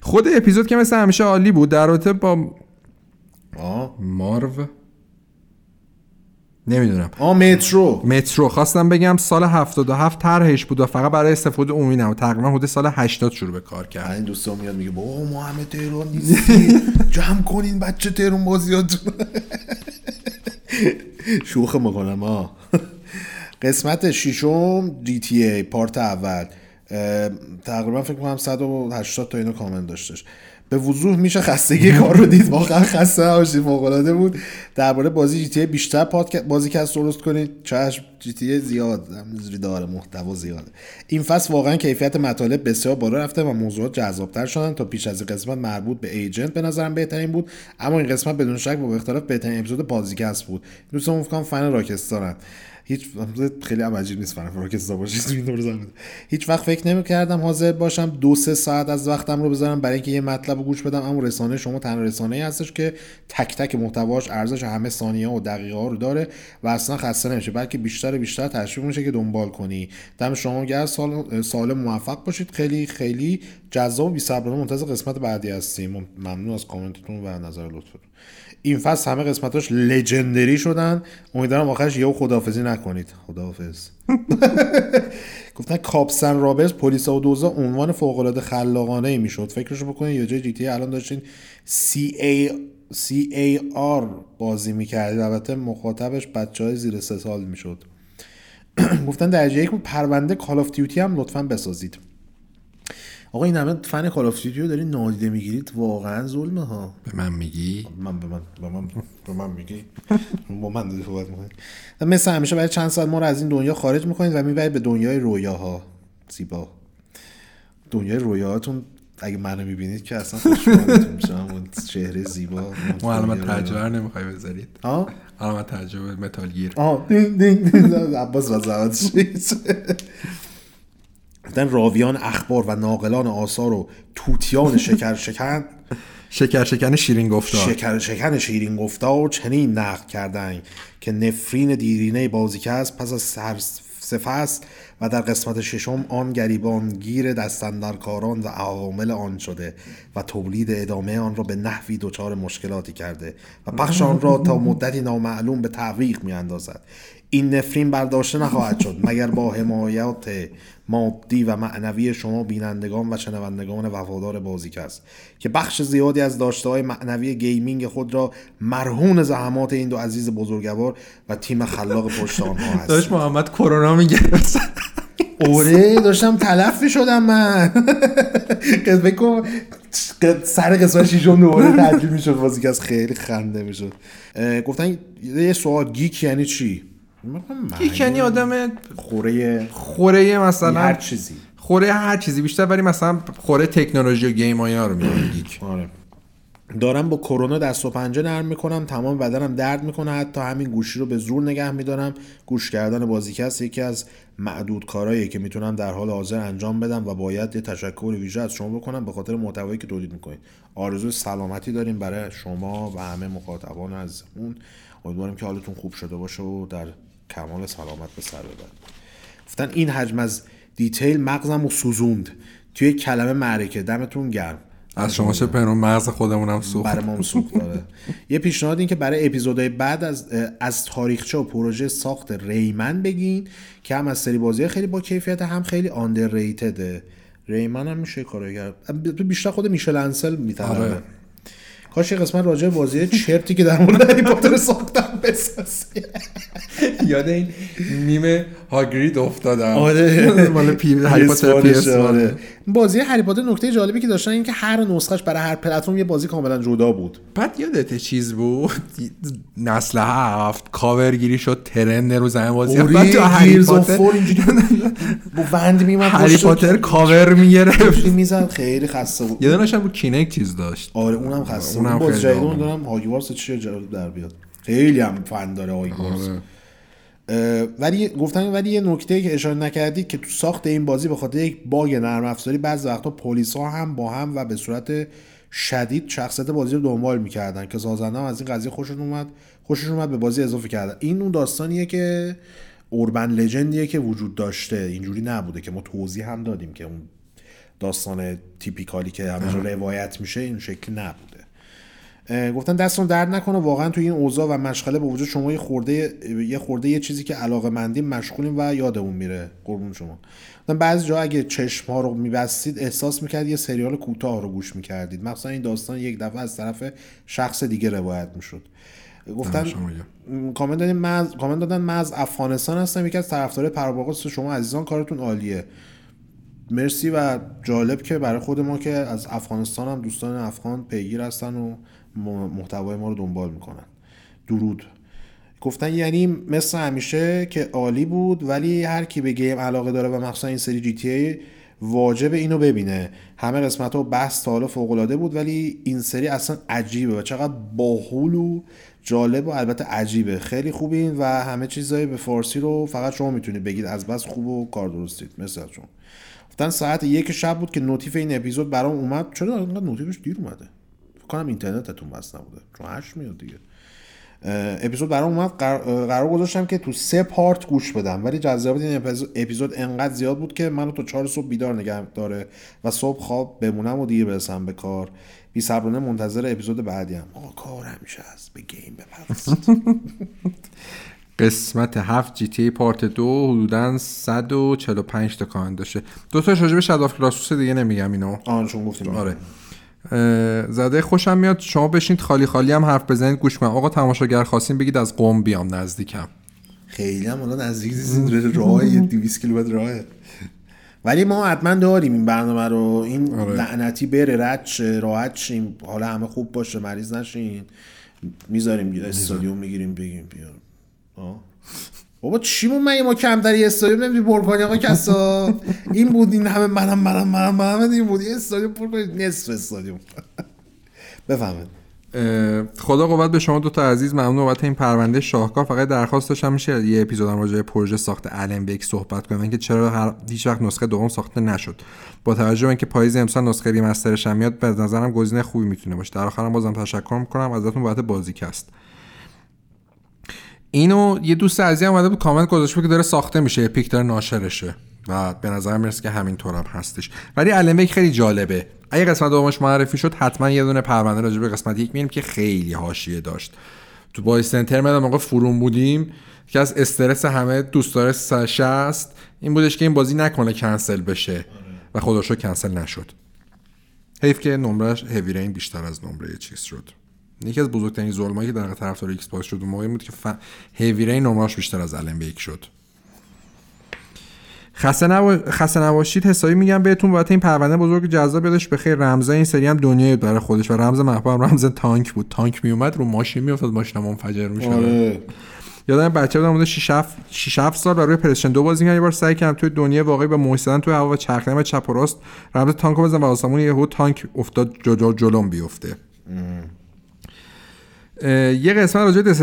خود اپیزود که مثل همیشه عالی بود در رابطه با مارو نمی‌دونم. آ مترو. مترو. خواستم بگم سال 77 طرحش بود و فقط برای استفاده عمومی نبود. تقریبا حدود سال 80 شروع به کار کرد. این دوستان میاد میگه بابا ما همه تهران نیستیم. جمع کنین بچه تهران بازیاتون. شوخ می‌کنم ها قسمت ششم دی تی ای پارت اول. تقریبا فکر کنم 180 تا اینو کامنت داشتش. به وضوح میشه خستگی کار رو دید. واقعا خسته نباشید فوق بود. درباره بازی جی تی بیشتر پادکست بازی کس درست کنید. چشم جی تی زیاد داره محتوا زیاده. این فصل واقعا کیفیت مطالب بسیار بالا رفته و موضوعات جذابتر شدن. تا پیش از این قسمت مربوط به ایجنت به نظرم بهترین بود. اما این قسمت بدون شک با اختلاف بهترین اپیزود بازیکست بود. دوستان فکر فن راکستارن هیچ خیلی عجیب نیست فرق راکستار باشید تو این دور هیچ وقت فکر نمی‌کردم حاضر باشم دو سه ساعت از وقتم رو بذارم برای اینکه یه مطلب رو گوش بدم اما رسانه شما تنها رسانه ای هستش که تک تک محتواش ارزش همه ثانیه و دقیقه ها رو داره و اصلا خسته نمیشه بلکه بیشتر و بیشتر تشویق میشه که دنبال کنی. دم شما گرم سال سال موفق باشید. خیلی خیلی جذاب و بی منتظر قسمت بعدی هستیم. ممنون از کامنتتون و نظر لطفتون این فصل همه قسمتاش لژندری شدن. امیدوارم آخرش یهو خداحافظی نکنید. خداحافظ. گفتن Cops and Robbers پلیس و دزدا عنوان فوق العاده خلاقانه ای می‌شد. فکرشو بکنید یه جای GTA الان داشتین C A C A R بازی می‌کردید. البته مخاطبش بچه های زیر سه سال می‌شد. گفتن در یک پرونده Call of Duty هم لطفا بسازید. آقا این همه fan Call of Duty داری نادیده می‌گیرید؟ واقعا ظلمه ها. به من میگی؟ من به من به من به من میگی؟ با من داری صحبت می‌کنید مثل همیشه برای چند سال ما رو از این دنیا خارج می‌کنید و می‌برید به دنیای رویاها. زیبا. دنیای رویاهاتون اگه منو می‌بینید که اصلا خوشحالتون میشم اون چهره زیبا. ما علامت ترجمه نمی‌خوای بذارید. ها علامت ترجمه متالگیر آه دینگ دینگ دینگ عباس و گفتن راویان اخبار و ناقلان آثار و توتیان شکر شکن شکر شکن شیرین گفتار شکر شکن شیرین گفتار چنین نقد کردن که نفرین دیرینه بازیکس پس از سر سفست و در قسمت ششم آن گریبان گیر دستندرکاران و عوامل آن شده و تولید ادامه آن را به نحوی دچار مشکلاتی کرده و پخش آن را تا مدتی نامعلوم به تعویق می اندازد این نفرین برداشته نخواهد شد مگر با حمایت مادی و معنوی شما بینندگان و شنوندگان وفادار بازیکست که بخش زیادی از داشته های معنوی gaming خود را مرهون زحمات این دو عزیز بزرگوار و تیم خلاق پشت آنها هست داشت محمد کرونا میگه اوره داشتم تلف شدم من. بکن سر قسمت شیشم دوباره ترجیح می‌شد بازی که از خیلی خنده می‌شد. گفتن یه سوال geek یعنی چی؟ geek یعنی آدم خوره خوره مثلا هر چیزی. خوره هر چیزی بیشتر ولی مثلا خوره تکنولوژی و game ها رو میگن geek آره. دارم با کرونا دست و پنجه نرم می‌کنم تمام بدنم درد می‌کنه حتی همین گوشی رو به زور نگه میدارم. گوش کردن بازیکست یکی از معدود کارهایی که می‌تونم در حال حاضر انجام بدم و باید یه تشکر ویژه از شما بکنم به خاطر محتوایی که تولید می‌کنید. آرزو سلامتی داریم برای شما و همه مخاطبان از اون امیدواریم که حالتون خوب شده باشه و در کمال سلامت به سر ببرید گفتن این حجم از دیتیل مغزم رو سوزوند. توی کلمه معرکه. دمتون گرم. از شما چه پنون مغز خودمونم سوخت. برای ما سوخت داره یه پیشنهاد این که برای اپیزودهای بعد از از تاریخچه و پروژه ساخت ریمن بگین که هم از سری بازی خیلی با کیفیت هم خیلی آندرریتده ریمن هم میشه کارو کرد. بیشتر خود میشل انسل می‌تونه. کاش یه قسمت راجع بازی چرتی که در مورد هری پاتر ساختن بسازی یاد این میم هاگرید افتادم. آره مال پی هری پاتر پی آره. بازی هری پاتر نکته جالبی که داشتن این که هر نسخش برای هر پلتفرم یه بازی کاملا جدا بود. بعد یادت چیز بود؟ نسل هفت کاورگیری شد trend رو زمین بازی بعد تو هری پاتر با wand میومد هری پاتر کاور می‌گرفت. می‌زد خیلی خسته بود. یه دونش هم بود Kinect چیز داشت. آره اونم خسته اونم باز جدیدون دارم Hogwarts چیه در بیاد. خیلی هم فن داره هاگوارتس ولی گفتن ولی یه نکته که اشاره نکردید که تو ساخت این بازی به خاطر یک باگ نرم افزاری بعضی وقتا پلیس ها هم با هم و به صورت شدید شخصیت بازی رو دنبال می‌کردن که سازنده هم از این قضیه خوششون اومد خوششون اومد به بازی اضافه کردن. این اون داستانیه که اوربن لجندیه که وجود داشته. اینجوری نبوده که ما توضیح هم دادیم که اون داستان تیپیکالی که همه روایت میشه این شکلی نبوده گفتن دستون درد نکنه واقعا تو این اوضاع و مشغله با وجود شما یه خورده یه خورده یه چیزی که علاقه مندیم مشغولیم و یادمون میره. قربون شما. گفتن بعضی جا اگه چشم ها رو میبستید احساس می‌کرد یه سریال کوتاه رو گوش می‌کردید. مثلا این داستان یک دفعه از طرف شخص دیگه روایت می‌شد. گفتن کامنت دادن مز کامنت دادن من از افغانستان هستم یکی از طرفدارای پرواقع شما عزیزان کارتون عالیه. مرسی و جالب که برای خود ما که از افغانستان هم دوستان افغان پیگیر هستن و محتوای ما رو دنبال می‌کنن. درود. گفتن یعنی مثل همیشه که عالی بود ولی هر کی به گیم علاقه داره و مخصوصا این سری جی تی ای واجب اینو ببینه. همه قسمت ها بحث تا حالا فوق العاده بود ولی این سری اصلا عجیبه و چقدر باحول و جالب و البته عجیبه. خیلی خوبین و همه چیزای به فارسی رو فقط شما می‌تونید بگید. از بس خوب و کار درستید. مثل چون گفتن ساعت یک شب بود که نوتیف این اپیزود برام اومد. چرا انقدر نوتیفش دیر اومده؟ کنم اینترنتتون بس نبوده. چون هشت میاد دیگه. اپیزود برام اومد. قرار گذاشتم که تو سه پارت گوش بدم. ولی جذابیت این اپیزود انقدر زیاد بود که منو تو چهار صبح بیدار نگه داره و صبح خواب بمونم و دیگه برسم به کار. بی صبرانه منتظر اپیزود بعدی هم آقا کار همیشه هست. به گیم بپرست قسمت هفت جی تی پارت دو حدودا 145 تا کامنت داشته. دو تا شاجب شداف کلاسوس دیگه نمیگم اینو. آن چون گفتیم. آره. زده خوشم میاد شما بشینید خالی خالی هم حرف بزنید گوش کنم آقا تماشاگر خواستین بگید از قوم بیام نزدیکم. خیلی هم الان نزدیک راه 200 کیلومتر راهه. ولی ما حتما داریم این برنامه رو. این آره. لعنتی بره رد راحت شیم. حالا همه خوب باشه مریض نشین. می‌ذاریم استادیوم می‌گیریم بگیم بیا بابا چی بود من ما کمتری استادیوم نمیدی پر آقا کسا؟ این بود این همه منم منم منم منم این بود. یه استادیوم پر کنید نصف استادیوم بفهمید. خدا قوت به شما دو تا عزیز. ممنون بابت این پرونده شاهکار. فقط درخواست داشتم میشه یه اپیزودم راجع به پروژه ساخت الن بیک صحبت کنم که چرا هر هیچ وقت نسخه دوم ساخته نشد. با توجه به اینکه پاییز امسال نسخه ریمسترش هم میاد به نظرم گزینه خوبی می‌تونه باشه. در آخرم بازم تشکر می‌کنم. ازتون بابت بازیکست. اینو یه دوست عزیزی اومده بود کامنت گذاشته که داره ساخته میشه پیک داره ناشرشه و به نظر می‌رسه که همینطور هم هستش. ولی المیک خیلی جالبه. اگه قسمت دومش معرفی شد حتما یه دونه پرونده راجع به قسمت یک میریم که خیلی حاشیه داشت. تو بای سنتر میدم موقع فروم بودیم که از استرس همه دوست داره است این بودش که این بازی نکنه کنسل بشه و خدا کنسل نشد. حیف که نمرش رین بیشتر از نمره چیز شد. یکی از بزرگترین ظلمایی که در طرفدار Xbox شد اون موقع بود که ف... هیوی نمرش بیشتر از Alan Wake شد. خسته, نبا... خسته نباشید حسابی میگم بهتون بابت این پرونده بزرگ جذاب یادش بخیر رمزای این سری هم دنیای برای خودش و رمز محبوب رمز تانک بود. تانک میومد رو ماشین میافتاد ماشین منفجر می‌شد. آره. یادم بچه بودم بوده 6 7 سال روی PlayStation دو بازی کردم یه بار سعی کردم توی دنیای واقعی به محسن توی هوا و چرخیدن چپ و راست رمز تانک بزنم و آسمون یهو تانک افتاد جلو جلوم بیفته. یه قسمت راجع به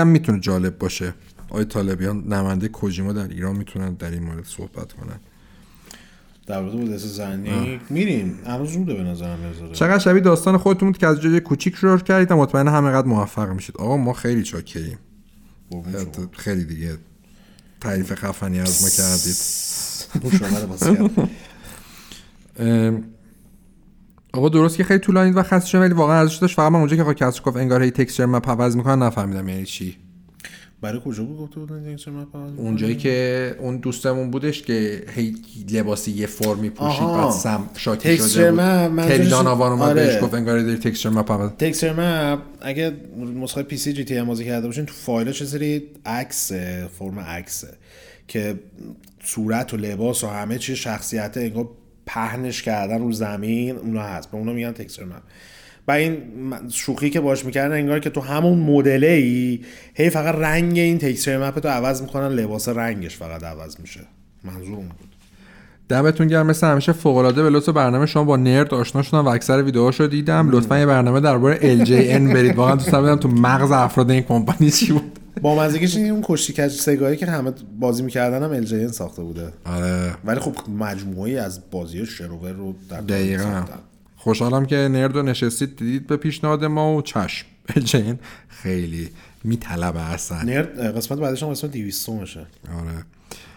هم می‌تونه جالب باشه. آقای طالبیان نماینده کوجیما در ایران می‌تونن در این مورد صحبت کنن. در مورد دست زنی میریم. هنوز زوده به نظرم چقدر شبیه داستان خودتون بود که از جای کوچیک شروع کردید و مطمئن همینقدر موفق میشید. آقا ما خیلی چاکریم. خیلی دیگه تعریف خفنی از ما کردید. آقا درست که خیلی طولانی و خسته شدم ولی واقعا ارزش داشت فقط من اونجا که آقا گفت انگار هی تکسچر مپ عوض می‌کنن نفهمیدم یعنی چی. برای کجا بود گفته بودن اونجایی که اون دوستمون بودش که هی لباسی یه فرمی پوشید بعد سم شاکی شده بود. تریدان آوان اومد آره. بهش گفت انگار داری تکسچر مپ عوض تکسچر مپ اگه نسخه PC GTA بازی کرده باشین تو فایلاش یه سری عکس فرم عکسه که صورت و لباس و همه چی شخصیت انگار پهنش کردن رو زمین اونا هست. به اونا میگن texture map و این شوخی که باش می‌کردن انگار که تو همون مدله ای هی فقط رنگ این texture map تو عوض می‌کنن لباس رنگش فقط عوض میشه. منظور اون بود. دمتون گرم. مثل همیشه فوق العاده به لطف برنامه شما با Nerd آشنا شدم و اکثر ویدیوهاشو دیدم. لطفا یه برنامه درباره LJN برید. واقعا دوست دارم تو مغز افراد این کمپانی چی بود. با مزگیش این اون کشتی کج سگاهی که همه بازی می‌کردن هم LJN ساخته بوده. آره. ولی خب مجموعی از بازی شروور رو در دقیقاً. خوشحالم که نرد نشستید دیدید به پیشنهاد ما و چشم. جین خیلی میطلبه اصلا. نرد قسمت بعدش هم قسمت 200 میشه آره.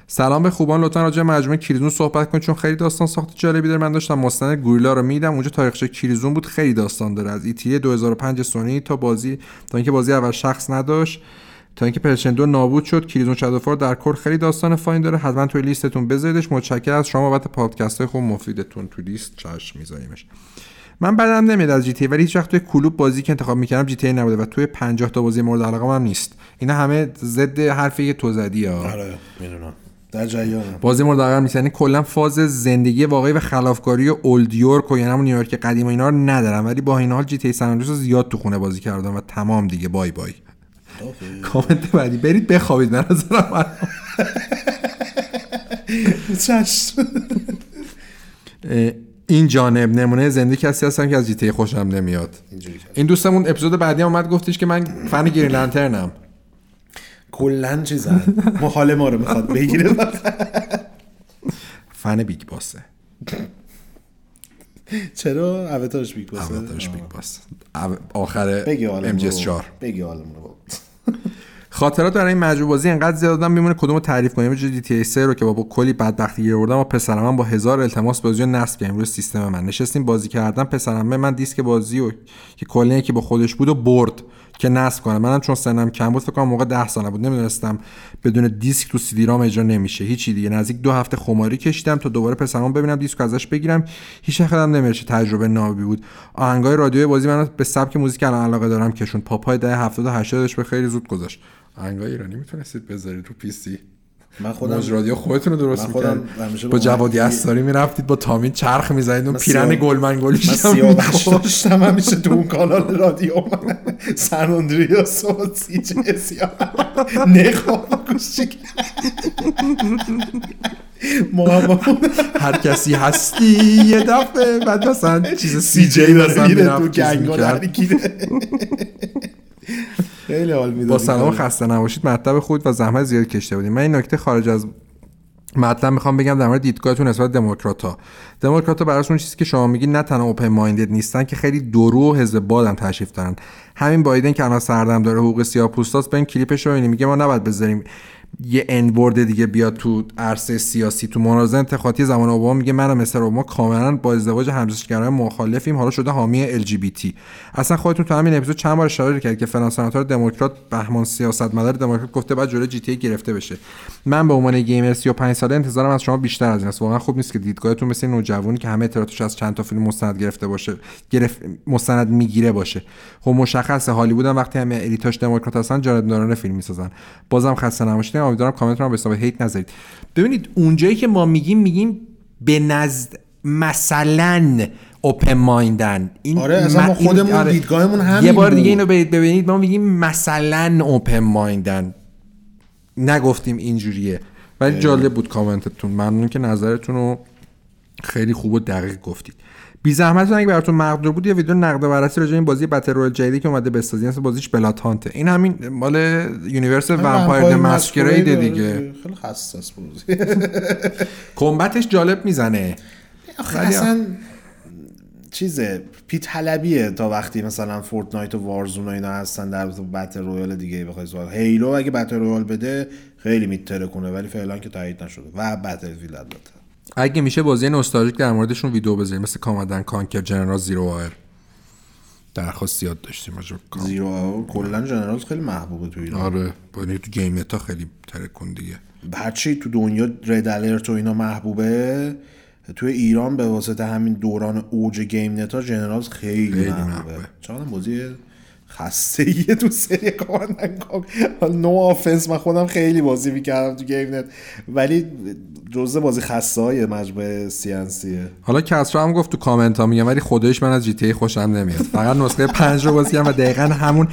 سلام به خوبان لطفا راجع مجموعه کریزون صحبت کنید چون خیلی داستان ساخت جالبی داره. من داشتم مستند گوریلا رو میدم اونجا تاریخچه کریزون بود خیلی داستان داره. از ایتی 2005 سونی تا بازی تا اینکه بازی اول شخص نداشت. تا اینکه پرشن دو نابود شد. Killzone Shadow Fall در کل خیلی داستان fine داره. حتما توی لیستتون بذاریدش. متشکرم از شما. بابت پادکست های خوب مفیدتون تو لیست چشم میذاریمش. من بدم نمیاد از GTA ولی هیچ وقت توی کلوب بازی که انتخاب می‌کردم GTA نبوده و توی 50 تا بازی مورد علاقه هم نیست. اینا همه ضد حرفی که تو زدی ها. آره می‌دونم. در جریان بازی مورد علاقه نیست. یعنی کلا فاز زندگی واقعی و خلافکاری Old York و یعنی همون نیویورک قدیم و اینا رو ندارم. ولی با این حال GTA سن زیاد تو خونه بازی کردم و تمام دیگه. bye bye. کامنت بعدی. برید بخوابید من نظرم این جانب نمونه زنده کسی هستم که از GTA خوشم نمیاد. این دوستمون اپیزود بعدی اومد گفتش که من fan Green Lantern م کلا چیزن ما حال ما رو می‌خواد بگیره. fan Big Boss ه چرا؟ آواتارش Big Boss ه آواتارش Big Boss. آخر MGS 4 بگی حالم خاطرات برای این مجموعه بازی انقدر زیاد دادم میمونه کدومو تعریف کنیم؟ GTA 3 رو که با, کلی بدبختی گیر آوردم و پسرم با هزار التماس بازی نصب کردیم روی سیستم من. نشستیم بازی کردن پسرم من دیسک بازی و که کلی که با خودش بود و برد که نصب کنم. منم چون سنم کم بود فکر کنم موقع 10 ساله بود. نمی‌دونستم بدون دیسک تو سی دی رام اجرا نمیشه. هیچی دیگه. نزدیک دو هفته خماری کشیدم تا دوباره پسرم ببینم دیسک ازش بگیرم. هیچ خدم نمیشه تجربه نابی بود. آهنگای رادیوی بازی من به سبک موزیک الان علاقه دارم کشون پاپای ده 70 و 80 به خیلی زود گذاشت. آهنگای ایرانی می‌تونستید بذارید رو پی سی. من خودم رادیو خودتون رو درست می‌کرد با جوادی اساری می‌رفتید با تامین چرخ می‌زنید اون پیرن گلمن گلیش من سیاوش داشتم همیشه تو اون کانال رادیو سن اندریاس و سی جی نخواه گوشی هر کسی هستی یه دفعه بعد مثلا چیز سی جی مثلا می‌رفت خیلی حال میده با سلام خسته نباشید. مطلب خود و زحمت زیاد کشته بودیم. من این نکته خارج از مطلب می‌خوام بگم در مورد دیدگاهتون نسبت دموکرات ها دموکرات ها براشون چیزی که شما میگی نه تنها اوپن مایندد نیستن که خیلی درو و حزب بادم تشریف دارن. همین بایدن که الان سردم داره حقوق سیاه پوستاست به این کلیپش رو میگه ما نباید بذاریم یه انورد دیگه بیاد تو عرصه سیاسی. تو مناظره انتخاباتی زمان اوباما میگه من مثل اوباما کاملا با ازدواج همجنسگرایان مخالفیم. حالا شده حامی ال جی بی تی اصلا خودتون تو همین اپیزود چند بار اشاره کرد که فلان سناتور دموکرات بهمان سیاستمدار دموکرات گفته بعد جلوی جی تی گرفته بشه. من به عنوان گیمر 35 ساله انتظارم از شما بیشتر از این است. واقعا خوب نیست که دیدگاهتون مثل نوجوانی که همه اطلاعاتش از چند تا فیلم مستند گرفته باشه گرفت مستند می‌گیره باشه. خب مشخصه هالیوود وقتی همه الیتاش دموکرات هستن جانبدارانه فیلم می‌سازن. بازم خسته نباشید. امیدوارم کامنت رو به حساب hate نذارید. ببینید اونجایی که ما میگیم میگیم به نزد مثلا open mind ن این آره اصلا ما خودمون آره. دیدگاهمون همین یه بار دیگه اینو ببینید ما میگیم مثلا open mind ن نگفتیم اینجوریه. ولی جالب بود کامنتتون. ممنون که نظرتون رو خیلی خوب و دقیق گفتید. بی زحمت اگه براتون مقدور بود یه ویدیو نقد و بررسی راجع این بازی battle royale جدیدی که اومده بسازی. اصلا بازیش بلاتانته. این همین مال universe Vampire Masquerade دیگه. خیلی حساس بازی. کمبتش جالب می‌زنه. اصلا چیزه پی طلبیه تا وقتی مثلا Fortnite و Warzone و اینا هستن در battle royale دیگه بخوای سوال. Halo اگه battle royale بده خیلی می‌ترکونه ولی فعلا که تایید نشده. و Battlefield البته. اگه میشه بازی نوستالژیک در موردشون ویدیو بذاریم. مثل Command and Conquer Generals Zero Hour. درخواست زیاد داشتیم Zero Hour کلا Generals خیلی محبوبه تو ایران. آره. با تو game net ا خیلی ترکون دیگه. هرچی تو دنیا Red Alert و اینا محبوبه تو ایران به واسطه همین دوران اوج game net ا Generals خیلی, خیلی محبوبه. چون بازی خسته تو سری Command and حالا no offense من خودم خیلی بازی می‌کردم تو game net ولی جزء بازی خسته های مجموعه سیانسیه حالا کسرا هم گفت تو کامنت ها میگم ولی خودش من از GTA خوشم نمیاد. فقط نسخه پنج رو بازی و دقیقا همون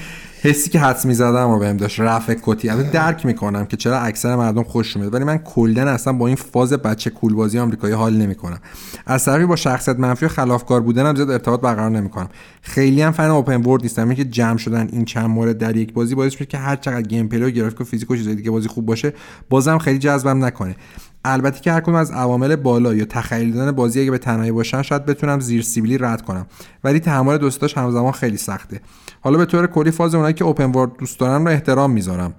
حسی که حدس می‌زدم و بهم داشت رفع کتی. البته درک می‌کنم که چرا اکثر مردم خوش میاد ولی من کلا اصلا با این فاز بچه cool بازی آمریکایی حال نمی‌کنم. از طرفی با شخصیت منفی و خلافکار بودنم زیاد ارتباط برقرار نمی‌کنم. خیلی هم fan open world نیستم. که جمع شدن این چند مورد در یک بازی باعث میشه که هر چقدر gameplay و گرافیک و فیزیک و چیزای دیگه بازی خوب باشه بازم خیلی جذبم نکنه. البته که هر کدوم از عوامل بالا یا تخیل دادن بازی اگه به تنهایی باشن شاید بتونم زیر سیبیلی رد کنم. ولی تحمل دوستاش همزمان خیلی سخته. حالا به طور کلی فاز اونایی که اوپن ورد دوست دارن رو احترام می‌ذارم.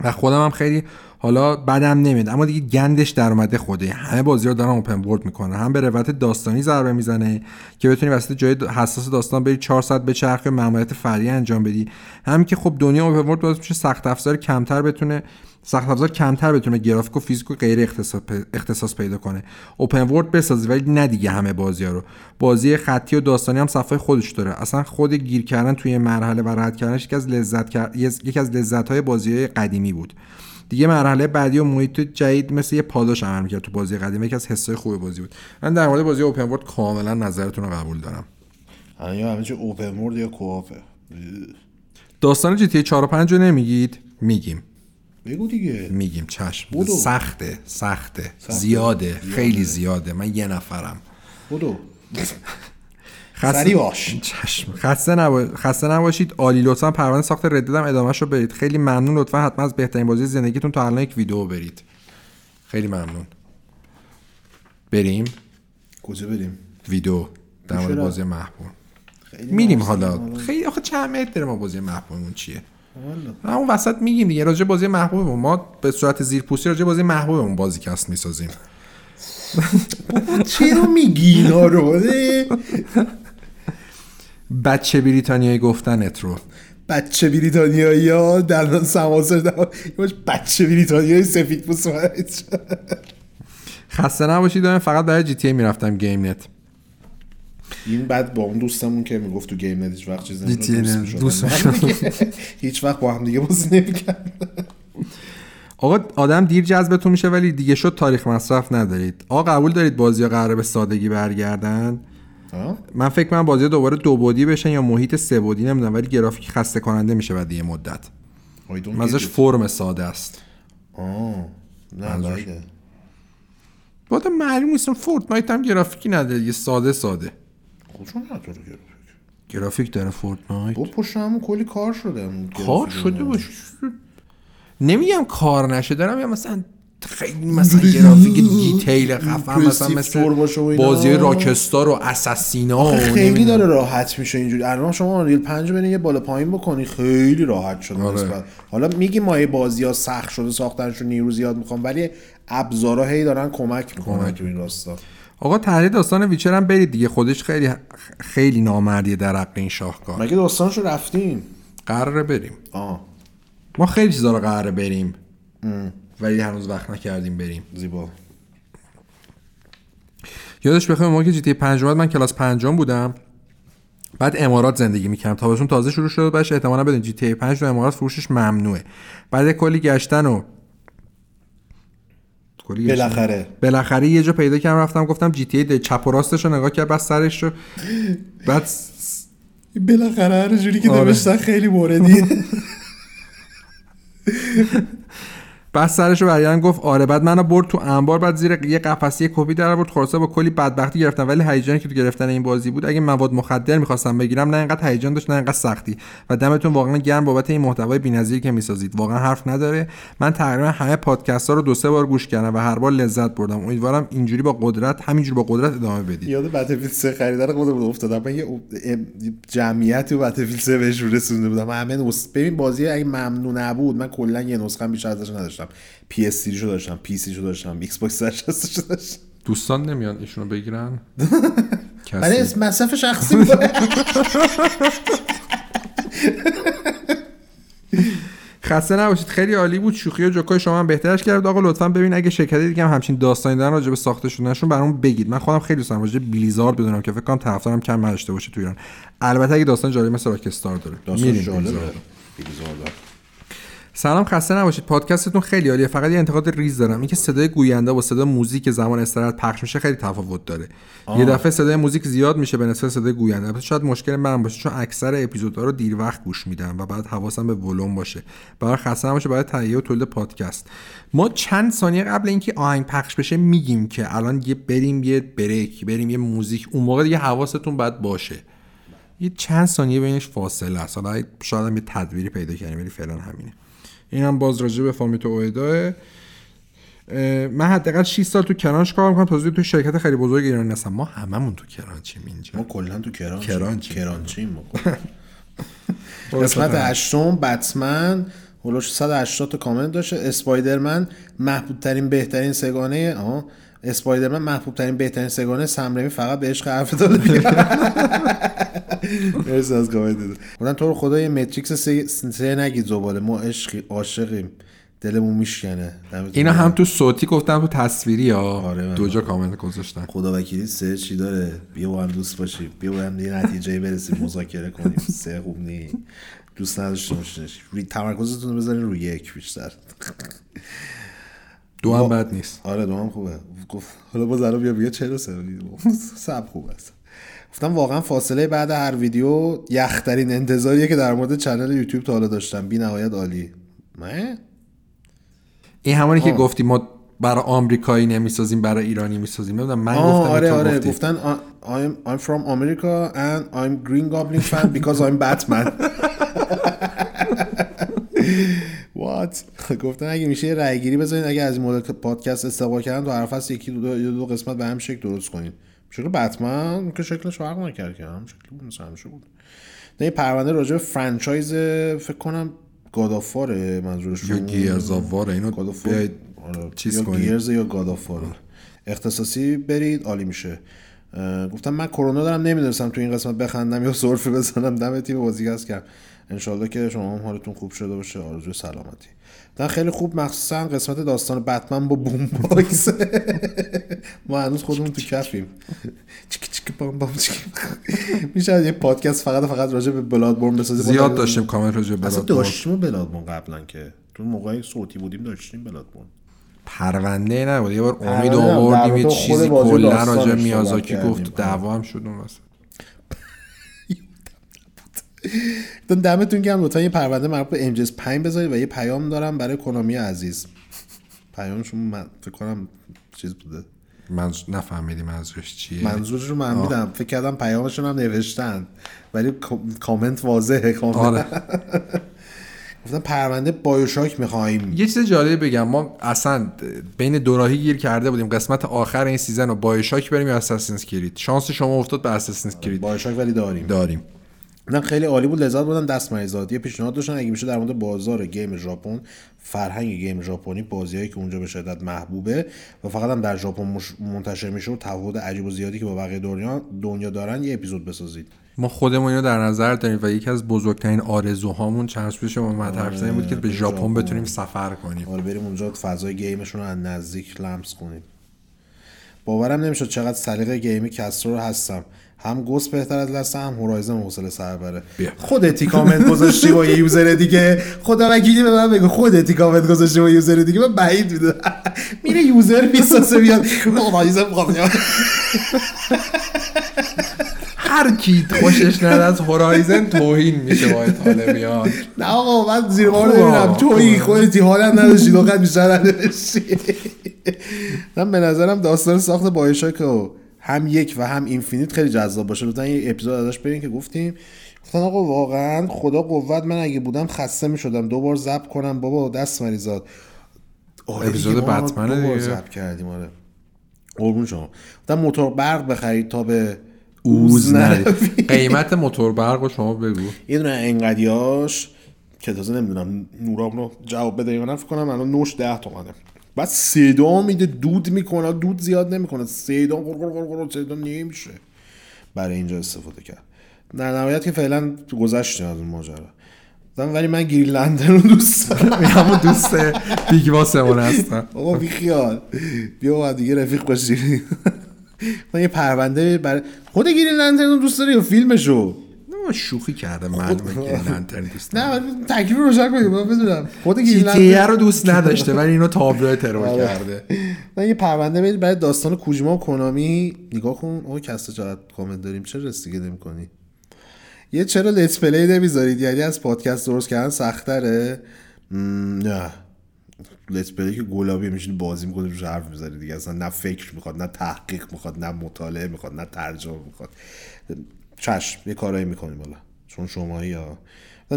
و خودم هم خیلی حالا بدم نمیاد. اما دیگه گندش در اومده خوده. همه بازی رو دارن اوپن ورد می‌کنن. هم به روایت داستانی ضربه می‌زنه که بتونی وسط جای حساس داستان بری 4 ساعت بچرخی و ماموریت فردی انجام بدی. هم که خب دنیا اوپن ورد باز میشه سخت افزار کمتر بتونه سخت افزار کمتر بتونه گرافیک و فیزیک و غیر اختصاص پیدا کنه. اوپن ورد بسازی ولی نه دیگه همه بازی ها رو. بازی خطی و داستانی هم صفحه خودش داره. اصلا خود گیر کردن توی مرحله و رد کردنش یکی از لذت یکی از لذت های بازی های قدیمی بود. دیگه مرحله بعدی و محیط جدید مثل یه پاداش عمل می‌کرد تو بازی قدیمی یکی از حسای خوب بازی بود. من در مورد بازی اوپن ورد کاملا نظرتون رو قبول دارم. یا همه اوپن ورد یا کوآپه؟ داستان جی تی 4 و 5 رو نمیگید؟ میگیم. بگو دیگه. میگیم چشم. بودو. سخته سخته, زیاده. خیلی زیاده. من یه نفرم. بودو. خسته باش. چشم. خسته, نبا... خسته نباشید. عالی لطفا پرونده ساخت ردیدم ادامهش رو برید خیلی ممنون. لطفا حتما از بهترین بازی زندگیتون تا الان یک ویدیو برید. خیلی ممنون. بریم. کجا بریم؟ ویدیو در مورد بازی محبوب میریم حالا. خیلی آخه چند متر ما بازی محبوبمون چیه؟ همون وسط میگیم دیگه راجع بازی محبوبمون. ما به صورت زیرپوستی راجع بازی محبوبمون بازی کست می‌سازیم چرا میگی اینا رو؟ بچه بریتانیایی گفتنت رو. بچه بریتانیایی ها در سماسر بچه بریتانیایی سفید پوست. خسته نباشید فقط برای GTA می‌رفتم game net. این بعد با اون دوستمون که می‌گفت تو game هیچ وقت چیز دوست هیچ وقت با هم دیگه بازی نمی‌کرد آقا آدم دیر جذبتون میشه ولی دیگه شد تاریخ مصرف ندارید. آقا قبول دارید بازی ها قراره به سادگی برگردن؟ من فکر کنم بازی دوباره دو بعدی بشن یا محیط سه بعدی نمی‌دونم ولی گرافیک خسته کننده میشه بعد یه مدت. مزاش فرم ساده است. آه. نه بعد معلوم نیست Fortnite هم گرافیکی نداره یه ساده ساده. خودشون نداره گرافیک گرافیک داره Fortnite؟ با پشت همون کلی کار شده کار شده باشه. نمیگم کار نشه دارم یا مثلا خیلی مثلا گرافیک detail خفن مثلا مثل بازی Rockstar و Assassin ا خیلی داره راحت میشه اینجوری. الان شما Unreal 5 ببینید یه بالا پایین بکنی خیلی راحت شده آره. حالا میگی ما یه بازی ها سخت شده ساختنشون نیرو زیاد می‌خوام ولی ابزارا هی دارن کمک می‌کنن. تو این راستا. آقا تحلیل داستان ویچر هم برید دیگه خودش خیلی خیلی نامردیه در حق این شاهکار. مگه داستانشو رفتیم؟ قراره بریم. آه. ما خیلی چیزا رو قراره بریم. ولی هنوز وقت نکردیم بریم. زیبا. یادش بخیر ما که جی تی 5 من کلاس پنجم بودم. بعد امارات زندگی می‌کردم. تابستون تازه شروع شد باشه احتمالاً بدون جی تی 5 تو امارات فروشش ممنوعه. بعد کلی گشتن و کلی بالاخره. بالاخره یه جا پیدا کردم رفتم گفتم جی تی ای چپ و راستش رو نگاه کرد بعد سرش رو بعد بالاخره هر جوری که نوشتن خیلی موردی بعد سرش رو برگردن گفت آره بعد منو برد تو انبار بعد زیر یه قفسی کپی در آورد. خلاصه با کلی بدبختی گرفتم ولی هیجانی که تو گرفتن این بازی بود اگه مواد مخدر می‌خواستم بگیرم نه اینقدر هیجان داشت نه اینقدر سختی. و دمتون واقعا گرم بابت این محتوای بی‌نظیری که می‌سازید. واقعا حرف نداره. من تقریبا همه پادکست ها رو دو سه بار گوش کردم و هر بار لذت بردم. امیدوارم اینجوری با قدرت همینجوری با قدرت ادامه بدید. یاد Battlefield 3 خریدن خودم افتادم. من یه جمعیتی Battlefield 3 بهش رسونده بودم. همه ببین بازی اگه ممنوع نبود من کلا یه نسخه بیشتر ازش نداشتم. PS شو داشتم PC شو داشتم Xbox 360 داشتم. دوستان نمیان ایشونو بگیرن؟ ولی مصرف شخصی بود. خسته نباشید خیلی عالی بود. شوخی و جوکای شما هم بهترش کرد. آقا لطفا ببین اگه شرکتی دیگه هم همچین داستانی دارن راجع به ساخته شدنشون برام بگید. من خودم خیلی دوست دارم راجع بلیزارد بدونم که فکر کنم طرفدارم کم نداشته باشه تو ایران. البته اگه داستان جالب مثل راکستار داره. داستان جالبه. سلام خسته نباشید. پادکستتون خیلی عالیه. فقط یه انتقاد ریز دارم. اینکه صدای گوینده با صدای موزیک زمان استراحت پخش میشه خیلی تفاوت داره. آه. یه دفعه صدای موزیک زیاد میشه به نسبت صدای گوینده. البته شاید مشکل من باشه چون اکثر اپیزودها رو دیر وقت گوش میدم و بعد حواسم به ولوم باشه. برای خسته نباشه برای تهیه و تولید پادکست. ما چند ثانیه قبل اینکه آهنگ پخش بشه میگیم که الان یه بریم یه break بریم یه موزیک. اون موقع دیگه حواستون باید باشه. یه چند ثانیه بینش فاصله است. حالا شاید هم یه تدبیری پیدا کنیم ولی فعلا همینه. اینم باز راجع به فامیتو اویداه. من حداقل 6 سال تو crunch کار می‌کنم تازه تو شرکت خیلی بزرگ ایران هستم ما هممون تو crunch یم اینجا. ما کلا تو crunch crunch crunch یم قسمت هشتم بتمن. هولوش 180 تا کامنت داشته. اسپایدرمن محبوب ترین بهترین سگانه اسپایدرمن محبوب ترین بهترین سگانه. سمرمی فقط به عشق حرف داده. مرسی از کامنت خودن تو رو خدا یه متریکس سه, سه نگید زباله ما عشقی عاشقیم. دلمون میشکنه. اینا هم تو صوتی گفتم تو تصویری ها. آره دو جا کامنت گذاشتن. خدا وکیلی سه چی داره؟ بیا با هم دوست باشیم. بیا با هم یه نتیجه برسیم. مذاکره کنیم. سه خوب نی. دوست نداشته باشینش تمرکزتون رو بذارین روی یک بیشتر. دو هم بد نیست. آره دو هم خوبه. گفت حالا باز الان بیا بیا چرا سب خوب است. گفتم واقعا فاصله بعد هر ویدیو یخترین انتظاریه که در مورد چنل یوتیوب تا حالا داشتم. بی نهایت عالی. نه این همونی که گفتی ما برای آمریکایی نمی‌سازیم برای ایرانی می‌سازیم. من گفتم آره آره گفتن I'm, I'm from America and I'm Green Goblin fan because I'm Batman. وات گفتن اگه میشه یه رای گیری بذارین اگه از این مدل پادکست استقبال کردن تو هر فصل یکی دو, دو, دو قسمت به هم شکل درست کنین. شکل بتمن که شکلش فرق نکرد که هم شکل بود همیشه بود. نه پرونده راجع به فرانچایز فکر کنم گادافاره منظورش یا گیرزاواره اینو بیاید آره. چیز یا گیرز یا گادافاره اختصاصی برید عالی میشه. گفتم من کرونا دارم نمی‌دونستم تو این قسمت بخندم یا سرفی بزنم دم تیم بازیکست گرم. انشالله که شما هم حالتون خوب شده باشه. آرزوی سلامتی. در خیلی خوب مخصوصا قسمت داستان بتمن با boombox. ما هنوز خودمون تو کفیم. چیک چیک بام بام چیک میشه یه پادکست فقط فقط راجع به Bloodborne بسازیم؟ زیاد داشتیم کامنت راجع به Bloodborne. داشتیم Bloodborne قبلا که. تو موقعی صوتی بودیم داشتیم Bloodborne. پرونده نبود. یه بار امید آوردیم یه چیزی کلا راجع میازاکی گفت دعوا هم شد اون وسط. دمتون گرم لطفا یه پرونده مربوط به امجز 5 بذارید و یه پیام دارم برای کنامی عزیز. پیامشون من فکر کنم چیز بوده. من نفهمیدی منظورش چیه. منظورش رو من میدم فکر کردم پیامشون هم نوشتن. ولی کامنت واضحه کامنت. آره. گفتم پرونده BioShock می‌خوایم. یه چیز جالب بگم. ما اصلا بین دوراهی گیر کرده بودیم. قسمت آخر این season رو BioShock بریم یا Assassin's Creed شانس شما افتاد به Assassin's Creed BioShock ولی داریم. داریم. نه خیلی عالی بود. لذت بردم دست مریزاد یه پیشنهاد داشتن اگه میشه در مورد بازار game ژاپن فرهنگ game ژاپنی بازیایی که اونجا به شدت محبوبه و فقط هم در ژاپن منتشر میشه و تفاوت عجیب و زیادی که با بقیه دنیا دنیا دارن یه اپیزود بسازید. ما خودمون اینو در نظر داریم و یکی از بزرگترین آرزوهامون چند پیش ما مطرح آره بود که به ژاپن بتونیم سفر کنیم. آره بریم اونجا فضای game شون رو از نزدیک لمس کنیم. باورم نمی‌شد چقدر سلیقه game ی کسرا رو هستم. هم Ghost بهتر از Last ه هم Horizon حوصله سر بره. خودتی کامنت گذاشتی با یه user دیگه؟ خدا وکیلی به من بگو. خودتی کامنت گذاشتی با user دیگه؟ من بعید می‌دونم. میره user می‌سازه بیاد Horizon هر کی خوشش نیاد از هورایزن توهین میشه با طالبیان. نه آقا من زیر بار نمیرم. تویی خودتی حالا نداشتی. دوقت بیشتر نداشتی. من به نظرم داستان ساخت بایشاک هم یک و هم اینفینیت خیلی جذاب باشه. لطفا یه اپیزود ازش بریم که گفتیم. گفتن آقا واقعا خدا قوت من اگه بودم خسته می‌شدم دو بار ضبط کنم. بابا دست مریزاد آره اپیزود بتمن بار ضبط کردیم آره. قربون شما. گفتم موتور برق بخرید تا به اوز قیمت موتور برق رو شما بگو. یه دونه انقدیاش که تازه نمی‌دونم نوراب رو جواب بده یا نه فکر کنم. الان نوش ده تومنه. بعد صدا میده دود می‌کنه دود زیاد نمی‌کنه. صدا قرقر صدا نمیشه. برای اینجا استفاده کرد. در نهایت که فعلا گذشتیم از اون ماجرا. ولی من گریل لندن رو دوست دارم. همون دوست بیگ واسمون هستم. بابا بی خیال. بیا دیگه رفیق باشی من یه پرونده برای خود گریل لندن رو دوست داری یا فیلمشو؟ شوخی کرده من گریل لنترن دوست نه تکلیف روشن کنیم من بدونم. خود لنترن رو دوست نداشته ولی اینو تابلو ترور آره. کرده. من یه پرونده بدید برای داستان کوجیما و کنامی نگاه کن. اوه کسته چقدر کامنت داریم. چرا رسیگه نمی‌کنی؟ یه چرا لیتس پلی نمی‌ذارید؟ یعنی از پادکست درست کردن سختره؟ نه. let's play که گلابی میشین بازی می‌کنه روش حرف می‌ذاری دیگه. اصلا نه فکر می‌خواد نه تحقیق می‌خواد نه مطالعه می‌خواد نه ترجمه می‌خواد. چشم یه کارایی می‌کنیم بالا چون شما یا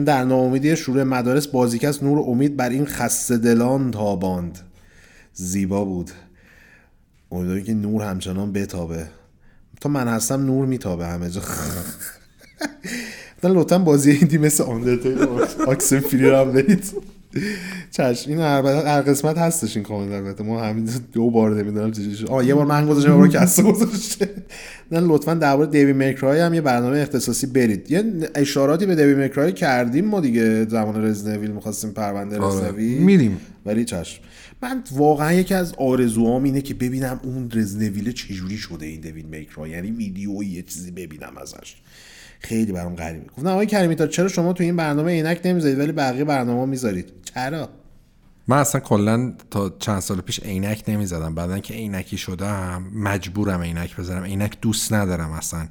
در ناامیدی شروع مدارس بازیکس نور امید بر این خسته دلان تاباند زیبا بود. امیدواریم که نور همچنان بتابه. تا من هستم نور میتابه همه جا. لطفا بازی ایندی مثل آندرتیل آکسن فری رو هم چشم این هر قسمت هستش این کامنت البته. ما همین دو بار نمی‌دونم چه آه یه بار من گذاشتم یه بار کسا گذاشته. نه لطفا درباره دیوی میکرای هم یه برنامه اختصاصی برید. یه اشاراتی به دیوی میکرای کردیم ما دیگه زمان رزنویل می‌خواستیم پرونده آره. رزنویل میریم ولی چشم. من واقعا یکی از آرزوام اینه که ببینم اون رزنویل چجوری شده این دیوید میکرای یعنی ویدیویی یه چیزی ببینم ازش. خیلی برام غریبه گفتم آقای کریمی تا چرا شما تو این برنامه عینک نمی‌ذارید ولی بقیه برنامه می‌ذارید؟ چرا؟ من اصلا کلا تا چند سال پیش عینک نمی‌زدم. بعدا که عینکی شدم مجبورم عینک بذارم. عینک دوست ندارم اصلا.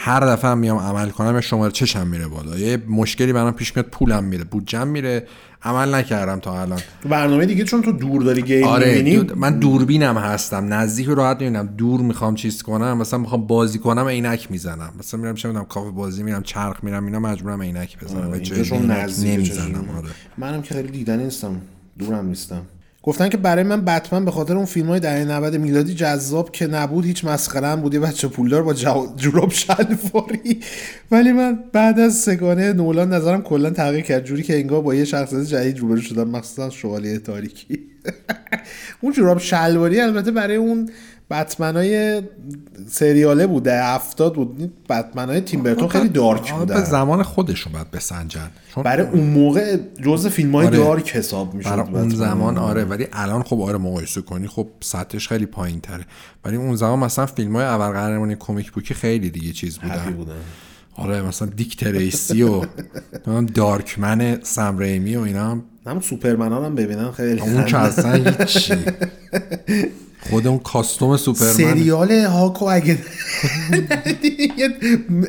هر دفعه هم میام عمل کنم یا شماره چشم میره بالا. یه مشکلی برام پیش میاد پولم میره. بودجم میره. عمل نکردم تا الان. برنامه دیگه چون تو دور داری گیم آره من دوربینم هستم. نزدیک راحت می‌بینم. دور می‌خوام چیز کنم. مثلا می‌خوام بازی کنم عینک می‌زنم. مثلا میرم چه می‌دونم کافه بازی میرم چرخ میرم اینا مجبورم عینک بزنم. و جای نمی‌زنم. آره. منم که خیلی دیدن نیستم. دورم نیستم. گفتن که برای من بتمن به خاطر اون فیلم های دهه 90 میلادی جذاب که نبود هیچ مسخره هم بود. یه بچه پولدار با جوراب شلواری ولی من بعد از سگانه نولان نظرم کلا تغییر کرد. جوری که انگار با یه شخصیت جدید روبرو شدم. مخصوصا شوالیه تاریکی. اون جوراب شلواری البته برای اون بتمنای سریاله بود هفتاد بود بتمنای تیم برتون خیلی دارک بود به زمان خودشون باید بسنجن. برای اون موقع جز فیلم های آره. دارک حساب می‌شد برای اون زمان آره. ولی الان خب آره مقایسه کنی خب سطحش خیلی پایین تره ولی اون زمان مثلا فیلم های اول قهرمانی کمیک بوکی خیلی دیگه چیز بودن, بودن. آره مثلا دیک تریسی و دارکمن سم ریمی و اینا هم. هم سوپرمن هم ببینن خیلی اون که اصلا هیچی. خود اون کاستوم سوپرمن. سریال هاکو اگه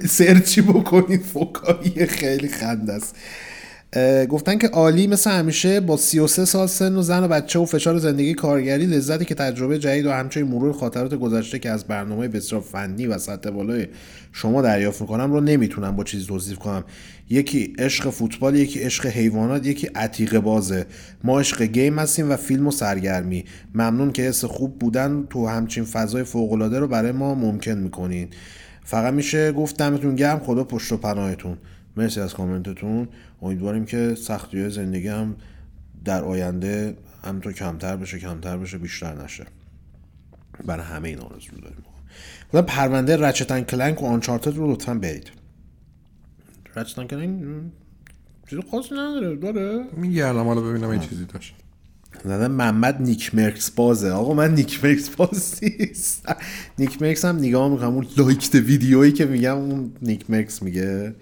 سرچی بکنید فوکایی خیلی خنده است. گفتن که عالی مثل همیشه با 33 سال سن و زن و بچه و فشار زندگی کارگری لذتی که تجربه جدید و همچنین مرور خاطرات گذشته که از برنامه بسیار فنی و سطح بالای شما دریافت می‌کنم رو نمی‌تونم با چیزی توصیف کنم. یکی عشق فوتبال یکی عشق حیوانات یکی عتیقه بازه. ما عشق گیم هستیم و فیلم و سرگرمی. ممنون که حس خوب بودن تو همچین فضای فوقالعاده رو برای ما ممکن می‌کنین. فقط میشه گفت دمتون گرم. خدا پشت و پناهتون. مرسی از کامنتتون. امیدواریم که سختی زندگی هم در آینده همینطور کمتر بشه کمتر بشه بیشتر نشه. برای همه این آرزو داریم. خدا پرونده رچتن کلنک و آنچارتد رو لطفا برید. رچتن کلنک چیز خاصی نداره داره. میگردم حالا ببینم این چیزی داشت. زدن محمد نیک مرکس بازه. آقا من نیک مرکس باز نیست نیک مرکس هم نگاه می‌کنم اون لایکت ویدیویی که میگم اون نیک مرکس میگه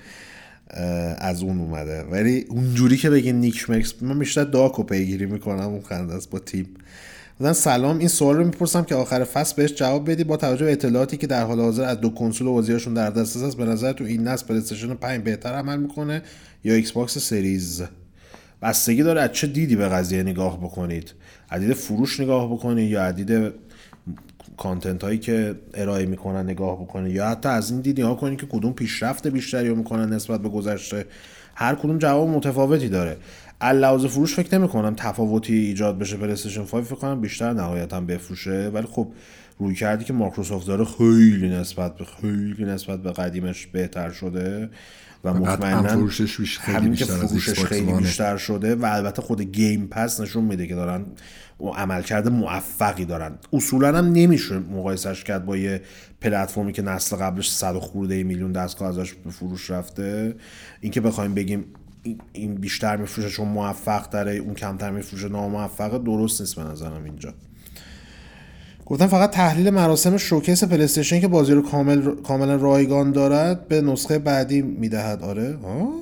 از اون اومده. ولی اونجوری که بگی نیک مکس من بیشتر Doc و پیگیری می‌کنم اون خنده است با تیم. مثلا سلام این سوال رو می‌پرسم که آخر فصل بهش جواب بدی با توجه به اطلاعاتی که در حال حاضر از دو کنسول بازیاشون در دسترس هست به نظر تو این نسل پلی 5 بهتر عمل می‌کنه یا Xbox Series؟ بستگی داره از چه دیدی به قضیه نگاه بکنید؟ از دید فروش نگاه بکنید یا از دید content هایی که ارائه می‌کنن نگاه بکنید؟ یا حتی از این دید نگاه کنید که کدوم پیشرفت بیشتری رو می‌کنن نسبت به گذشته؟ هر کدوم جواب متفاوتی داره. لحاظ فروش فکر نمی کنم تفاوتی ایجاد بشه PlayStation 5 فکر کنم بیشتر نهایتا بفروشه. ولی خب رویکردی که مایکروسافت داره خیلی نسبت به خیلی نسبت به قدیمش بهتر شده و مطمئنا فروشش خیلی همین که بیشتر فروشش خیلی. بیشتر شده و البته خود گیم پس نشون میده که دارن عملکرد موفقی دارن. اصولا هم نمیشه مقایسش کرد با یه پلتفرمی که نسل قبلش صد و خورده میلیون دستگاه ازش به فروش رفته. اینکه بخوایم بگیم این- بیشتر میفروشه چون موفق داره اون کمتر میفروشه ناموفقه درست نیست به نظرم اینجا. گفتم فقط تحلیل مراسم شوکیس پلیستشن که بازی رو کامل کاملا رایگان دارد به نسخه بعدی می‌دهد. آره. ها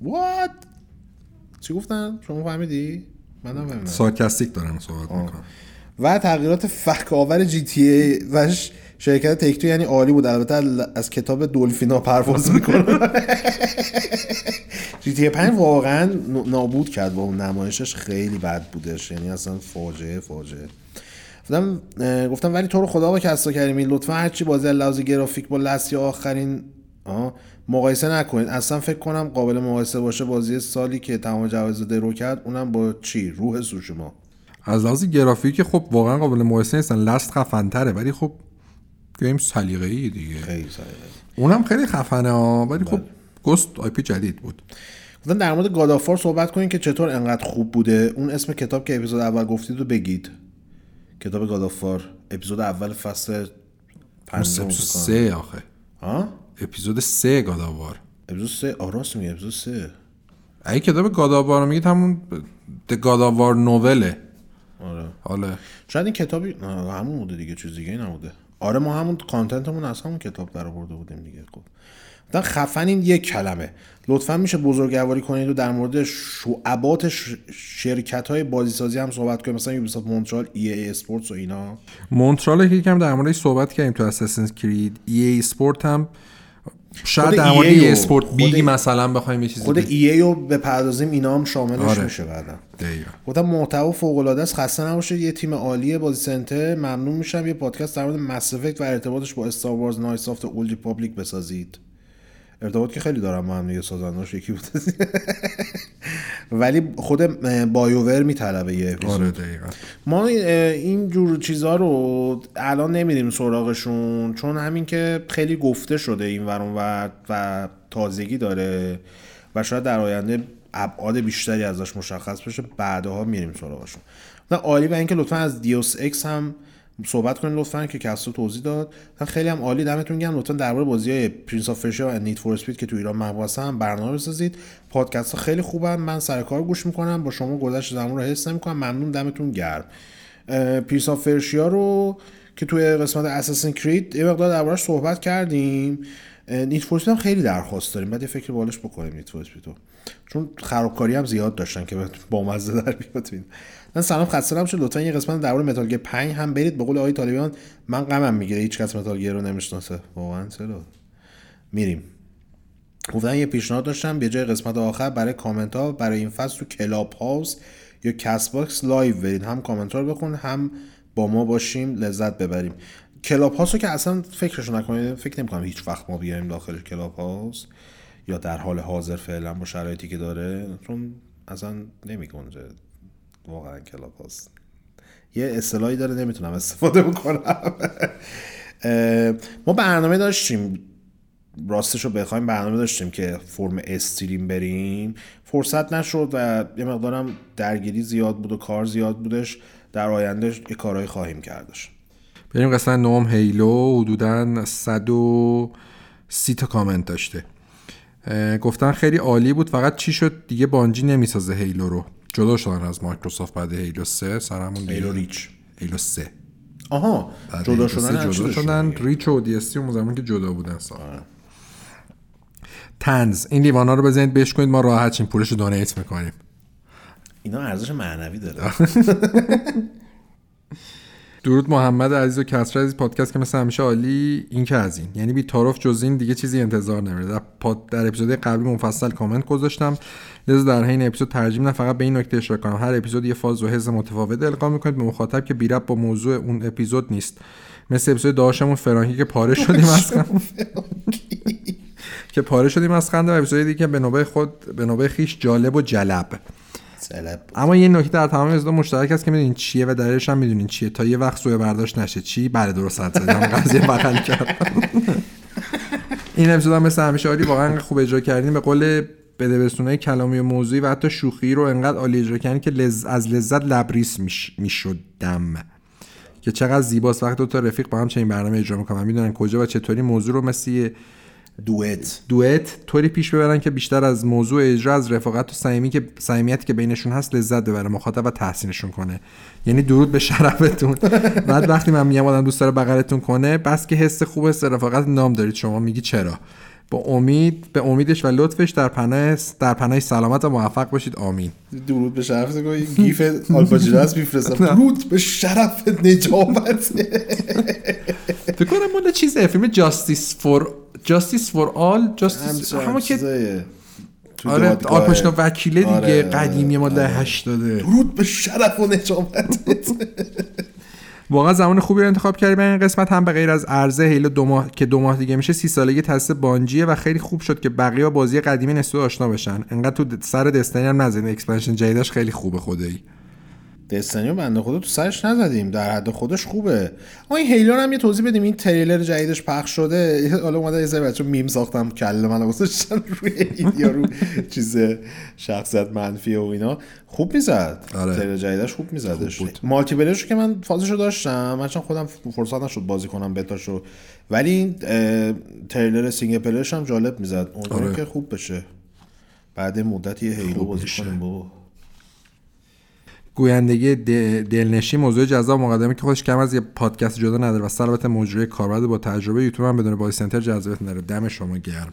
وات چی گفتن؟ شما فهمیدی؟ من فهمیدم سارکاستیک دارم صحبت می‌کنم. و تغییرات فک آور جی تی ای و شرکت تکتو یعنی عالی بود. البته ال- از کتاب دولفینا پرواز می‌کنه جی تی ای 5 واقعا نابود کرد با اون نمایشش. خیلی بد بودش. یعنی اصلا فاجعه فاجعه. گفتم گفتم ولی تو رو خدا با کسا کریمی لطفا هرچی بازی از لحاظ گرافیک با لست یا آخرین آه مقایسه نکنید اصلا فکر کنم قابل مقایسه باشه بازی سالی که تمام جوایز درو کرد اونم با چی؟ روح سوشیما از لحاظ گرافیک خب واقعا قابل مقایسه نیستن. Last خفن تره ولی خب گیم سلیقه‌ای دیگه. خیلی سلیقه‌ای. اونم خیلی خفنه ها ولی خب Ghost IP جدید بود. گفتن در مورد God of War صحبت کنین که چطور انقدر خوب بوده. اون اسم کتاب که اپیزود اول گفتید رو بگید. کتاب God of War اپیزود اول فصل پنجم. سه آخه. ها؟ اپیزود سه گاداوار اپیزود سه؟ آه راست میگه اپیزود سه. اگه کتاب گاداوار رو میگید همون د گاداوار نووله. آره. حالا شاید این کتابی همون بوده دیگه چیز دیگه نبوده. آره ما همون کانتنتمون از همون کتاب در آورده بودیم دیگه خب. گفتن خفن این یک کلمه. لطفا میشه بزرگواری کنید و در مورد شعبات. شرکت های بازیسازی هم صحبت کنید مثلا Ubisoft Montreal EA Sports و اینا. Montreal که یکم در موردش صحبت کردیم تو Assassin's Creed EA Sports هم شاید در مورد EA Sports خود- بیگی مثلا بخوایم یه چیزی خود. EA رو بپردازیم اینا هم شاملش آره. میشه بعدا. گفتم محتوا فوق العاده است. خسته نباشید. یه تیم عالی بازی سنتر. ممنون میشم. یه پادکست در مورد Mass Effect و ارتباطش با Star Wars Knights Old Republic بسازید. ارتباط که خیلی دارم با هم دیگه سازنداش یکی بود. ولی خود بایوور میطلبه یه اپیزود. آره دقیقا. ما این جور چیزها رو الان نمیریم سراغشون چون همین که خیلی گفته شده این ور و, و تازگی داره و شاید در آینده ابعاد بیشتری ازش مشخص بشه بعدها میریم سراغشون. و عالی و اینکه لطفا از دیوس اکس هم صحبت کنید لطفا که کسو توضیح داد. خیلی هم عالی دمتون گرم. لطفا درباره بازی های Prince of و Need for Speed که تو ایران محبوب هستن برنامه بسازید. پادکست ها خیلی خوبن. من سر کار گوش می‌کنم. با شما گذشت زمان رو حس نمی‌کنم. ممنون. دمتون گرم. Prince of رو که توی قسمت Assassin's Creed یه مقدار دربارش صحبت کردیم. Need for هم خیلی درخواست داریم. بعد یه فکر به حالش بکنیم Need for چون خرابکاری هم زیاد داشتن که با مزه در بیاد. من سلام خسته نباشید لطفا یه قسمت درباره Metal Gear 5 هم برید. به قول آقای طالبان من غمم می‌گیره. هیچ کس Metal Gear رو نمی‌شناسه. واقعا چرا؟ میریم. گفتن یه پیشنهاد داشتم. به جای قسمت آخر برای کامنت ها برای این فصل تو Clubhouse یا Castbox live برید. هم کامنت رو بخون هم با ما باشیم لذت ببریم. Clubhouse رو که اصلا فکرشو نکنید فکر نمی‌کنم هیچ وقت ما بیایم داخل Clubhouse یا در حال حاضر فعلا با شرایطی که داره. چون اصلا نمیگنجه. واقعا کلاب هاست یه اصطلاحی داره نمی‌تونم استفاده بکنم. ما برنامه داشتیم. راستش رو بخوایم برنامه داشتیم که فرم استریم بریم. فرصت نشد و یه مقدارم درگیری زیاد بود و کار زیاد بودش. در آینده یه کارهایی خواهیم کردش. بریم قسمت نوم هیلو. حدودا 130 تا کامنت داشته. گفتن خیلی عالی بود. فقط چی شد؟ دیگه بانجی نمی‌سازه هیلو رو. جدا شدن از مایکروسافت بعد هیلو 3 سرمون هیلو ریچ هیلو 3 آها جدا شدن جدا شدن. ریچ و دیستی اون زمان که جدا بودن ساختن تنز این لیوانا رو بزنید بهش کنید ما راحت چیم پولش رو دونیت می‌کنیم. اینا ارزش معنوی داره. درود محمد عزیز و کسر عزیز پادکست که مثل همیشه عالی این که از این. یعنی بی تعارف جز این دیگه چیزی انتظار نمیره در, پاد... در اپیزود قبلی مفصل کامنت گذاشتم. لذا در حین اپیزود ترجیح نه فقط به این نکته اشاره کنم. هر اپیزود یه فاز و حز متفاوت القا می‌کنید به مخاطب که بیرب با موضوع اون اپیزود نیست. مثل اپیزود داشتمون فرانکی که پاره شدیم از که پاره شدیم از خنده و اپیزود دیگه به نوبه خود به نوبه خیش جالب و جلب. اما یه نکته در تمام اپیزود مشترک است که می‌دونین چیه و دلیلش هم می‌دونین چیه. تا یه وقت سوء برداشت نشه. چی؟ بله درست حد زدم قضیه بغل کرد. این اپیزود هم مثل همیشه عالی. واقعا خوب اجرا کردیم به قول بده کلامی و موضوعی و حتی شوخی رو انقدر عالی اجرا کردین که لز... از لذت لبریس می‌شدم. که چقدر زیباست. وقت دو تا رفیق با هم چنین برنامه اجرا می‌کنن. می‌دونن کجا و چطوری موضوع رو مثل دوئت. دوئت. طوری پیش ببرن که بیشتر از موضوع اجرا از رفاقت و صمیمی که صمیمیتی که بینشون هست لذت ببره مخاطب و تحسینشون کنه. یعنی درود به شرفتون. بعد وقتی من میگم آدم دوست داره بغلتون کنه بس که حس خوب حس رفاقت نام دارید شما میگی چرا؟ با امید به امیدش و لطفش در پناه در پناه سلامت و موفق باشید. آمین. درود به شرف گیف آلپاجیراس میفرستم. درود به شرف نجابت. فکر کنم مال چیزه فیلم جاستیس فور جاستیس فور آل جاستیس همون که آره آلپاشنا وکیله دیگه آره. قدیمی مال ده 80 درود به شرف و نجابت واقعا زمان خوبی رو انتخاب کردی به این قسمت. هم به غیر از عرضه هیل دو ماه که دو ماه دیگه میشه سی سالگی تاسیس بانجیه و خیلی خوب شد که بقیه بازی قدیمی نسو آشنا بشن. انقدر تو سر دستنی هم نزدین اکسپنشن جدیدش خیلی خوبه خدایی. Destiny و بنده خدا تو سرش نزدیم. در حد خودش خوبه. ما این Halo هم یه توضیح بدیم. این تریلر جدیدش پخش شده. حالا اومده یه سری بچه میم ساختم کله من گذاشتن روی یا رو چیز شخصیت منفی و اینا. خوب می‌زد. آره. تریلر جدیدش خوب میزدش. multiplayer شو که من فازشو داشتم. من خودم فرصت نشد بازی کنم بتاشو. ولی این تریلر single player ش هم جالب می‌زد. اون آره. که خوب بشه. بعد مدت یه Halo بازی کنیم بابا. گویندگی دلنشین موضوع جذاب مقدمه که خودش کم از یه پادکست جدا نداره و سر مجری کاربلد با تجربه یوتیوب هم بدون بازی سنتر جذابیت نداره. دم شما گرم.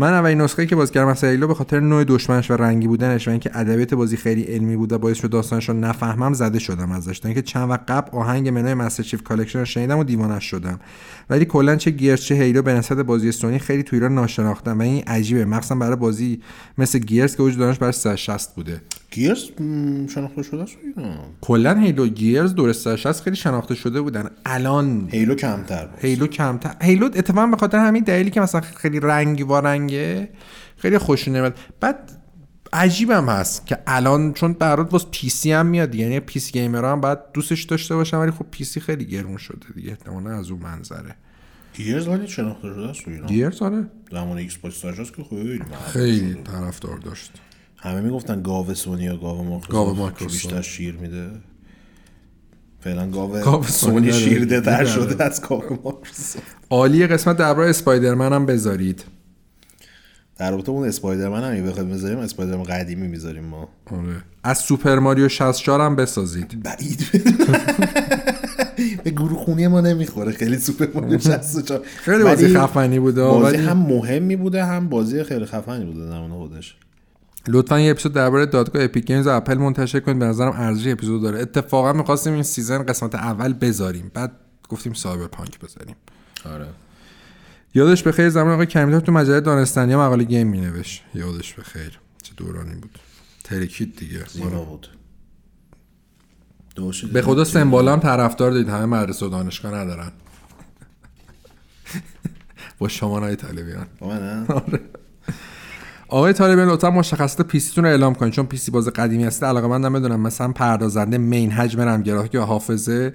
من اولین نسخه که بازی کردم سری Halo به خاطر نوع دشمنش و رنگی بودنش و اینکه ادبیات بازی خیلی علمی بود و باعث شد داستانش رو نفهمم زده شدم ازش. تا اینکه چند وقت قبل آهنگ منوی Master Chief Collection رو شنیدم و دیوانش شدم. ولی کلا چه Gears چه Halo به نسبت بازی سونی خیلی تو ایران ناشناختن و این عجیبه. مخصوصا برای بازی مثل Gears که وجود برای 360 بوده. Gears شناخته شده است کلا Halo Gears دور 360 خیلی شناخته شده بودن. الان Halo کمتر Halo کمتر. Halo اتفاقا به خاطر همین دلیلی که مثلا خیلی رنگی و رنگه خیلی خوش نمیاد. بعد عجیبم هست که الان چون برات باز PC هم میاد یعنی PC gamer هم باید دوستش داشته باشن ولی خب PC خیلی گرون شده دیگه. احتمالاً از اون منظره. Gears ولی شناخته شده است ایران. Gears آره. زمان Xbox که خیلی خیلی طرفدار داشت. همه می‌گفتن گاو سونی یا گاو مایکروسافت گاو بیشتر شیر میده. فعلا گاو سونی شیر در شده از گاو مایکروسافت عالی قسمت درباره Spider-Man هم بذارید. در رابطه اون Spider-Man هم بخوایم بذاریم Spider-Man قدیمی می‌ذاریم ما. آره. از Super Mario 64 هم بسازید. بعید. به گروه خونی ما نمی‌خوره. خیلی Super Mario 64 خیلی بازی خفنی بوده. بازی هم مهمی بوده هم بازی خیلی خفنی بوده زمان خودش. لطفا یه اپیزود درباره دادگاه Epic Games و اپل منتشر کنید. به نظرم ارزش اپیزود داره. اتفاقا می‌خواستیم این season قسمت اول بذاریم. بعد گفتیم پانک بذاریم. آره. یادش به خیر زمان آقای کمیتا تو مجله دانستنی مقاله game مینوشت. یادش به خیر. چه دورانی بود. ترکید دیگه. زیبا بود. به خدا سمبال هم طرفدار دارید همه مدرسه و دانشگاه ندارن. با شما نای طالبیان آره. آقای طالبیان لطفا مشخصات پیسیتون رو اعلام کنید. چون پیسی باز قدیمی هست علاقه مندم بدونم مثلا پردازنده مین حجم رمگراه یا حافظه.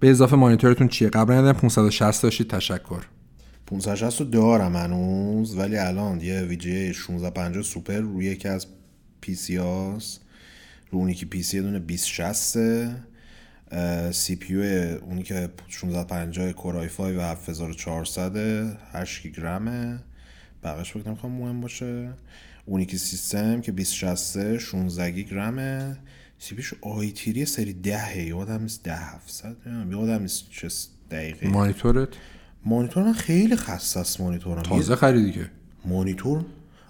به اضافه مانیتورتون چیه؟ قبلا یادم 560 داشتید. تشکر. 560 رو دارم هنوز ولی الان یه ویجی 1650 سوپر روی یکی از پی سی هاست رو اونی که پی سی دونه 2060 سی پی اونی که 1650 کورای 5 و 7400 8 گرمه بقیش فکر نمی‌خوام مهم باشه. اونی که سیستم که 2060 16 گرمه سی پیش آیتیری سری 10 یادم نیست 10 700 یادم نیست چه دقیقه. مانیتورت؟ مانیتور من خیلی خسته است مانیتورم تازه خریدی که. مانیتور؟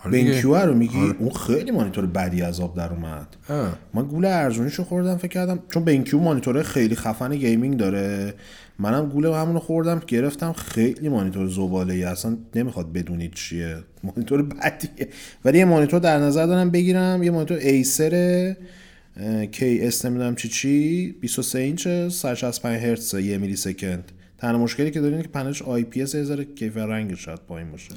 BenQ رو میگی؟ اون خیلی مانیتور بدی از آب در اومد. من گول ارزونیشو خوردم فکر کردم چون BenQ مانیتور خیلی خفن gaming داره. منم گول همونو خوردم گرفتم. خیلی مانیتور زباله ای اصلا نمی‌خواد بدونید چیه. مانیتور بدیه. ولی یه مانیتور در نظر دارم بگیرم. یه مانیتور Acer KS نمی‌دونم چی چی 23 اینچ 165 هرتز یه millisecond. تنها مشکلی که دارین که پنلش IPS یه کیف رنگ شاید پایین باشه.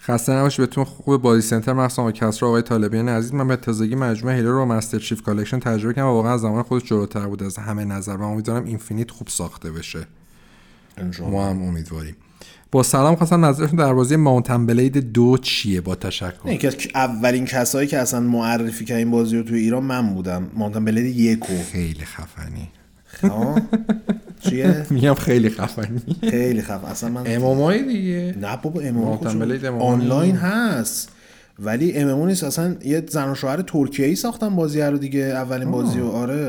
خسته نباشی بهتون خوب بازی سنتر مخصوصا با کسرا آقای طالبیان عزیز من به تازگی مجموعه Halo رو Master Chief Collection تجربه کردم و واقعا از زمان خودش جلوتر بود از همه نظر و امیدوارم Infinite خوب ساخته بشه. ما هم امیدواریم. با سلام خواستم نظرتون در بازی Mount and Blade دو چیه با تشکر؟ یکی از اولین کسایی که اصلا معرفی که این بازی رو توی ایران من بودم. Mount and Blade یکو خیلی خفنی. چیه؟ میگم خیلی خفنی. خیلی خفن. اصلا من امامای دیگه. نه بابا امام آنلاین هست. ولی امامو نیست. اصلا یه زن و شوهر ترکیه‌ای ساختن بازی رو دیگه اولین بازی رو آره.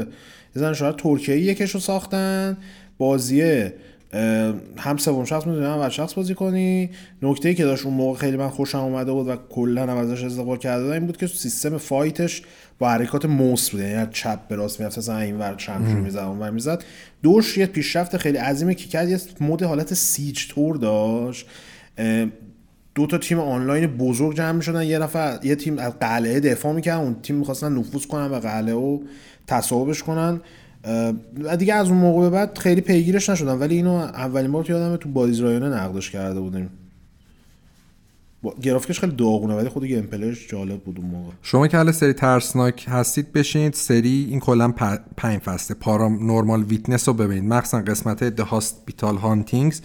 یه زن و شوهر ترکیه‌ای یکش رو ساختن. بازیه هم سوم شخص می‌تونی هم شخص بازی کنی. نکته ای که داشت اون موقع خیلی من خوشم اومده بود و کلا هم ازش استقبال کرده این بود که سیستم فایتش با حرکات موس بود. یعنی چپ به راست می‌رفت مثلا این ور چند رو می‌زد اون ور می‌زد. دوش یه پیشرفت خیلی عظیمه که کرد یه mode حالت siege طور داشت. دو تا تیم آنلاین بزرگ جمع می‌شدن. یه نفر یه تیم از قلعه دفاع می‌کردن اون تیم می‌خواستن نفوذ کنن به قلعه و تصاحبش کنن. و دیگه از اون موقع به بعد خیلی پیگیرش نشدم. ولی اینو اولین بار تو یادم تو بازی رایانه نقدش کرده بودیم. گرافیکش خیلی داغونه ولی خود gameplay ش جالب بود اون موقع. شما که حالا سری ترسناک هستید بشینید سری این کلا پنج قسمت Paranormal Witness رو ببینید. مخصوصا قسمت The Hospital Hauntings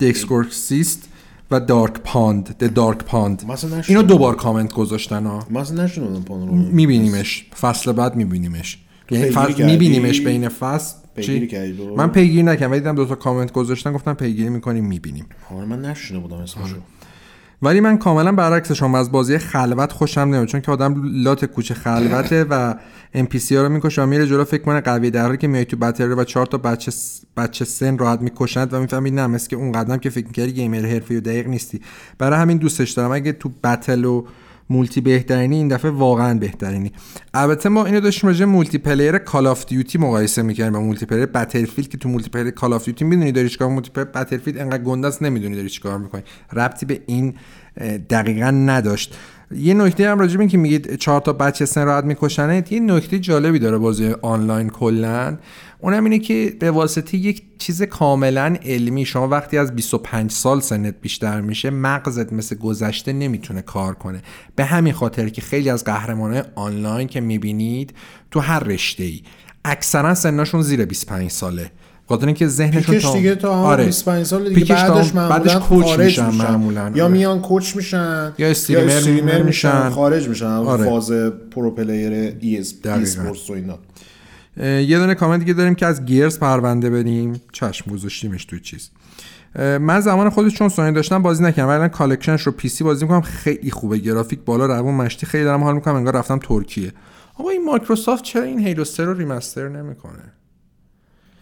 The Exorcist و The Dark Pond The Dark Pond اینو دوبار کامنت گذاشتن ها. مثلا نشونم رو میبینیمش. فصل بعد میبینیمش. یعنی فصل میبینیمش بین فصل. من پیگیری نکردم ولی دیدم دو تا کامنت گذاشتن گفتم پیگیری می‌کنیم می‌بینیم. آره من نشنیده بودم اسمشو. ولی من کاملا برعکسشم از بازی خلوت خوشم نمیاد چون که آدم لات کوچه خلوته و NPC ها رو می‌کشه و میره جلو فکر کنه قوی در حالی که میای تو بتری و چهار تا بچه بچه سن راحت می‌کشند و می‌فهمی نه مثل که اون قدم که فکر می‌کردی gamer حرفه‌ای و دقیق نیستی. برای همین دوستش دارم. اگه تو battle و multi بهترینی این دفعه واقعا بهترینی. البته ما اینو داشتیم راجع multiplayer Call of Duty مقایسه می‌کردیم با multiplayer Battlefield که تو multiplayer Call of Duty می‌دونی داری چیکار multiplayer Battlefield انقدر گنده است نمی‌دونی داری چیکار می‌کنی. ربطی به این دقیقا نداشت. یه نکته هم راجع که میگید چهار تا بچه سن راحت میکشنه یه نکته جالبی داره بازی آنلاین کلا. اونم اینه که به واسطه یک چیز کاملا علمی شما وقتی از 25 سال سنت بیشتر میشه مغزت مثل گذشته نمی‌تونه کار کنه به همین خاطر که خیلی از قهرمانای آنلاین که می‌بینید تو هر رشته ای اکثرا سنشون زیر 25 ساله خاطر اینکه ذهنشون تا دیگه تا آره. 25 سال دیگه بعدش بعدش کوچ میشن معمولا یا آره. میان کوچ میشن یا streamer, میشن خارج میشن آره. فاز pro player esports و اینا یه دونه کامنت دیگه داریم که از Gears پرونده بریم چشم گذاشتیمش توی چیز. من زمان خودش چون سونی داشتم بازی نکردم. ولی collection ش رو PC بازی می‌کنم. خیلی خوبه. گرافیک بالا روون مشتی خیلی دارم حال می‌کنم. انگار رفتم ترکیه. آقا این مایکروسافت چرا این Halo رو remaster نمی‌کنه؟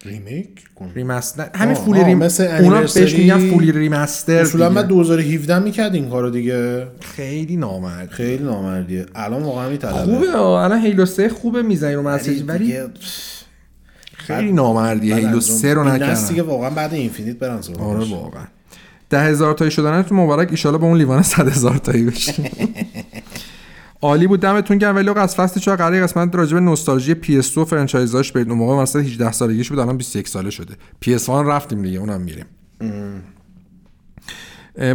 remake؟ remaster. همین fully rem اونا بهش میگن fully remaster اصولا من 2017 می‌کرد این کارو دیگه. خیلی نامرد خیلی نامردیه. الان واقعا میطلبه خوبه الان هیلو 3 خوبه می‌زنی رو مسیج ولی خیلی نامردیه. هیلو 3 رو نکردن. دیگه واقعا بعد اینفینیت برن آره واقعا. ده هزار تایی شدن تو مبارک ایشالا به اون لیوان صد هزار تایی بشین. عالی بود. دمتون گرم. ولی از فصل 4 قرار قسمت راجع به نوستالژی PS2 و فرانچایزاش برید. اون موقع مثلا 18 سالگیش بود الان 21 ساله شده. PS1 رفتیم دیگه اونم میریم.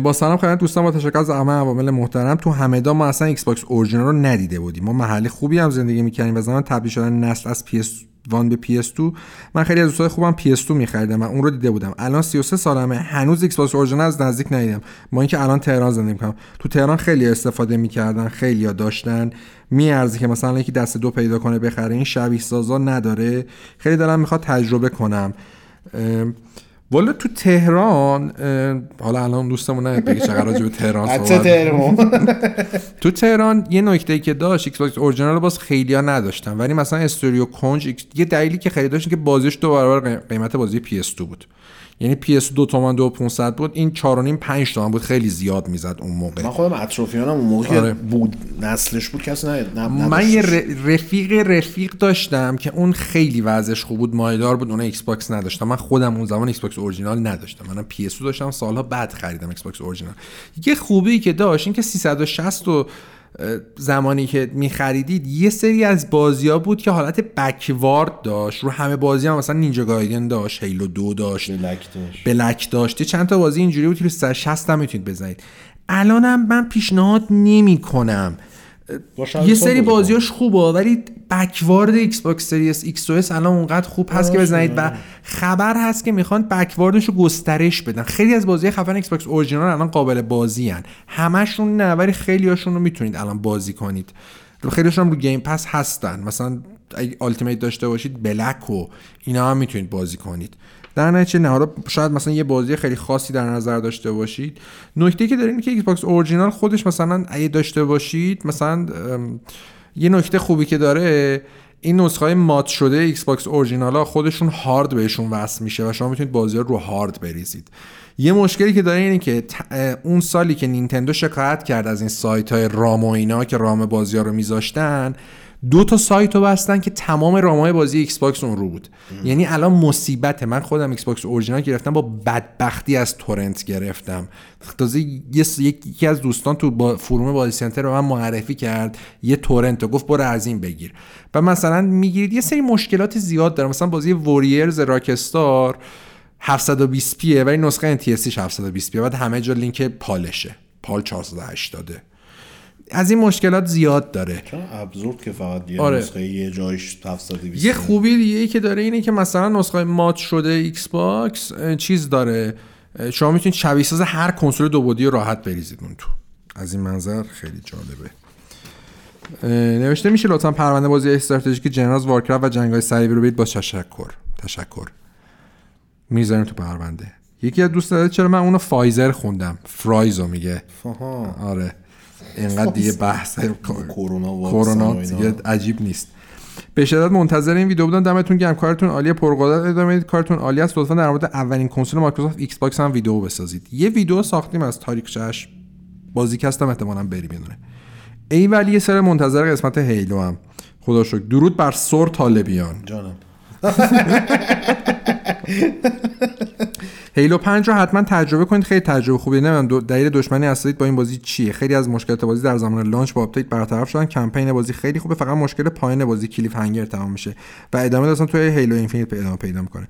با سلام خدمت دوستان با تشکر از همه عوامل محترم. تو همدان ما اصلا Xbox original رو ندیده بودیم. ما محل خوبی هم زندگی می‌کنیم و زمان تبدیل شدن نسل از PS One به PS2 من خیلی از دوستای خوبم PS2 می‌خریدم من اون رو دیده بودم. الان 33 سالمه. هنوز Xbox original از نزدیک ندیدم. با اینکه الان تهران زندگی می‌کنم. تو تهران خیلی استفاده می‌کردن خیلی داشتن. میارزه که مثلا یکی دست دو پیدا کنه بخره. این شبیه سازا نداره. خیلی دارم می‌خواد تجربه کنم. والا تو تهران حالا الان دوستمون نه بگه چقدر راجع به تهران تو تهران یه نکته ای که داشت Xbox original باز خیلیا نداشتن ولی مثلا استوریو کنج یه دلیلی که خیلی داشتن که بازیش دو برابر قیمت بازی PS2 بود. یعنی PS دو تومن دو 500 بود. این 4 و نیم 5 تومن بود. خیلی زیاد می‌زد اون موقع. من خودم اطرافیانم اون موقع آره. بود نسلش بود کسی نه من یه رفیق رفیق داشتم که اون خیلی وضعش خوب بود مایه‌دار بود. اون ایکس باکس نداشتم. من خودم اون زمان ایکس باکس اورجینال نداشتم. منم پی اس داشتم. سالها بعد خریدم ایکس باکس اورجینال یه خوبی که داشت این که 360 و زمانی که میخریدید یه سری از بازی ها بود که حالت backward داشت. رو همه بازی هم مثلا نینجا گایدن داشت هیلو دو داشت بلک داشت. بلک داشت. چند تا بازی اینجوری بود که رو 360 هم می‌تونید بزنید. الانم من پیشنهاد نمی کنم یه سری بازیاش خوبه ولی backward ایکس باکس سریز ایکس و الان اونقدر خوب هست که بزنید و خبر هست که می‌خوان backward ش رو گسترش بدن. خیلی از بازی خفن ایکس باکس اورجینال الان قابل بازی هن. همشون نه ولی خیلی هاشون رو می‌تونید الان بازی کنید. خیلیشون رو گیم پس هستن. مثلا اگه آلتیمیت داشته باشید بلک و اینا هم می‌تونید بازی کنید. در نتیجه نه حالا شاید مثلا یه بازی خیلی خاصی در نظر داشته باشید. نکته که داریم که ایکس باکس اورجینال خودش مثلا اگه داشته باشید مثلا یه نکته خوبی که داره این نسخه های mod شده ایکس باکس اورجینال ها خودشون هارد بهشون وصل میشه و شما می‌تونید بازی رو هارد بریزید. یه مشکلی که داره اینه که اون سالی که نینتندو شکایت کرد از این سایت های ROM و اینا که ROM بازی ها رو میذاشتن دو تا سایت رو بستن که تمام ROM های بازی ایکس باکس اون رو بود. یعنی الان مصیبته. من خودم ایکس باکس اورجینال گرفتم با بدبختی از تورنت گرفتم. تازه یکی از دوستان تو با فروم بازی سنتر رو من معرفی کرد. یه تورنت رو گفت برو از این بگیر. و مثلا می‌گیرید. یه سری مشکلات زیاد داره مثلا بازی وریرز راکستار 720 پیه ولی نسخه NTSC 720 پیه. بعد همه جا لینک پالشه. پال 480 از این مشکلات زیاد داره. چون ابزورد که فقط یه آره. نسخه یه جایش 720 یه خوبی دیگه ای که داره اینه که مثلا نسخه مات شده ایکس باکس چیز داره. شما می‌تونید شبیه ساز هر کنسول دو بعدی راحت بریزید اون تو. از این منظر خیلی جالبه. نوشته میشه لطفا پرونده بازی استراتژیک جنرالز وارکرافت و جنگای صلیبی رو برید با تشکر. تشکر. می‌ذاریم تو پرونده. یکی از دوست چرا من اونو فایزر خوندم. فرایزو میگه. آره. اینقدر دیگه بحث کرونا دیگه عجیب نیست. به شدت منتظر این ویدیو بودم دمتون گرم. کارتون عالی پرقدرت ادامه بدید. کارتون عالی است. لطفا در مورد اولین کنسول مایکروسافت ایکس باکس هم ویدیو بسازید. یه ویدیو ساختیم از تاریخچش بازی کستم احتمالاً بری بدونه ای ولی یه سر منتظر قسمت هیلو هم. خدا شکر. درود بر سور طالبیان. جانم. هیلو 5 رو حتما تجربه کنید. خیلی تجربه خوبیه. نمی‌دونم دو دلیل دشمنی اصلیت با این بازی چیه؟ خیلی از مشکلات بازی در زمان launch با آپدیت برطرف شدن. کمپین بازی خیلی خوبه. فقط مشکل پایان بازی cliffhanger تمام میشه و ادامه داستان توی هیلو اینفینیت ادامه پیدا می‌کنه.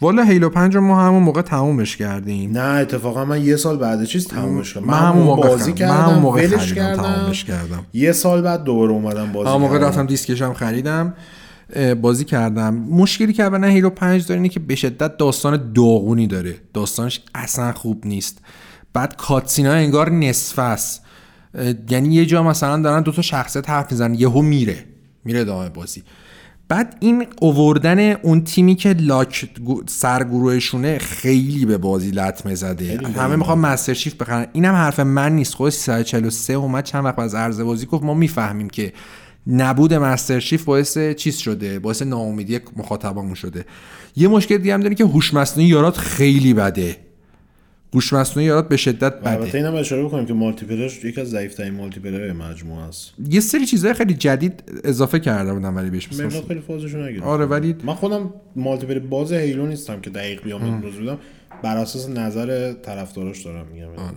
والا هیلو 5 رو ما همون موقع تمومش کردیم. نه اتفاقا من یه سال بعد چیز تمومش کردم. من همون موقع بازی کردم من همون موقع کردم. تمومش کردم. یه سال بعد دوباره اومدم بازی همون موقع رفتم دیسکشم خریدم. بازی کردم. مشکلی که اولا هیرو 5 داره اینه که به شدت داستان داغونی داره. داستانش اصلا خوب نیست. بعد کاتسینا انگار نصف است. یعنی یه جا مثلا دارن دو تا شخصیت حرف می‌زنن یهو میره. میره ادامه بازی. بعد این اووردن اون تیمی که لاک سرگروهشونه خیلی به بازی لطمه زده. همه می‌خوان مستر چیف بخرن. اینم حرف من نیست. خود 343 اومد چند وقت از عرضه بازی گفت ما می‌فهمیم که نبود مسترچیف باعث چیز شده؟ باعث ناامیدی مخاطبامون شده. یه مشکل دیگه هم داره که هوش مصنوعی یارات خیلی بده. هوش مصنوعی یارات به شدت بده. البته اینم اشاره بکنم که multiplayer یکی از ضعیف ترین multiplayer مجموعه است. یه سری چیزهای خیلی جدید اضافه کرده بودم ولی بهش مثلا خیلی فازشون نگیرم آره ولی من خودم multiplayer باز هیلو نیستم که دقیق بیام امروز بودم. بر اساس نظر طرفداراش دارم میگم. آره.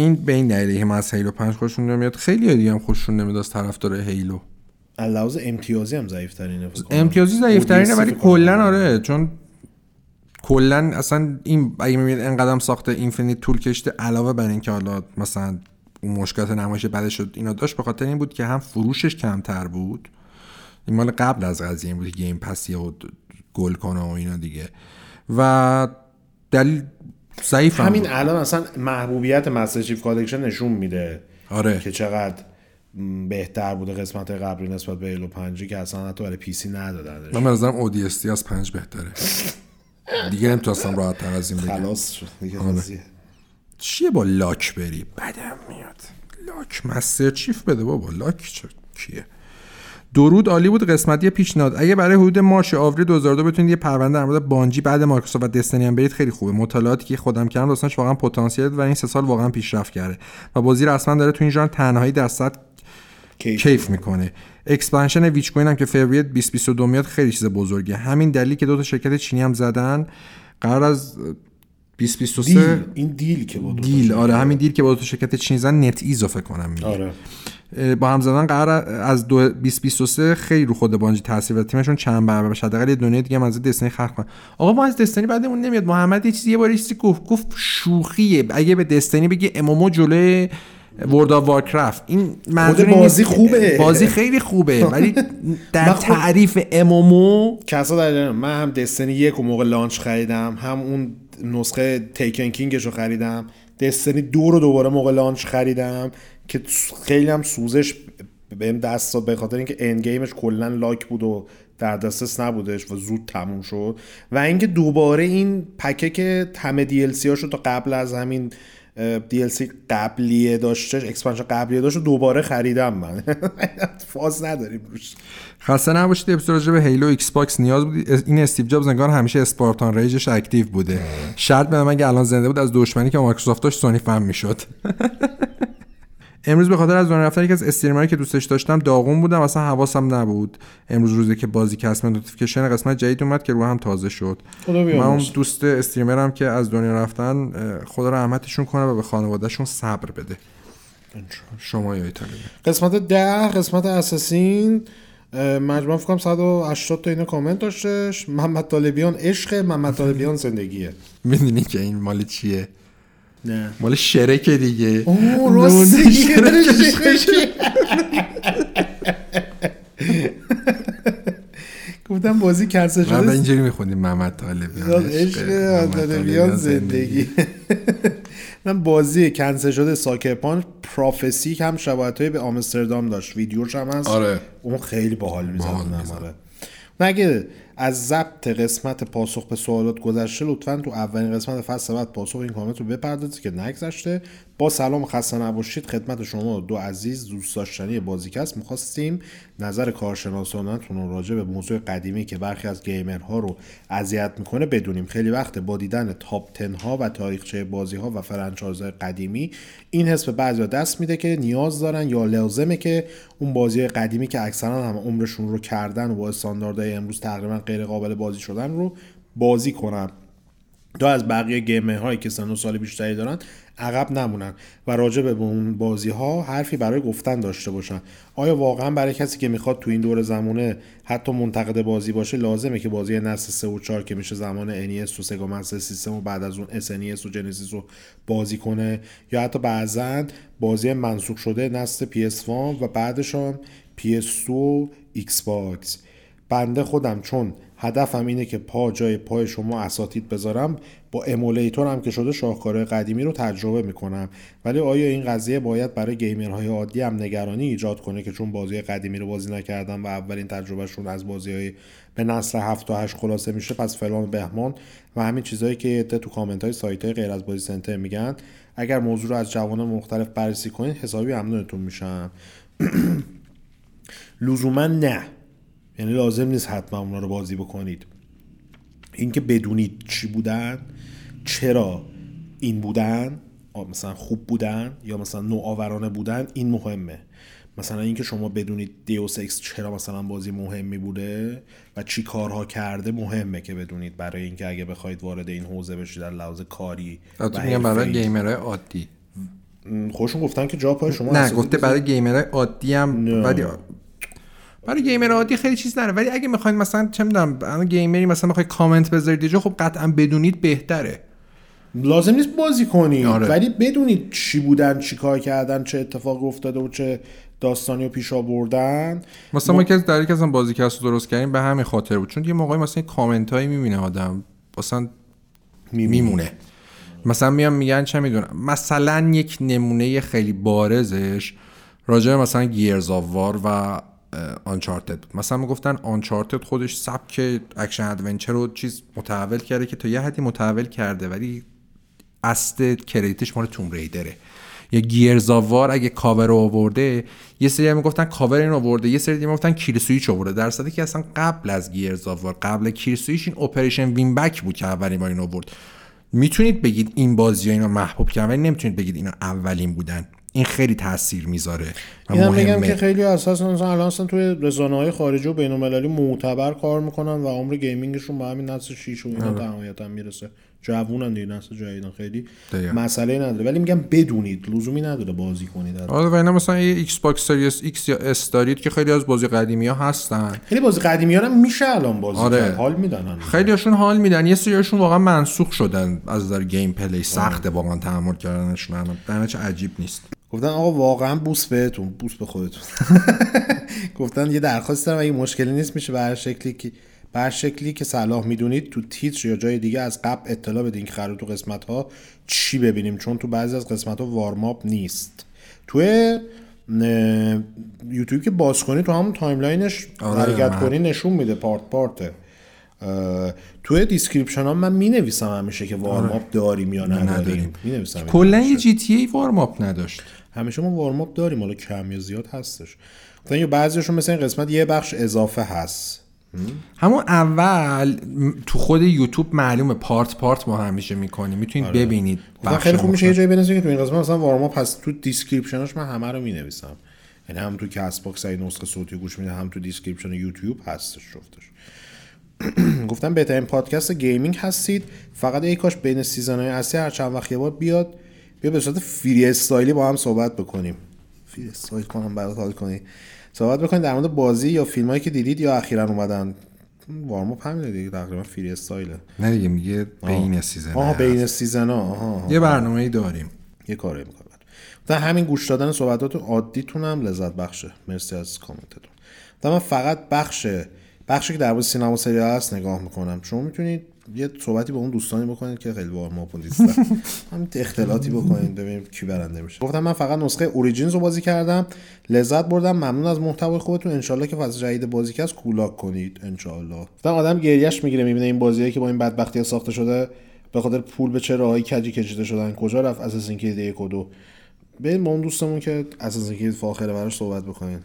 این به این دلیلی که من از هیلو 5 خوششون نمیاد خیلی دیگه هم خوششون نمیاد از طرفدار هیلو لحاظ امتیازی هم ضعیف ترینه امتیازی ضعیف ترینه ولی کلا آره چون کلا اصلا این اگه می‌بینید انقدر ساخته اینفینیت طول کشیده علاوه بر اینکه حالا مثلا اون مشکلات نمایش بعدش شد اینا داشت به خاطر این بود که هم فروشش کمتر بود. این مال قبل از قضیه این بود گیم پسی و گل کنه و اینا دیگه. و دلیل ضعیف همین الان اصلا محبوبیت مستر چیف کالکشن نشون میده آره. که چقدر بهتر بوده قسمت قبلی نسبت به هیلو 5 که اصلا حتی برای پی سی ندادنش. من نظرم ODST از 5 بهتره. دیگه نمی‌تونستم راحت تر از این بگم. خلاص شد دیگه آره. چیه با لاک بری؟ بدم میاد. لاک مستر چیف بده بابا. لاک چه کیه؟ درود عالی بود قسمتی پیشنهاد. اگه برای حدود مارچ آوریل 2002 بتونید یه پرونده در مورد بانجی بعد مایکروسافت و دستنی هم برید خیلی خوبه. مطالعاتی که خودم کردم داستانش واقعا پتانسیل و این سه سال واقعا پیشرفت کرده. و بازی رسما داره تو این ژانر تنهایی در صد کیف, می‌کنه. اکسپنشن ویچ کوین هم که فوریه 2022 میاد خیلی چیز بزرگه. همین دلیلی که دو تا شرکت چینی هم زدن قرار از 2023 deal. این deal که بود deal. آره همین deal که با دو تا شرکت چینی زدن نت ایزی رو فکر کنم میگه. آره. با هم زدن قرار از 2023 خیلی رو خود بانجی تاثیر و تیمشون چند برابر بشه حداقل یه دنیا دیگه هم از دستینی خلق کنن. آقا ما از دستینی بدمون نمیاد. محمد یه چیزی یه بار چیزی گفت. گفت شوخیه. اگه به دستینی بگی MMO جلوی ورلد آف وارکرافت این خود بازی خوبه. بازی خیلی خوبه. ولی در تعریف MMO کسا در من هم دستینی یک و موقع launch خریدم. هم اون نسخه Taken King ش رو خریدم. Destiny دو رو دوباره موقع launch خریدم. که خیلی هم سوزش بهم دست داد به خاطر اینکه end game ش کلا lock بود و در دسترس نبودش و زود تموم شد. و اینکه دوباره این pack ه که همه DLC هاشو تا قبل از همین DLC قبلیه داشته expansion قبلیه داشت دوباره خریدم من. فاز نداریم روش. خسته نباشید اپیزود راجع به Halo Xbox نیاز بود. این استیو جابز انگار همیشه Spartan Rage ش active بوده. شرط به من الان زنده بود از دشمنی که مایکروسافت داشت سونی فهم می‌شد. امروز به خاطر از دنیا رفتن یکی از استریمرایی که دوستش داشتم داغون بودم اصلا حواسم نبود. امروز روزی که بازی کسب نوتیفیکیشن قسمت جدید اومد که رو هم تازه شد. من اون دوست استریمرم که از دنیا رفتن خدا رحمتشون کنه و به خانوادهشون صبر بده. شما یا ایتالیا. قسمت ده قسمت اساسین. مجموع فکرم 180 تا اینو کامنت داشتش. محمد طالبیان عشق محمد طالبیان زندگیه. می‌دونی که این مال چیه؟ نه. مال Shrek ه دیگه. اوه راستی Shrek ه گفتم بازی کنسل شده. من اینجوری میخوندیم محمد طالبیان عشق طالبیان زندگی. من بازی کنسل شده Sucker Punch Prophecy هم شباهت به آمستردام داشت. ویدیوش هم هست. آره. اون خیلی باحال می‌زد. آره. اگه از ضبط قسمت پاسخ به سوالات گذشته لطفا تو اولین قسمت فصل بعد پاسخ این کامنت رو بپردازید که نگذشته. با سلام خسته نباشید. خدمت شما دو عزیز دوست داشتنی بازیکست می‌خواستیم نظر کارشناسانتون راجع به موضوع قدیمی که برخی از gamer ها رو اذیت می‌کنه بدونیم. خیلی وقت با دیدن top ten ها و تاریخچه بازی ها و franchise قدیمی این حس به بعضیا دست میده که نیاز دارن یا لازمه که اون بازی قدیمی که اکثرا هم عمرشون رو کردن و با استانداردهای امروز تقریبا غیر قابل بازی شدن رو بازی کنن. تا از بقیه گیمر هایی که سن و سال بیشتری دارن عقب نمونن و راجع به اون بازی ها حرفی برای گفتن داشته باشن. آیا واقعا برای کسی که می‌خواد تو این دور زمانه حتی منتقد بازی باشه لازمه که بازی نسل 3 و 4 که میشه زمان NES و سگا مستر سیستم و بعد از اون SNES و جنسیس رو بازی کنه یا حتی بعضا بازی منسوخ شده نسل PS1 و بعدشان PS2 و Xbox. بنده خودم چون هدفم اینه که پا جای پای شما اساتید بذارم با امولیتور هم که شده شاهکارهای قدیمی رو تجربه می‌کنم. ولی آیا این قضیه باید برای گیمرهای عادی هم نگرانی ایجاد کنه که چون بازی قدیمی رو بازی نکردن و اولین تجربهشون از بازی های به نسل 7 تا 8 خلاصه میشه پس فلان بهمان و همین چیزهایی که تو کامنت های سایت های غیر از بازی سنتر میگن. اگر موضوع رو از جوانان مختلف بررسی کنید حسابی ممنونتون میشم. لزوما نه. یعنی لازم نیست حتما اونا رو بازی بکنید. اینکه بدونید چی بودن چرا این بودن مثلا خوب بودن یا مثلا نوآورانه بودن این مهمه. مثلا اینکه شما بدونید دیوس اکس چرا مثلا بازی مهمی بوده و چی کارها کرده مهمه که بدونید. برای اینکه اگه بخواید وارد این حوزه بشید در لحاظ کاری میگم برای گیمرهای عادی. خوشون گفتن که جا پای شما نه گفته برای گیمرهای عادی هم ولی برای گیمر عادی خیلی چیز نره. ولی اگه می‌خواین مثلا چه می‌دونم گیمری مثلا می‌خوای کامنت بذارید خب قطعا بدونید بهتره. لازم نیست بازی کنید آره. ولی بدونید چی بودن چی کار کردن چه اتفاق افتاده و چه داستانی رو پیش آوردن. مثلا ما که در یک از بازی کست درست کردیم به همین خاطر بود. چون یه موقعی مثلا کامنت هایی می‌بینه آدم. مثلا میمونه. مثلا میان میگن چه می‌دونم. مثلا یک نمونه خیلی بارزش راجع مثلا Gears of War و Uncharted مثلا می‌گفتن Uncharted خودش سبک action adventure رو چیز متحول کرده که تا یه حدی متحول کرده ولی اصل credit ش مال Tomb Raider ه. یا Gears of War اگه کاور رو آورده یه سری می‌گفتن کاور این آورده یه سری می‌گفتن kill.switch آورده. در صورتی که اصلا قبل از Gears of War قبل kill.switch این Operation WinBack بود که اولین بار این آورد. می‌تونید بگید این بازی ها اینا محبوب کردن ولی نمی‌تونید بگید اینا اولین بودن. این خیلی تاثیر می‌ذاره اینم میگم که خیلی اساس مثلا الان اصلا توی رسانه های خارجی و بین المللی معتبر کار می‌کنن و عمر gaming شون با همین نسل 6 و اینا نهایتا می‌رسه. جوونن دیگه نسل جدیدن خیلی دقیقا. مسئله نداره. ولی میگم بدونید لزومی نداره بازی کنید. آره و اینا مثلا یه Xbox Series X یا S دارید که خیلی از بازی قدیمی ها هستن. خیلی بازی قدیمی ها هم میشه الان بازی آره. کرد. حال میدن خیلی هاشون حال میدن. یه سریاشون واقعا منسوخ شدن از نظر gameplay. سخته واقعا تحمل کردنشون. الان چه عجیب نیست. گفتن آقا واقعا بوس بهتون بوس به خودتون. گفتن یه درخواست دارم اگه مشکلی نیست میشه به هر شکلی که به شکلی که صلاح می‌دونید تو تیتر یا جای دیگه از قبل اطلاع بدین که قرار تو قسمت ها چی ببینیم چون تو بعضی از قسمت ها warm-up نیست. توی یوتیوب که باز کنی تو همون timeline ش آره، حرکت کنی نشون میده part part ه. توی description ها من می نویسم همیشه که آره. داریم یا نداریم. کلا یه GTA warm-up نداشت. همیشه ما warm-up داریم حالا کم یا زیاد هستش. مثلا یه بعضیشون مثل این قسمت یه بخش اضافه هست. همون اول تو خود یوتیوب معلومه part part ما همیشه می‌کنیم می‌تونید آره. ببینید خیلی خوب میشه یه جایی بنویسید که تو این قسمت مثلا warm-up هست. تو description ش من همه رو می‌نویسم. یعنی هم تو Castbox ای نسخه صوتی گوش میده هم تو description YouTube هستش جفتش. گفتم بهترین پادکست gaming هستید. فقط ای کاش بین season های اصلی هر چند وقت یه بار بیاد. بیا به صورت freestyle ی با هم صحبت بکنیم. freestyle کنم برات حال کنی. صحبت بکنید در مورد بازی یا فیلم هایی که دیدید یا اخیرا اومدن؟ warm-up همینه دیگه تقریبا freestyle ه نه دیگه میگه بین season آها بین season ها یه برنامه ای داریم. یه کاری می‌کنم. در همین گوش دادن صحبتات عادیتون هم لذت بخشه. مرسی از کامنتتون. من فقط بخش بخشی که در مورد سینما سریال هست نگاه می‌کنم. شما می‌تونید یه صحبتی با اون دوستانی بکنید که خیلی با ما نیستن همین اختلاطی بکنید ببینیم کی برنده میشه. گفتم من فقط نسخه Origins رو بازی کردم لذت بردم ممنون از محتوای خودتون. انشالله که فصل جدید بازی کست کولاک کنید انشالله. گفتم آدم گریش می‌گیره می‌بینه این بازیایی که با این بدبختی ساخته شده به خاطر پول به چه راهی کجی کشیده شدن کجا رفت Assassin's Creed یک و دو. بریم با اون دوستمون که Assassin's Creed فاخره براش صحبت بکنید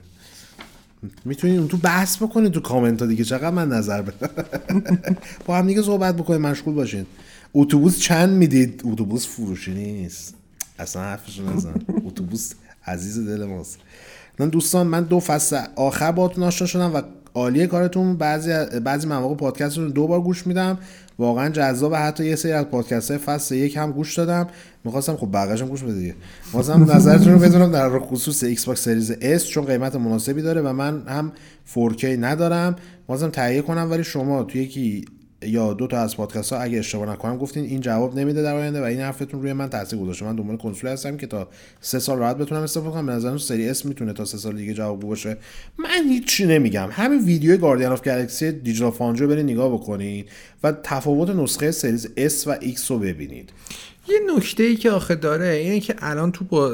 می‌تونید اون تو بحث بکنید تو کامنت ها دیگه. چقدر من نظر بدم؟ با هم دیگه صحبت بکنید مشغول باشین. اتوبوس چند می‌دید؟ اتوبوس فروشی نیست. اصلا حرفش نزن. اتوبوس عزیز دل ماست. من دوستان من دو فصل آخر باهاتون آشنا شدم و عالیه کارتون. بعضی بعضی مواقع پادکست رو دو بار گوش میدم. واقعا جذاب حتی یه سری از پادکست های فصل یک هم گوش دادم. می‌خواستم خب بقیه‌اش گوش بده دیگه. خواستم نظرتون رو بدونم در خصوص Xbox Series S چون قیمت مناسبی داره و من هم 4K ندارم. خواستم تهیه کنم ولی شما توی یکی یا دو تا از پادکست ها اگه اشتباه نکنم گفتین این جواب نمیده در آینده و این حرفتون روی من تاثیر گذاشته. من دنبال کنسول هستم که تا سه سال راحت بتونم استفاده کنم. به نظرم Series S می‌تونه تا سه سال دیگه جواب باشه. من هیچی نمیگم. همین ویدیو Guardian of Galaxy، Digital Foundry رو برید نگاه بکنید و تفاوت نسخه Series S و X رو ببینید. یه نکته ای که آخه داره اینه که الان تو با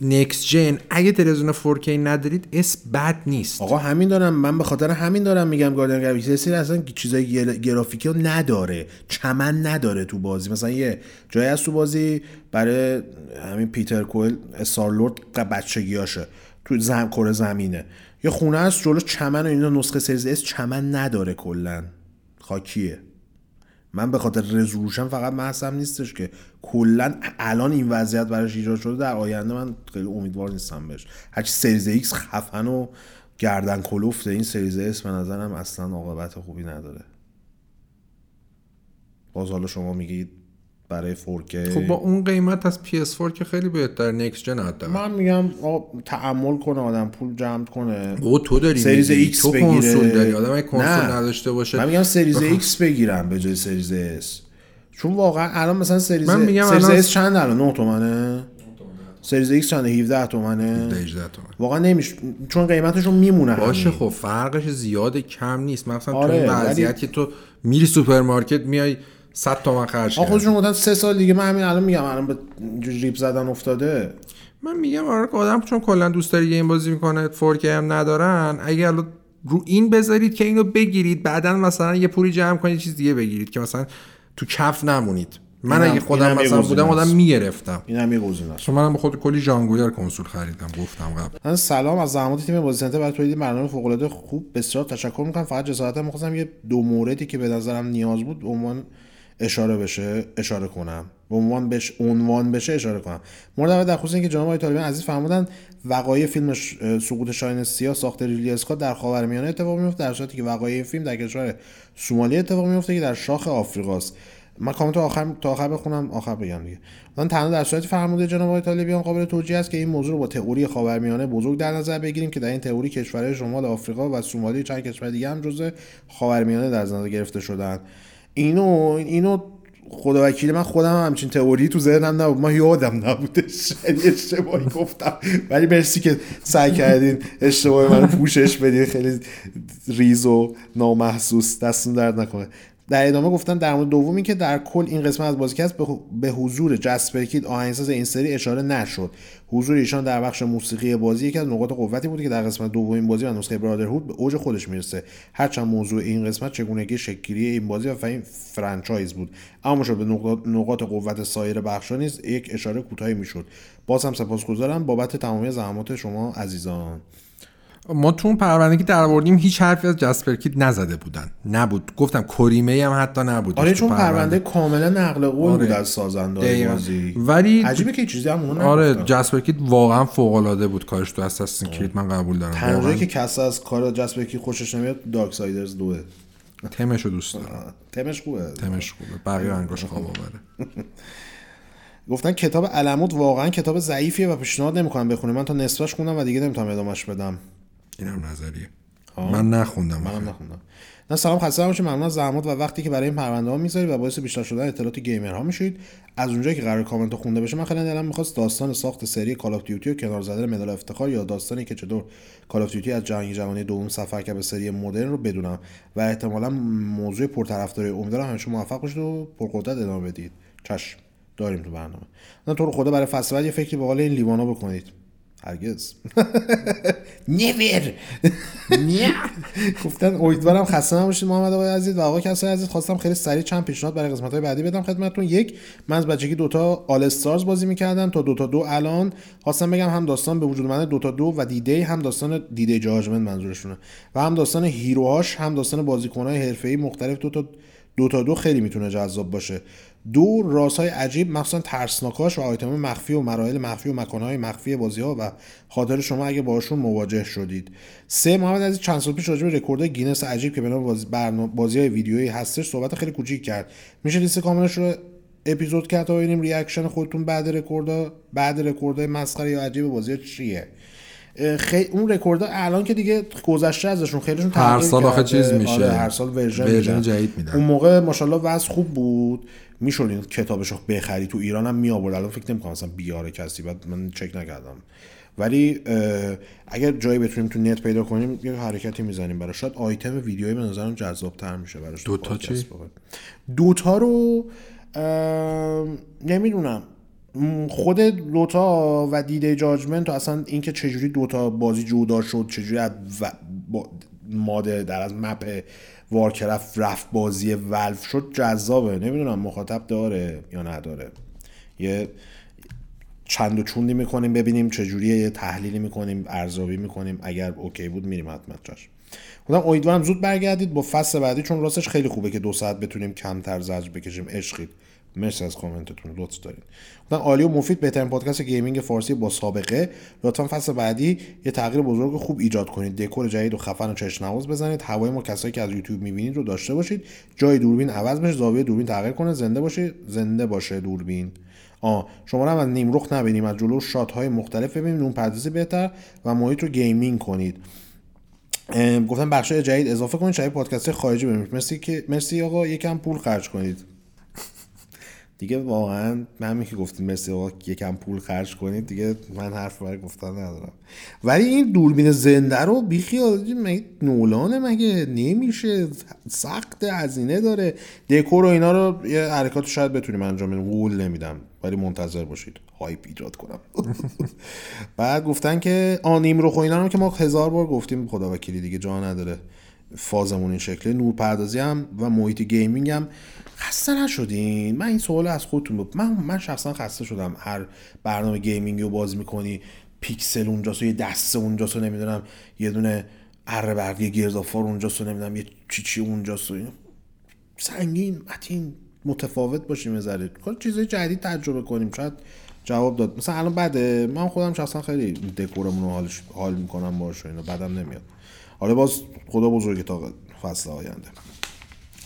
نکس جن اگه تلویزیون 4K ندارید اس بد نیست. آقا همین دارم. من به خاطر همین دارم میگم گاردین گراویکس اصلا چیزای گرافیکی نداره. چمن نداره تو بازی. مثلا یه جایی از تو بازی برای همین پیتر کوئل استارلورد بچگیاشه تو زم کره زمینه. یه خونه است جلو چمن و اینا نسخه سریز اس چمن نداره کلا. خاکیه. من به خاطر رزولوشن فقط محسم نیستش که کلا الان این وضعیت براش ایجاد شده در آینده من خیلی امیدوار نیستم بهش. هرچی Series X خفن و گردن کلفته این Series S به نظرم اصلا عاقبت خوبی نداره. باز حالا شما میگید برای 4K خب با اون قیمت از PS4 که خیلی بهتر next gen حتی من میگم تحمل کنه آدم پول جمع کنه. او تو داری Series X تو بگیره. کنسول داری آدم کنسول نداشته باشه. من میگم Series X بگیرم به جای Series S. چون واقعا الان مثلا Series من میگم Series S چند الان؟ 9 تومنه. Series X چند 17 تومنه. 18 تومن واقعا نمیشه چون قیمتشون میمونه باشه خب فرقش زیاد کم نیست. مثلا آره، تو این وضعیت که تو میری سوپرمارکت میای 100 تومن خرج کردم خودشون گفتن سه سال دیگه. من همین الان میگم الان به ریپ زدن افتاده. من میگم آره آدم چون کلا دوست داره game بازی می‌کنه 4K هم ندارن اگه الان رو این بذارید که اینو بگیرید بعدا مثلا یه پولی جمع کنید چیز دیگه بگیرید که مثلا تو کف نمونید. من اگه خودم مثلا بودم آدم می‌گرفتم. اینم یه گزینه است. چون منم به خود کلی ژانگویر کنسول خریدم گفتم قبل. سلام از زحمات تیم بازی سنتر. برای تولید برنامه فوق العاده خوب بسیار تشکر می‌کنم. فقط جسارتا می‌خواستم یه دو موردی که به نظرم نیاز بود عنوان اشاره بشه اشاره کنم. به عنوان بش عنوان بشه اشاره کنم. مورد اول در خصوص اینکه جناب آقای طالبان عزیز فرمودن وقایع فیلم سقوط شاهین سیاه ساخت ریلی اسکات در خاورمیانه اتفاق میفته در صورتی که وقایع فیلم در کشور سومالی اتفاق میفته که در شاخ آفریقاست. من کامنت آخر تا آخر بخونم آخر بگم دیگه. من تنها در صورتی فرموده جناب آقای طالبیان قابل توجیه است که این موضوع رو با تئوری خاورمیانه بزرگ در نظر بگیریم که در این تئوری کشورهای شمال آفریقا و سومالی چند کشور دیگه هم جزء خاورمیانه در نظر گرفته شدن اینو اینو خدا وکیل من خودم همچین تئوری تو ذهنم نبود. ما یادم نبودش یعنی اشتباهی گفتم. ولی مرسی که سعی کردین اشتباه من پوشش بدین. خیلی ریز و نامحسوس. دستون درد نکنه. در ادامه گفتن در مورد دومی که در کل این قسمت از بازیکست به حضور Jesper Kyd آهنگساز این سری اشاره نشد. حضور ایشان در بخش موسیقی بازی یکی از نقاط قوتی بود که در قسمت دومین بازی و نسخه Brotherhood به اوج خودش می‌رسه. هرچند موضوع این قسمت چگونگی شکل‌گیری این بازی و این franchise بود. اما شد به نقاط قوت سایر بخشا نیز یک اشاره کوتاهی می‌شد. باز هم سپاسگزارم بابت تمامی زحمات شما عزیزان. ما تو اون پرونده که درآوردیم هیچ حرفی از جاسپر کید نزده بودن. نبود. گفتم کریمه هم حتی نبود آره چون پرونده, کاملا نقل قول آره. بود از سازنده بازی. ولی عجیبه که چیزی هم آره جاسپر کید واقعا فوق العاده بود کارش تو اساسین کرید من قبول دارم. تنها که کس از کار جاسپر کید خوشش نمیاد دارک سایدرز دوه. تمش رو دوست دارم. تمش خوبه. تمش خوبه. بقیه انگاش خواب آوره. گفتن کتاب علموت واقعا کتاب ضعیفیه و پیشنهاد نمی‌کنم بخونی. من تا نصفش خوندم و دیگه نمی‌تونم ادامش بدم. اینم نظریه. من نخوندم من نخوندم. نه سلام خسته نباشید. ممنون از زحمات و وقتی که برای این پرونده ها می‌ذارید و باعث بیشتر شدن اطلاعات gamer ها میشید. از اونجایی که قرار کامنت خونده بشه من خیلی دلم می‌خواست داستان ساخت سری Call of Duty و کنار زدن مدال افتخار یا داستانی که چطور Call of Duty از جنگ جهانی دوم سفر کرد به سری مدرن رو بدونم. و احتمالا موضوع پرطرفداری امیدوارم همیشه موفق باشید و پرقدرت ادامه بدید. چشم. داریم تو برنامه. نه تو رو خدا برای فصل یه فکری به حال این لیوانا بکنید. هرگز. نیور گفتن امیدوارم خسته نباشید محمد آقای عزیز و آقا کسای عزیز. خواستم خیلی سریع چند پیشنهاد برای قسمت های بعدی بدم خدمتتون. یک من از بچگی دوتا آل استارز بازی می‌کردم تا دوتا دو الان. خواستم بگم هم داستان به وجود من دوتا دو و دیدی هم داستان دیدی جاجمنت منظورشونه. و هم داستان هیروهاش هم داستان بازیکنهای حرفه‌ای مختلف دوتا دو تا دو خیلی می‌تونه جذاب باشه. دو رازهای عجیب مخصوصا ترسناکاش و آیتم مخفی و مراحل مخفی و مکانهای مخفی بازی ها و خاطر شما اگه باشون مواجه شدید. سید محمد از چند سال پیش راجع به رکورد گینس عجیب که به بازی, بازی های ویدیویی هستش صحبت خیلی کوچیک کرد. میشه لیست کاملش رو اپیزود کرد تا ببینیم reaction خودتون بعد رکورد بعد رکورد مسخره یا عجیب بازی چیه. خیلی اون رکورد الان که دیگه گذشته ازشون خیلیشون هر سال آخه چیز میشه. آره هر سال version جدید میدن. اون موقع ماشاءالله وضع خوب بود. می‌شد این کتابش رو بخری تو ایران هم می آورد الان فکر نمی‌کنم مثلا بیاره کسی بعد من چک نکردم. ولی اگر جایی بتونیم تو نت پیدا کنیم یه حرکتی می‌زنیم براش. شاید آیتم ویدیویی به نظرم جذاب تر میشه براش دوتا چی؟ دوتا رو نمی‌دونم. خود دوتا و دیده جاجمنت و اصلا اینکه چجوری دوتا بازی جدا شد چجوری از ماده در از مپ وارکرفت رفت بازی ولف. شد جذابه. نمی‌دونم مخاطب داره یا نداره. یه چند و چوندی می‌کنیم ببینیم چجوریه یه تحلیلی می‌کنیم ارزیابی می‌کنیم. اگر OK بود میریم حتما جاش. خودم امیدوارم زود برگردید. با فصل بعدی چون راستش خیلی خوبه که دو ساعت بتونیم کمتر زجر بکشیم. عشقید. مرسی از کامنتتون لطف دارید بودن عالی و مفید بهترین پادکست gaming فارسی با سابقه. لطفا فصل بعدی یه تغییر بزرگ خوب ایجاد کنید. دکور جدید و خفن و چشم نواز بزنید. هوای ما کسایی که از یوتیوب می‌بینید رو داشته باشید. جای دوربین عوض بشه زاویه دوربین تغییر کنه. زنده باشه زنده باشه دوربین. آ شما هم از نیمرخ نبینیم از جلو shot های مختلف ببینید نورپردازی بهتر و محیط رو gaming کنید. گفتم بخش جدید اضافه کنید. شاید پادکست خارجی ببینید. مرسی که مرسی آقا. یکم پول خرج کنید. دیگه واقعا من که گفتیم مثل آقا یکم پول خرج کنید دیگه من حرف برای گفتن ندارم. ولی این دوربین زنده رو بیخیال مگه نولانه مگه نمیشه؟ سخت هزینه داره. دکور و اینا رو یه حرکات شاید بتونیم انجام بدیم. قول نمیدم ولی منتظر باشید. hype ایجاد کنم. بعد گفتن که آ نیم‌رخ رو اینا رو که ما هزار بار گفتیم خدا وکیلی دیگه جا نداره. فازمون این شکلی نور پردازی هم و محیط gaming هم خسته نشدین؟ من این سوال از خودتون بود من من شخصا خسته شدم. هر برنامه gaming رو باز می‌کنی پیکسل اونجاست یه دسته اونجاست نمی‌دونم یه دونه اره برقی گیرزافار اونجاست نمی‌دونم یه چی چی اونجاست سنگین متین متفاوت باشیم یه ذره. چیزای جدید تجربه کنیم. شاید جواب داد. مثلا الان بعد من خودم شخصا خیلی دکورمون رو حالش حال می‌کنم باش اینا. بعدم نمیاد. حالا باز خدا بزرگی تا فصل آینده.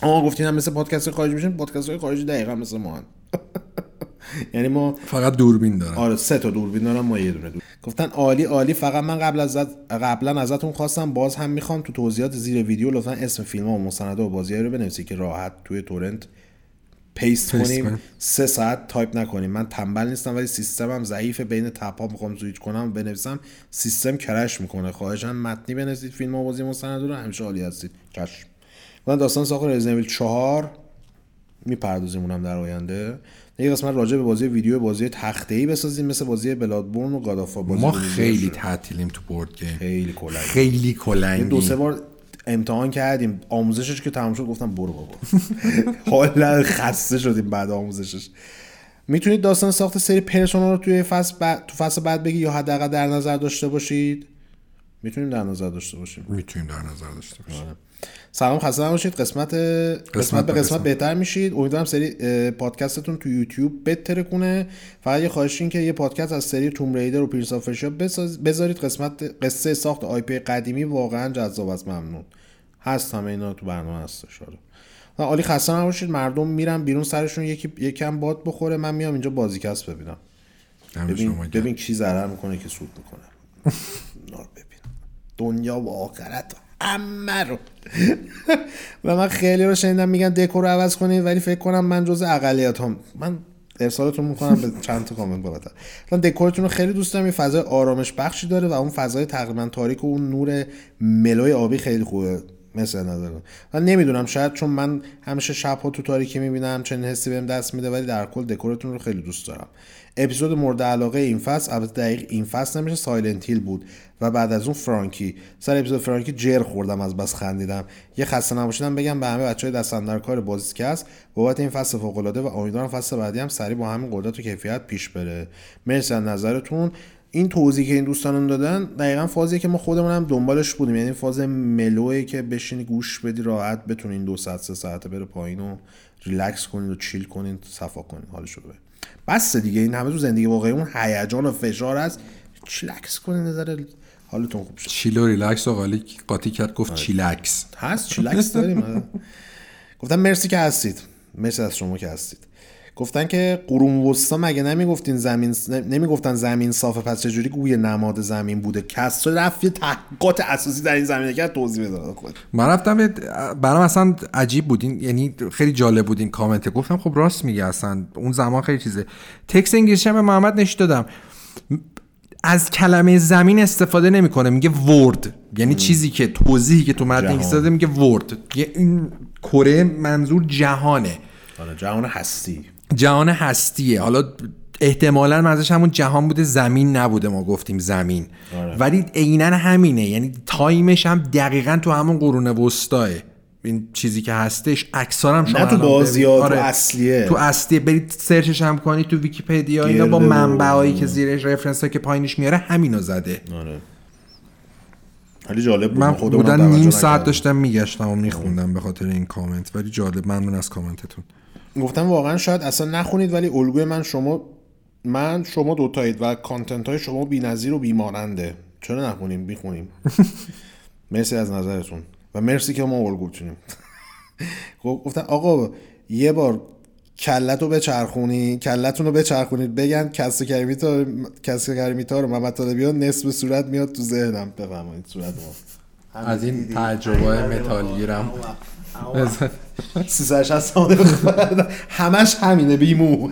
آها گفتین هم مثل پادکست خارجی میشن پادکست های خارجی دقیقا مثل ما هن. یعنی ما فقط دوربین دارم آره سه تا دوربین دارم ما یه دونه دور. گفتن عالی عالی. فقط من قبل از قبلا ازتون خواستم باز هم می‌خوام تو توضیحات زیر ویدیو لطفا اسم فیلم ها و مستنده و بازی رو بنویسید که راحت توی torrent paste کنیم. سه ساعت تایپ نکنیم. من تنبل نیستم ولی سیستمم ضعیف بین tab ها می‌خوام سویچ کنم بنویسم. سیستم crash می‌کنه. خواهشم متنی بنویسید فیلم ها بازی مستند رو. همیشه عالی هستید. چشم. من داستان ساخت رزیدنت 4 می‌پردازیم اونم در آینده. یه قسمت راجع به بازی ویدیو بازی تخته ای بسازیم مثل بازی Bloodborne و God of War بازی ما خیلی تعطیلیم تو board game خیلی کلنگ خیلی کلنگی دو سه بار امتحان کردیم. آموزشش که تموم شد گفتم برو بابا. حالا خسته شدیم بعد آموزشش. می‌تونید داستان ساخت سری Persona رو توی فصل بعد تو فصل بعد بگی یا حداقل در نظر داشته باشید؟ می‌تونیم در نظر داشته باشیم. می‌تونیم در نظر داشته باشیم. آره. سلام خسته نباشید. قسمت قسمت به قسمت بهتر میشید. امیدوارم سری پادکستتون تو یوتیوب بترکونه. فقط یه خواهش این که یه پادکست از سری Tomb Raider و Prince of بذارید. قسمت قصه ساخت IP قدیمی واقعا جذاب است. ممنون. هست همه اینا تو برنامه هستش آره عالی خسته نباشید. مردم میرن بیرون سرشون یکی یکم باد بخوره. من میام اینجا بازیکست ببینم. ببین ببین کی ضرر می‌کنه که سود می‌کنه. ببین دنیا و آخرت همه رو. و من خیلی رو شنیدم میگن دکور رو عوض کنید ولی فکر کنم من جز اقلیت هم من ارسالتون می‌کنم به چند تا کامنت بالاتر من دکورتون رو خیلی دوست دارم این فضای آرامش بخشی داره و اون فضای تقریبا تاریک و اون نور ملوی آبی خیلی خوبه. مثل نظرم من نمی‌دونم شاید چون من همیشه شبها تو تاریکی می‌بینم چنین حسی بهم دست میده ولی در کل دکورتون رو خیلی دوست دارم. اپیزود مورد علاقه این فصل البته دقیق این فصل نمیشه سایلنت هیل بود و بعد از اون فرانکی. سر اپیزود فرانکی جر خوردم از بس خندیدم. یه خسته نباشیدم بگم به همه بچهای دست در کار بازیکست بابت این فصل فوق العاده و امیدوارم فصل بعدی هم سریع با همین قدرت و کیفیت پیش بره. مرسی از نظرتون. این توضیح که این دوستانم دادن دقیقا فازیه که ما خودمون هم دنبالش بودیم. یعنی فاز ملوی که بشینی گوش بدی راحت بتونین دو ساعت سه ساعته بره پایین و ریلکس کنید و chill کنید صفا کنید حالش رو بس دیگه. این همه تو زندگی واقعی اون هیجان و فشار هست chillax کنید نظر حالتون خوب شد chill و ریلکس و قالی قاطی کرد گفت آره. chillax. هست chillax داریم. آره. گفتم مرسی که هستید. مرسی از شما که هستید. گفتن که قرون وسطا مگه نمی‌گفتین زمین نمی‌گفتن زمین صافه پس چجوری گوی نماد زمین بوده؟ کسری رفت یه تحقیقات اساسی در این زمینه کرد توضیح بده خود من رفتم برام اصلا عجیب بودین یعنی خیلی جالب بود این کامنت. گفتم خب راست میگه اصلا. اون زمان خیلی چیزه. تکس انگلیسی به محمد نشید دادم. از کلمه زمین استفاده نمی‌کنه. میگه ورد. یعنی چیزی که توضیحی که تو متن انگلیسی داده میگه ورد. این کره منظور جهانه. آره جهان هستی. جهان هستیه. حالا احتمالا منظورش همون جهان بوده زمین نبوده ما گفتیم زمین. آره. ولی عینا همینه. یعنی time ش هم دقیقا تو همون قرون وسطاه. این چیزی که هستش اکثر هم شما نه تو بازی ها آره. تو اصلیه. تو اصلیه. برید search ش هم کنید تو ویکیپدیا اینا با منبعایی که زیرش reference که پایینش میاره همینو زده. آره. ولی جالب بود. من خودم نیم ساعت داشتم میگشتم و میخوندم به خاطر این کامنت ولی جالب. ممنون از کامنتتون. گفتم واقعا شاید اصلا نخونید ولی الگوی من شما من شما دوتایید و کانتنت های شما بی‌نظیر و بیماننده. چرا نخونیم؟ بیخونیم مرسی از نظرتون. و مرسی که ما الگوتونیم خب گفتم آقا یه بار کلت رو بچرخونی کلتون رو بچرخونید بگن کس کریمی تا کس کریمی تا رو محمد طالبی نصف صورت میاد تو ذهنم. بفرمایید صورت ما. از این تجربه متالگیرم. 360 همش همینه بیمو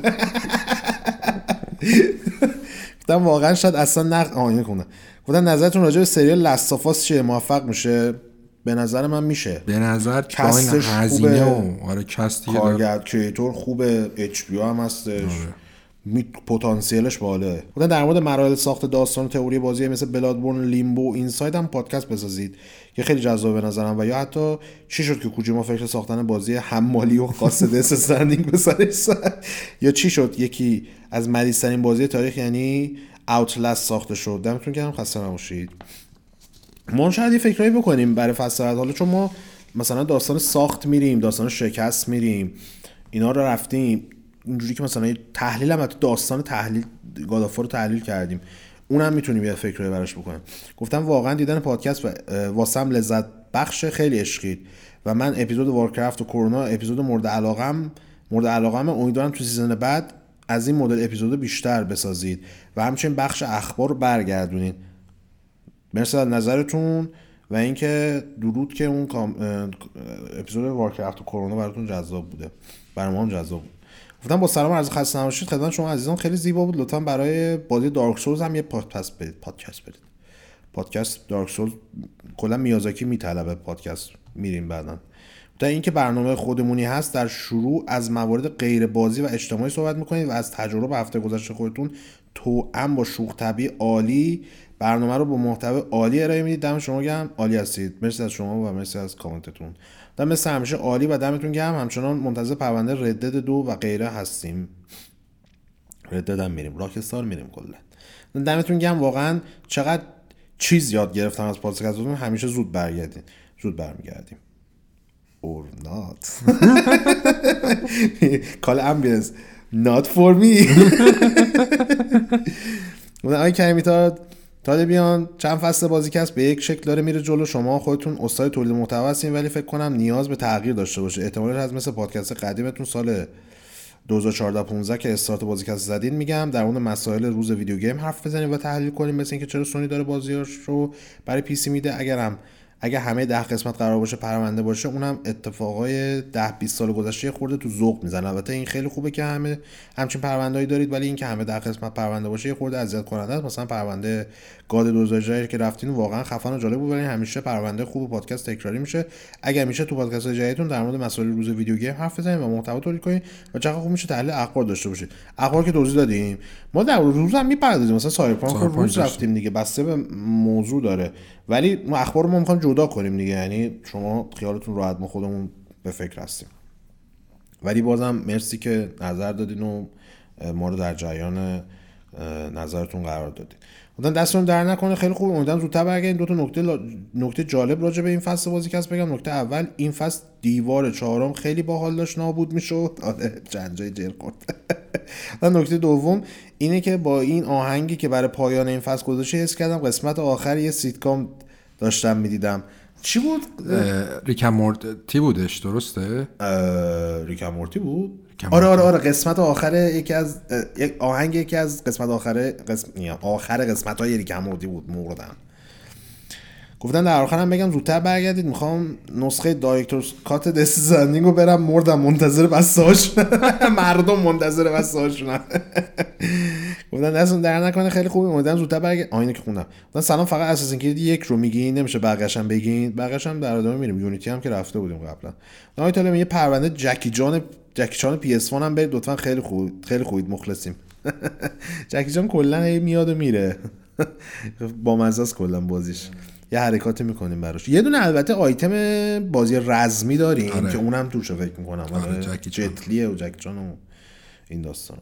گفتم واقعا شاید اصلا نق آینه کنه گفتم نظرتون راجع به سریال لستافاس چیه؟ موفق میشه؟ به نظر من میشه. به نظر کستش خوبه. و آره کستی کارگرد کریتور خوبه. اچ هم هستش. آره. پتانسیلش باله. بودن در مورد مراحل ساخت داستان و تئوری بازی مثل بلادبورن لیمبو اینساید هم پادکست بسازید که خیلی جذاب به نظرم. و یا حتی چی شد که کوجیما فکر ساختن بازی حمالی و خاص دس استرندینگ به یا چی شد؟ یکی از مریضترین بازی تاریخ یعنی اوتلست ساخته شد. دمتون گرم خسته نباشید. ما شاید یه فکرایی بکنیم برای فصل حالا چون ما مثلا داستان ساخت میریم داستان شکست میریم اینا رو رفتیم. اینجوری که مثلا تحلیل هم داستان تحلیل گادافور رو تحلیل کردیم. اونم می‌تونیم یه فکر براش بکنیم. گفتم واقعا دیدن پادکست واسم لذت بخش خیلی عشقید. و من اپیزود وارکرافت و کرونا اپیزود مورد علاقم مورد علاقم امیدوارم تو سیزن بعد از این مدل اپیزود بیشتر بسازید. و همچنین بخش اخبار رو برگردونید. مرسی از نظرتون و اینکه درود که اون اپیزود وارکرافت و کرونا براتون جذاب بوده. برای جذاب بود. گفتم با سلام عرض خسته نباشید. خدمت شما عزیزان خیلی زیبا بود. لطفا برای بازی دارک سولز هم یه پادکست بدید پادکست بدید. پادکست دارک سولز کلا میازاکی میطلبه پادکست. میریم بعدا. در اینکه برنامه خودمونی هست در شروع از موارد غیر بازی و اجتماعی صحبت می‌کنید و از تجربه هفته گذشته خودتون تو ام با شوخ طبیع عالی برنامه رو با محتوای عالی ارائه می‌دید. دم شما گرم. عالی هستید. مرسی از شما و مرسی از کامنتتون. دم مثل همیشه عالی و دمتون گرم. همچنان منتظر پرونده ردد دو و غیره هستیم. ردد هم میریم. راکستار میریم کلا. دمتون گرم. واقعا چقدر چیز یاد گرفتم از پادکستتون همیشه زود برگردین. زود برمیگردیم. Or not. کال امبیانس not for me. آقای کریمی تا بیان. چند فصل بازیکست به یک شکل داره میره جلو. شما خودتون استاد تولید محتوا هستین ولی فکر کنم نیاز به تغییر داشته باشه. احتمالش از مثل پادکست قدیمتون سال 2014 15 که استارت بازیکست زدین میگم. در اون مسائل روز video game حرف بزنیم و تحلیل کنیم. مثل اینکه چرا سونی داره بازیاش رو برای PC میده. اگرم اگه همه ده قسمت قرار باشه پرونده باشه اونم اتفاقای ده 20 سال گذشته خورده تو ذوق می‌زنه. البته این خیلی خوبه که همه همچین پروندهایی دارید ولی اینکه همه ده قسمت پرونده باشه خورده اذیت کننده است. مثلا پرونده God 2000 که رفتین واقعا خفن و جالب بود ولی همیشه پرونده خوب پادکست تکراری میشه. اگر میشه تو پادکست جدیدتون در مورد مسائل روز ویدیو گیم حرف بزنید و محتوا تولید کنید و چقدر خوب میشه تحلیل اخبار داشته باشید اخبار که توضیح دادیم. ما در روز هم می‌پردازیم. مثلا سایبرپانک رو روز رفتیم دیگه بسته به موضوع داره. ولی ما اخبار رو ما می‌خوایم جدا کنیم دیگه. یعنی شما خیالتون راحت ما خودمون به فکر هستیم. ولی بازم مرسی که نظر دادین و ما رو در جریان نظرتون قرار دادین. بودن دستتون در نکنه خیلی خوب امیدوارم زودتر برگردین دو تا نکته نکته جالب راجع به این فصل بازیکست بگم نکته اول این فصل دیوار چهارم خیلی باحال داشت نابود می‌شد آره جنجای جر خورد نکته دوم اینه که با این آهنگی که برای پایان این فصل گذاشته حس کردم قسمت آخر یه سیتکام داشتم می‌دیدم چی بود؟ Rick and Morty بودش درسته؟ Rick and Morty بود؟ آره آره آره قسمت آخر یکی از یک آهنگ یکی از قسمت آخر قسم آخر قسمت های Rick and Morty بود مردم گفتن در آخر هم بگم زودتر برگردید می‌خوام نسخه director's cut Death Stranding رو برم مردم منتظر بسته مردم منتظر هاشونن گفتن دستتون درد نکنه خیلی خوبه امیدوارم زودتر برگرد آینه که خوندم. گفتن سلام فقط Assassin's Creed یک رو میگین نمیشه بقیه‌شم بگین. بقیه‌ش هم در ادامه میریم. Unity هم که رفته بودیم قبلا. نه تا یه پرونده جکی جان جکی جان PS هم برید لطفا خیلی خوب خیلی خوبید مخلصیم. جکی جان کلا میاد و میره. با مزه کلا بازیش. یه حرکاتی می‌کنیم براش. یه دونه البته آیتم بازی رزمی داریم آره. که اونم توشه فکر می‌کنم. آره, آره جتلیه و جک جان و این داستان.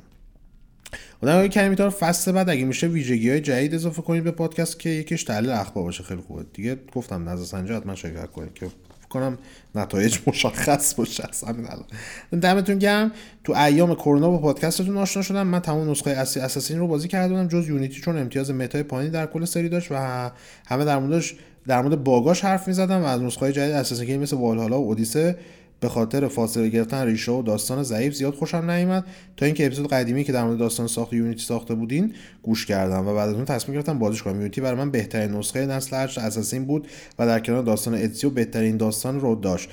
آدم کمی تار فصل بعد اگه میشه ویژگی های جدید اضافه کنید به پادکست که یکیش تحلیل اخبار باشه. خیلی خوبه. دیگه گفتم نظر سنجی حتما شرکت کنید که کنم نتایج مشخص باشه از همین الان. دمتون گرم. تو ایام کرونا با پادکستتون آشنا شدم. من تمام نسخه اصلی اساسین رو بازی کردم جز یونیتی چون امتیاز متای پایینی در کل سری داشت و همه در موردش در مورد باگاش حرف می‌زدم و از نسخه جدید اساسی مثل والهالا و اودیسه به خاطر فاصله گرفتن ریشه و داستان ضعیف زیاد خوشم نیومد. تا اینکه اپیزود قدیمی که در مورد داستان ساخت یونیتی ساخته بودین گوش کردم و بعد از اون تصمیم گرفتم بازیش کنم. یونیتی برای من بهترین نسخه نسل 8 اساسین بود و در کنار داستان اتسیو بهترین داستان رو داشت.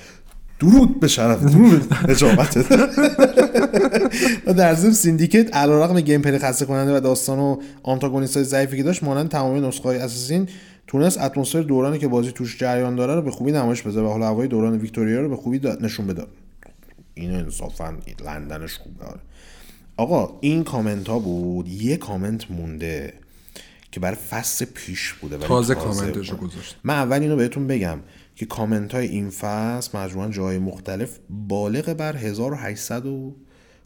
درود به شرف. اجابت و در ضمن Syndicate علیرغم gameplay خسته کننده و داستان و آنتاگونیست های ضعیفی که داشت مانند تمامی نسخه های Assassin تونست اتمسفر دورانی که بازی توش جریان داره رو به خوبی نمایش بده و حال و هوای دوران ویکتوریا رو به خوبی نشون بده. اینو انصافا لندنش خوبه آقا این کامنت ها بود یه کامنت مونده که برای فصل پیش بوده تازه, تازه کامنتشو گذاشت من اول اینو بهتون بگم که کامنت های این فصل مجموعا جای مختلف بالغ بر 1800 و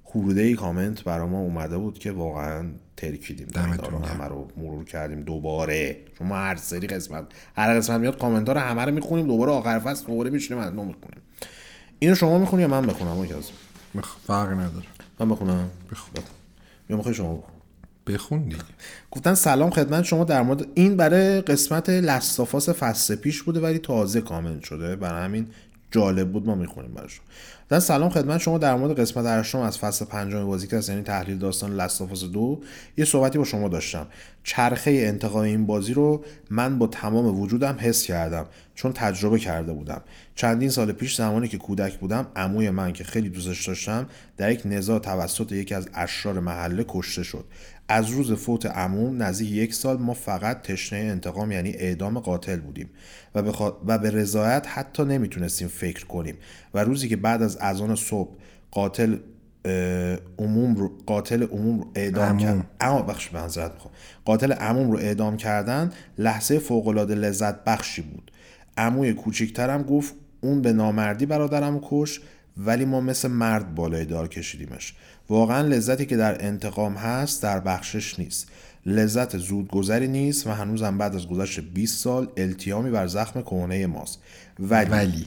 خورده ای کامنت برای ما اومده بود که واقعا ترکیدیم. رو همه رو مرور کردیم دوباره. چون ما هر سری قسمت هر قسمت میاد کامنت رو همه رو می‌خونیم دوباره آخر فصل دوباره میشینیم از نو می‌خونیم. اینو شما می‌خونی یا من بخونم از فرق نداره. من بخونم؟ بخون. یا می‌خوای شما بخون؟ دیگه. گفتن سلام خدمت شما در مورد این برای قسمت لستافاس فصل پیش بوده ولی تازه کامل شده. برای همین جالب بود ما می‌خونیم براشون. در سلام خدمت شما در مورد قسمت هشتم از فصل پنجم بازی که یعنی تحلیل داستان لستافاس دو یه صحبتی با شما داشتم. چرخه انتقام این بازی رو من با تمام وجودم حس کردم چون تجربه کرده بودم. چندین سال پیش زمانی که کودک بودم عموی من که خیلی دوستش داشتم در یک نزاع توسط یکی از اشرار محله کشته شد. از روز فوت عموم نزدیک یک سال ما فقط تشنه انتقام یعنی اعدام قاتل بودیم و به, و به رضایت حتی نمی‌تونستیم فکر کنیم و روزی که بعد از اذان صبح قاتل عموم رو قاتل عموم رو اعدام کرد اما بخش به قاتل عموم رو اعدام کردن لحظه فوق العاده لذت بخشی بود. عموی کوچیکترم گفت اون به نامردی برادرم کش ولی ما مثل مرد بالای دار کشیدیمش. واقعا لذتی که در انتقام هست در بخشش نیست. لذت زودگذری نیست و هنوزم بعد از گذشت 20 سال التیامی بر زخم کهنه ماست. ولی, ولی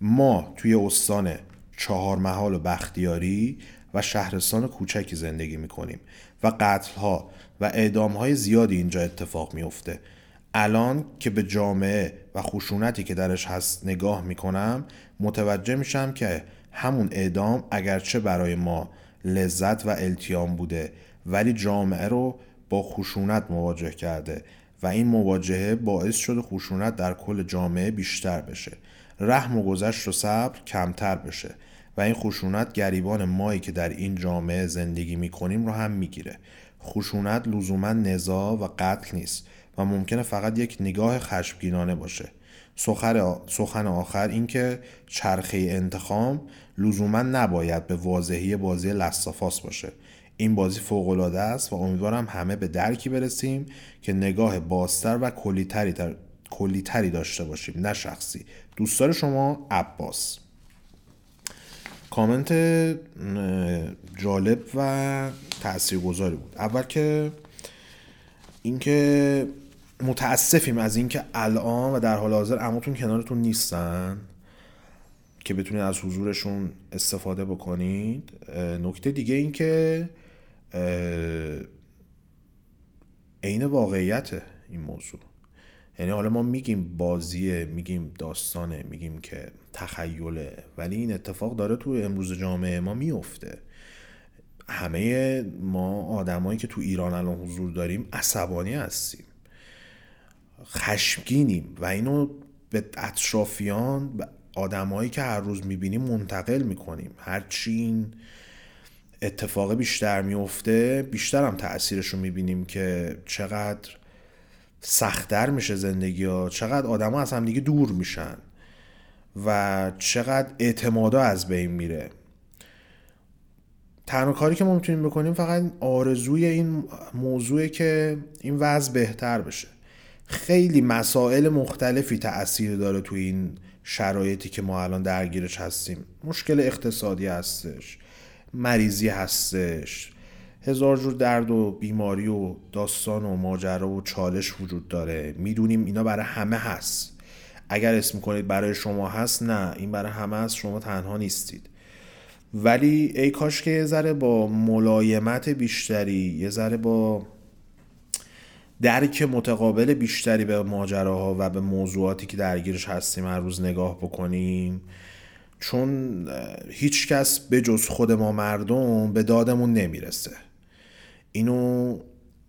ما توی استان چهار محال و بختیاری و شهرستان کوچکی زندگی می‌کنیم و قتلها و اعدامهای زیادی اینجا اتفاق میفته الان که به جامعه و خشونتی که درش هست نگاه می‌کنم متوجه میشم که همون اعدام اگرچه برای ما لذت و التیام بوده ولی جامعه رو با خشونت مواجه کرده و این مواجهه باعث شده خشونت در کل جامعه بیشتر بشه. رحم و گذشت و صبر کمتر بشه و این خشونت گریبان مایی که در این جامعه زندگی می‌کنیم رو هم می‌گیره. خشونت لزوما نزاع و قتل نیست و ممکنه فقط یک نگاه خشمگینانه باشه. سخن آخر اینکه چرخه انتخام لزوما نباید به واضحی بازی لستافاس باشه. این بازی فوقالعاده است و امیدوارم همه به درکی برسیم که نگاه بازتر و کلیتری, کلیتری داشته باشیم نه شخصی. دوستدار شما عباس. کامنت جالب و تاثیرگذاری بود. اول که اینکه متاسفیم از اینکه الان و در حال حاضر اماتون کنارتون نیستن. که بتونید از حضورشون استفاده بکنید. نکته دیگه این که عین واقعیت این موضوع. یعنی حالا ما میگیم بازیه میگیم داستانه میگیم که تخیله ولی این اتفاق داره تو امروز جامعه ما میفته. همه ما آدمایی که تو ایران الان حضور داریم عصبانی هستیم. خشمگینیم و اینو به اطرافیان آدمایی که هر روز می‌بینیم منتقل می‌کنیم. هرچی این اتفاق بیشتر میفته بیشتر هم تاثیرش رو می‌بینیم که چقدر سختتر میشه زندگی ها چقدر آدما از هم دیگه دور میشن و چقدر اعتمادا از بین میره. تنها کاری که ما می‌تونیم بکنیم فقط آرزوی این موضوعه که این وضع بهتر بشه. خیلی مسائل مختلفی تاثیر داره تو این شرایطی که ما الان درگیرش هستیم. مشکل اقتصادی هستش مریضی هستش. هزار جور درد و بیماری و داستان و ماجرا و چالش وجود داره. می‌دونیم اینا برای همه هست. اگر اسم کنید برای شما هست نه این برای همه هست شما تنها نیستید. ولی ای کاش که یه ذره با ملایمت بیشتری یه ذره با درک متقابل بیشتری به ماجراها و به موضوعاتی که درگیرش هستیم هر روز نگاه بکنیم. چون هیچ کس به جز خود ما مردم به دادمون نمی‌رسه. اینو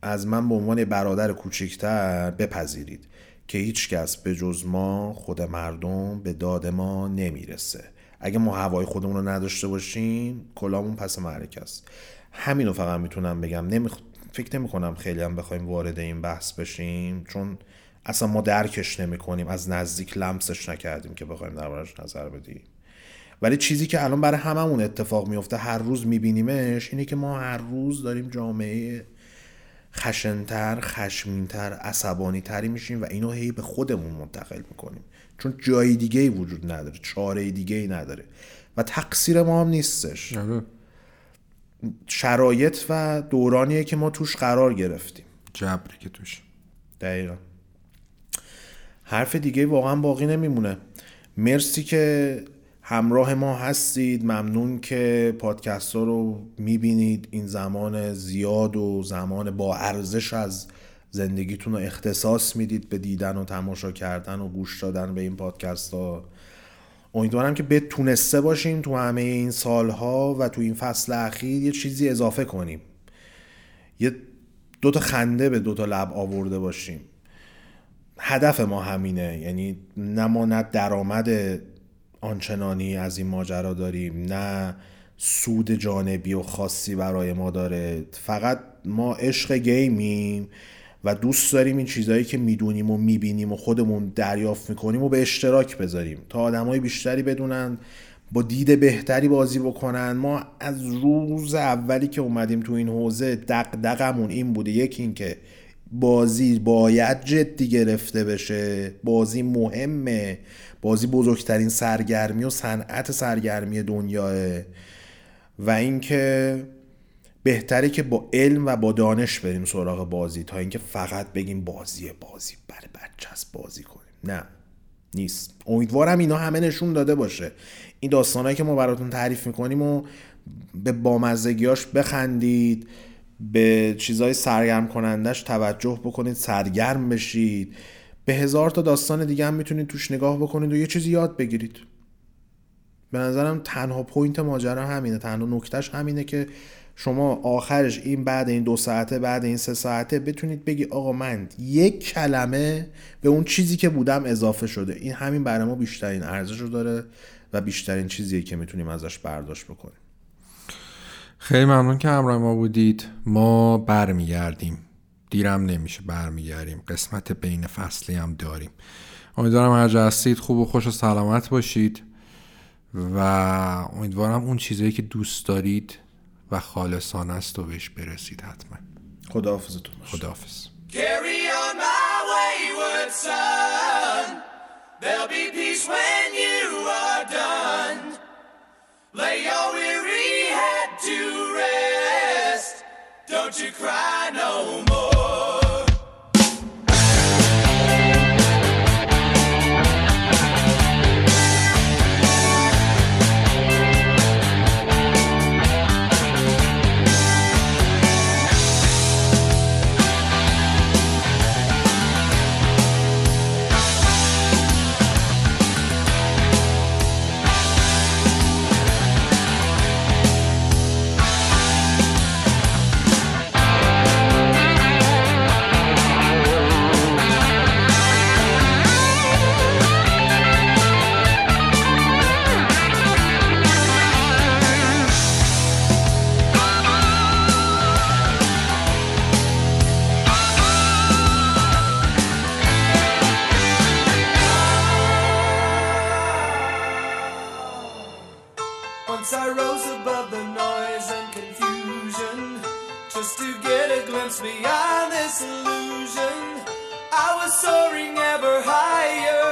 از من به عنوان برادر کوچکتر بپذیرید که هیچ کس به جز ما خود مردم به داد ما نمی‌رسه. اگه ما هوای خودمون رو نداشته باشیم کلامون پس معرکه است. همینو فقط می‌تونم بگم. نمی... فکر نمی کنم خیلی هم بخوایم وارد این بحث بشیم چون اصلا ما درکش نمی کنیم. از نزدیک لمسش نکردیم که بخوایم دربارش نظر بدیم. ولی چیزی که الان برای هممون اتفاق میفته هر روز میبینیمش اینه که ما هر روز داریم جامعه خشنتر خشمینتر عصبانی تری میشیم و اینو هی به خودمون منتقل می‌کنیم. چون جای دیگه ای وجود نداره چاره دیگه ای نداره و تقصیر ما هم نیستش. آره. شرایط و دورانیه که ما توش قرار گرفتیم. جبری که توش. دقیقا. حرف دیگه واقعا باقی نمیمونه. مرسی که همراه ما هستید. ممنون که پادکست ها رو می‌بینید. این زمان زیاد و زمان با ارزش از زندگیتون رو اختصاص می‌دید به دیدن و تماشا کردن و گوش دادن به این پادکست ها امیدوارم که بتونسته باشیم تو همه این سالها و تو این فصل اخیر یه چیزی اضافه کنیم. یه دوتا خنده به دوتا لب آورده باشیم. هدف ما همینه. یعنی نه ما نه درآمد آنچنانی از این ماجرا داریم نه سود جانبی و خاصی برای ما داره. فقط ما عشق گیمیم. و دوست داریم این چیزهایی که می‌دونیم و می‌بینیم و خودمون دریافت می‌کنیم و به اشتراک بذاریم. تا آدمای بیشتری بدونن با دید بهتری بازی بکنن. ما از روز اولی که اومدیم تو این حوزه دق این بوده. یکی این که بازی باید جدی گرفته بشه. بازی مهمه. بازی بزرگترین سرگرمی و صنعت سرگرمی دنیاه. و اینکه بهتره که با علم و با دانش بریم سراغ بازی تا اینکه فقط بگیم بازی بازی برای بچه بازی کنیم. نه نیست. امیدوارم اینا همه نشون داده باشه. این داستانهایی که ما براتون تعریف می‌کنیم و به بامزگیاش بخندید به چیزهای سرگرم کنندش توجه بکنید سرگرم بشید. به هزار تا داستان دیگه هم می‌تونید توش نگاه بکنید و یه چیزی یاد بگیرید. به نظرم تنها پوینت ماجرا همینه تنها نکتهش همینه که شما آخرش این بعد این دو ساعته بعد این سه ساعته بتونید بگی آقا من یک کلمه به اون چیزی که بودم اضافه شده. این همین برای ما بیشترین ارزش رو داره و بیشترین چیزیه که می‌تونیم ازش برداشت بکنیم. خیلی ممنون که همراه ما بودید. ما برمیگردیم. دیرم نمیشه برمیگردیم. قسمت بین فصلی هم داریم. امیدوارم هر هستید خوب و خوش و سلامت باشید و امیدوارم اون چیزایی که دوست دارید و خالصانه است و بهش برسید حتما خداحافظتون خداحافظ Carry on my wayward son. There'll be peace when you are done. Lay your weary head to rest. Don't you cry no more. Beyond this illusion. I was soaring ever higher.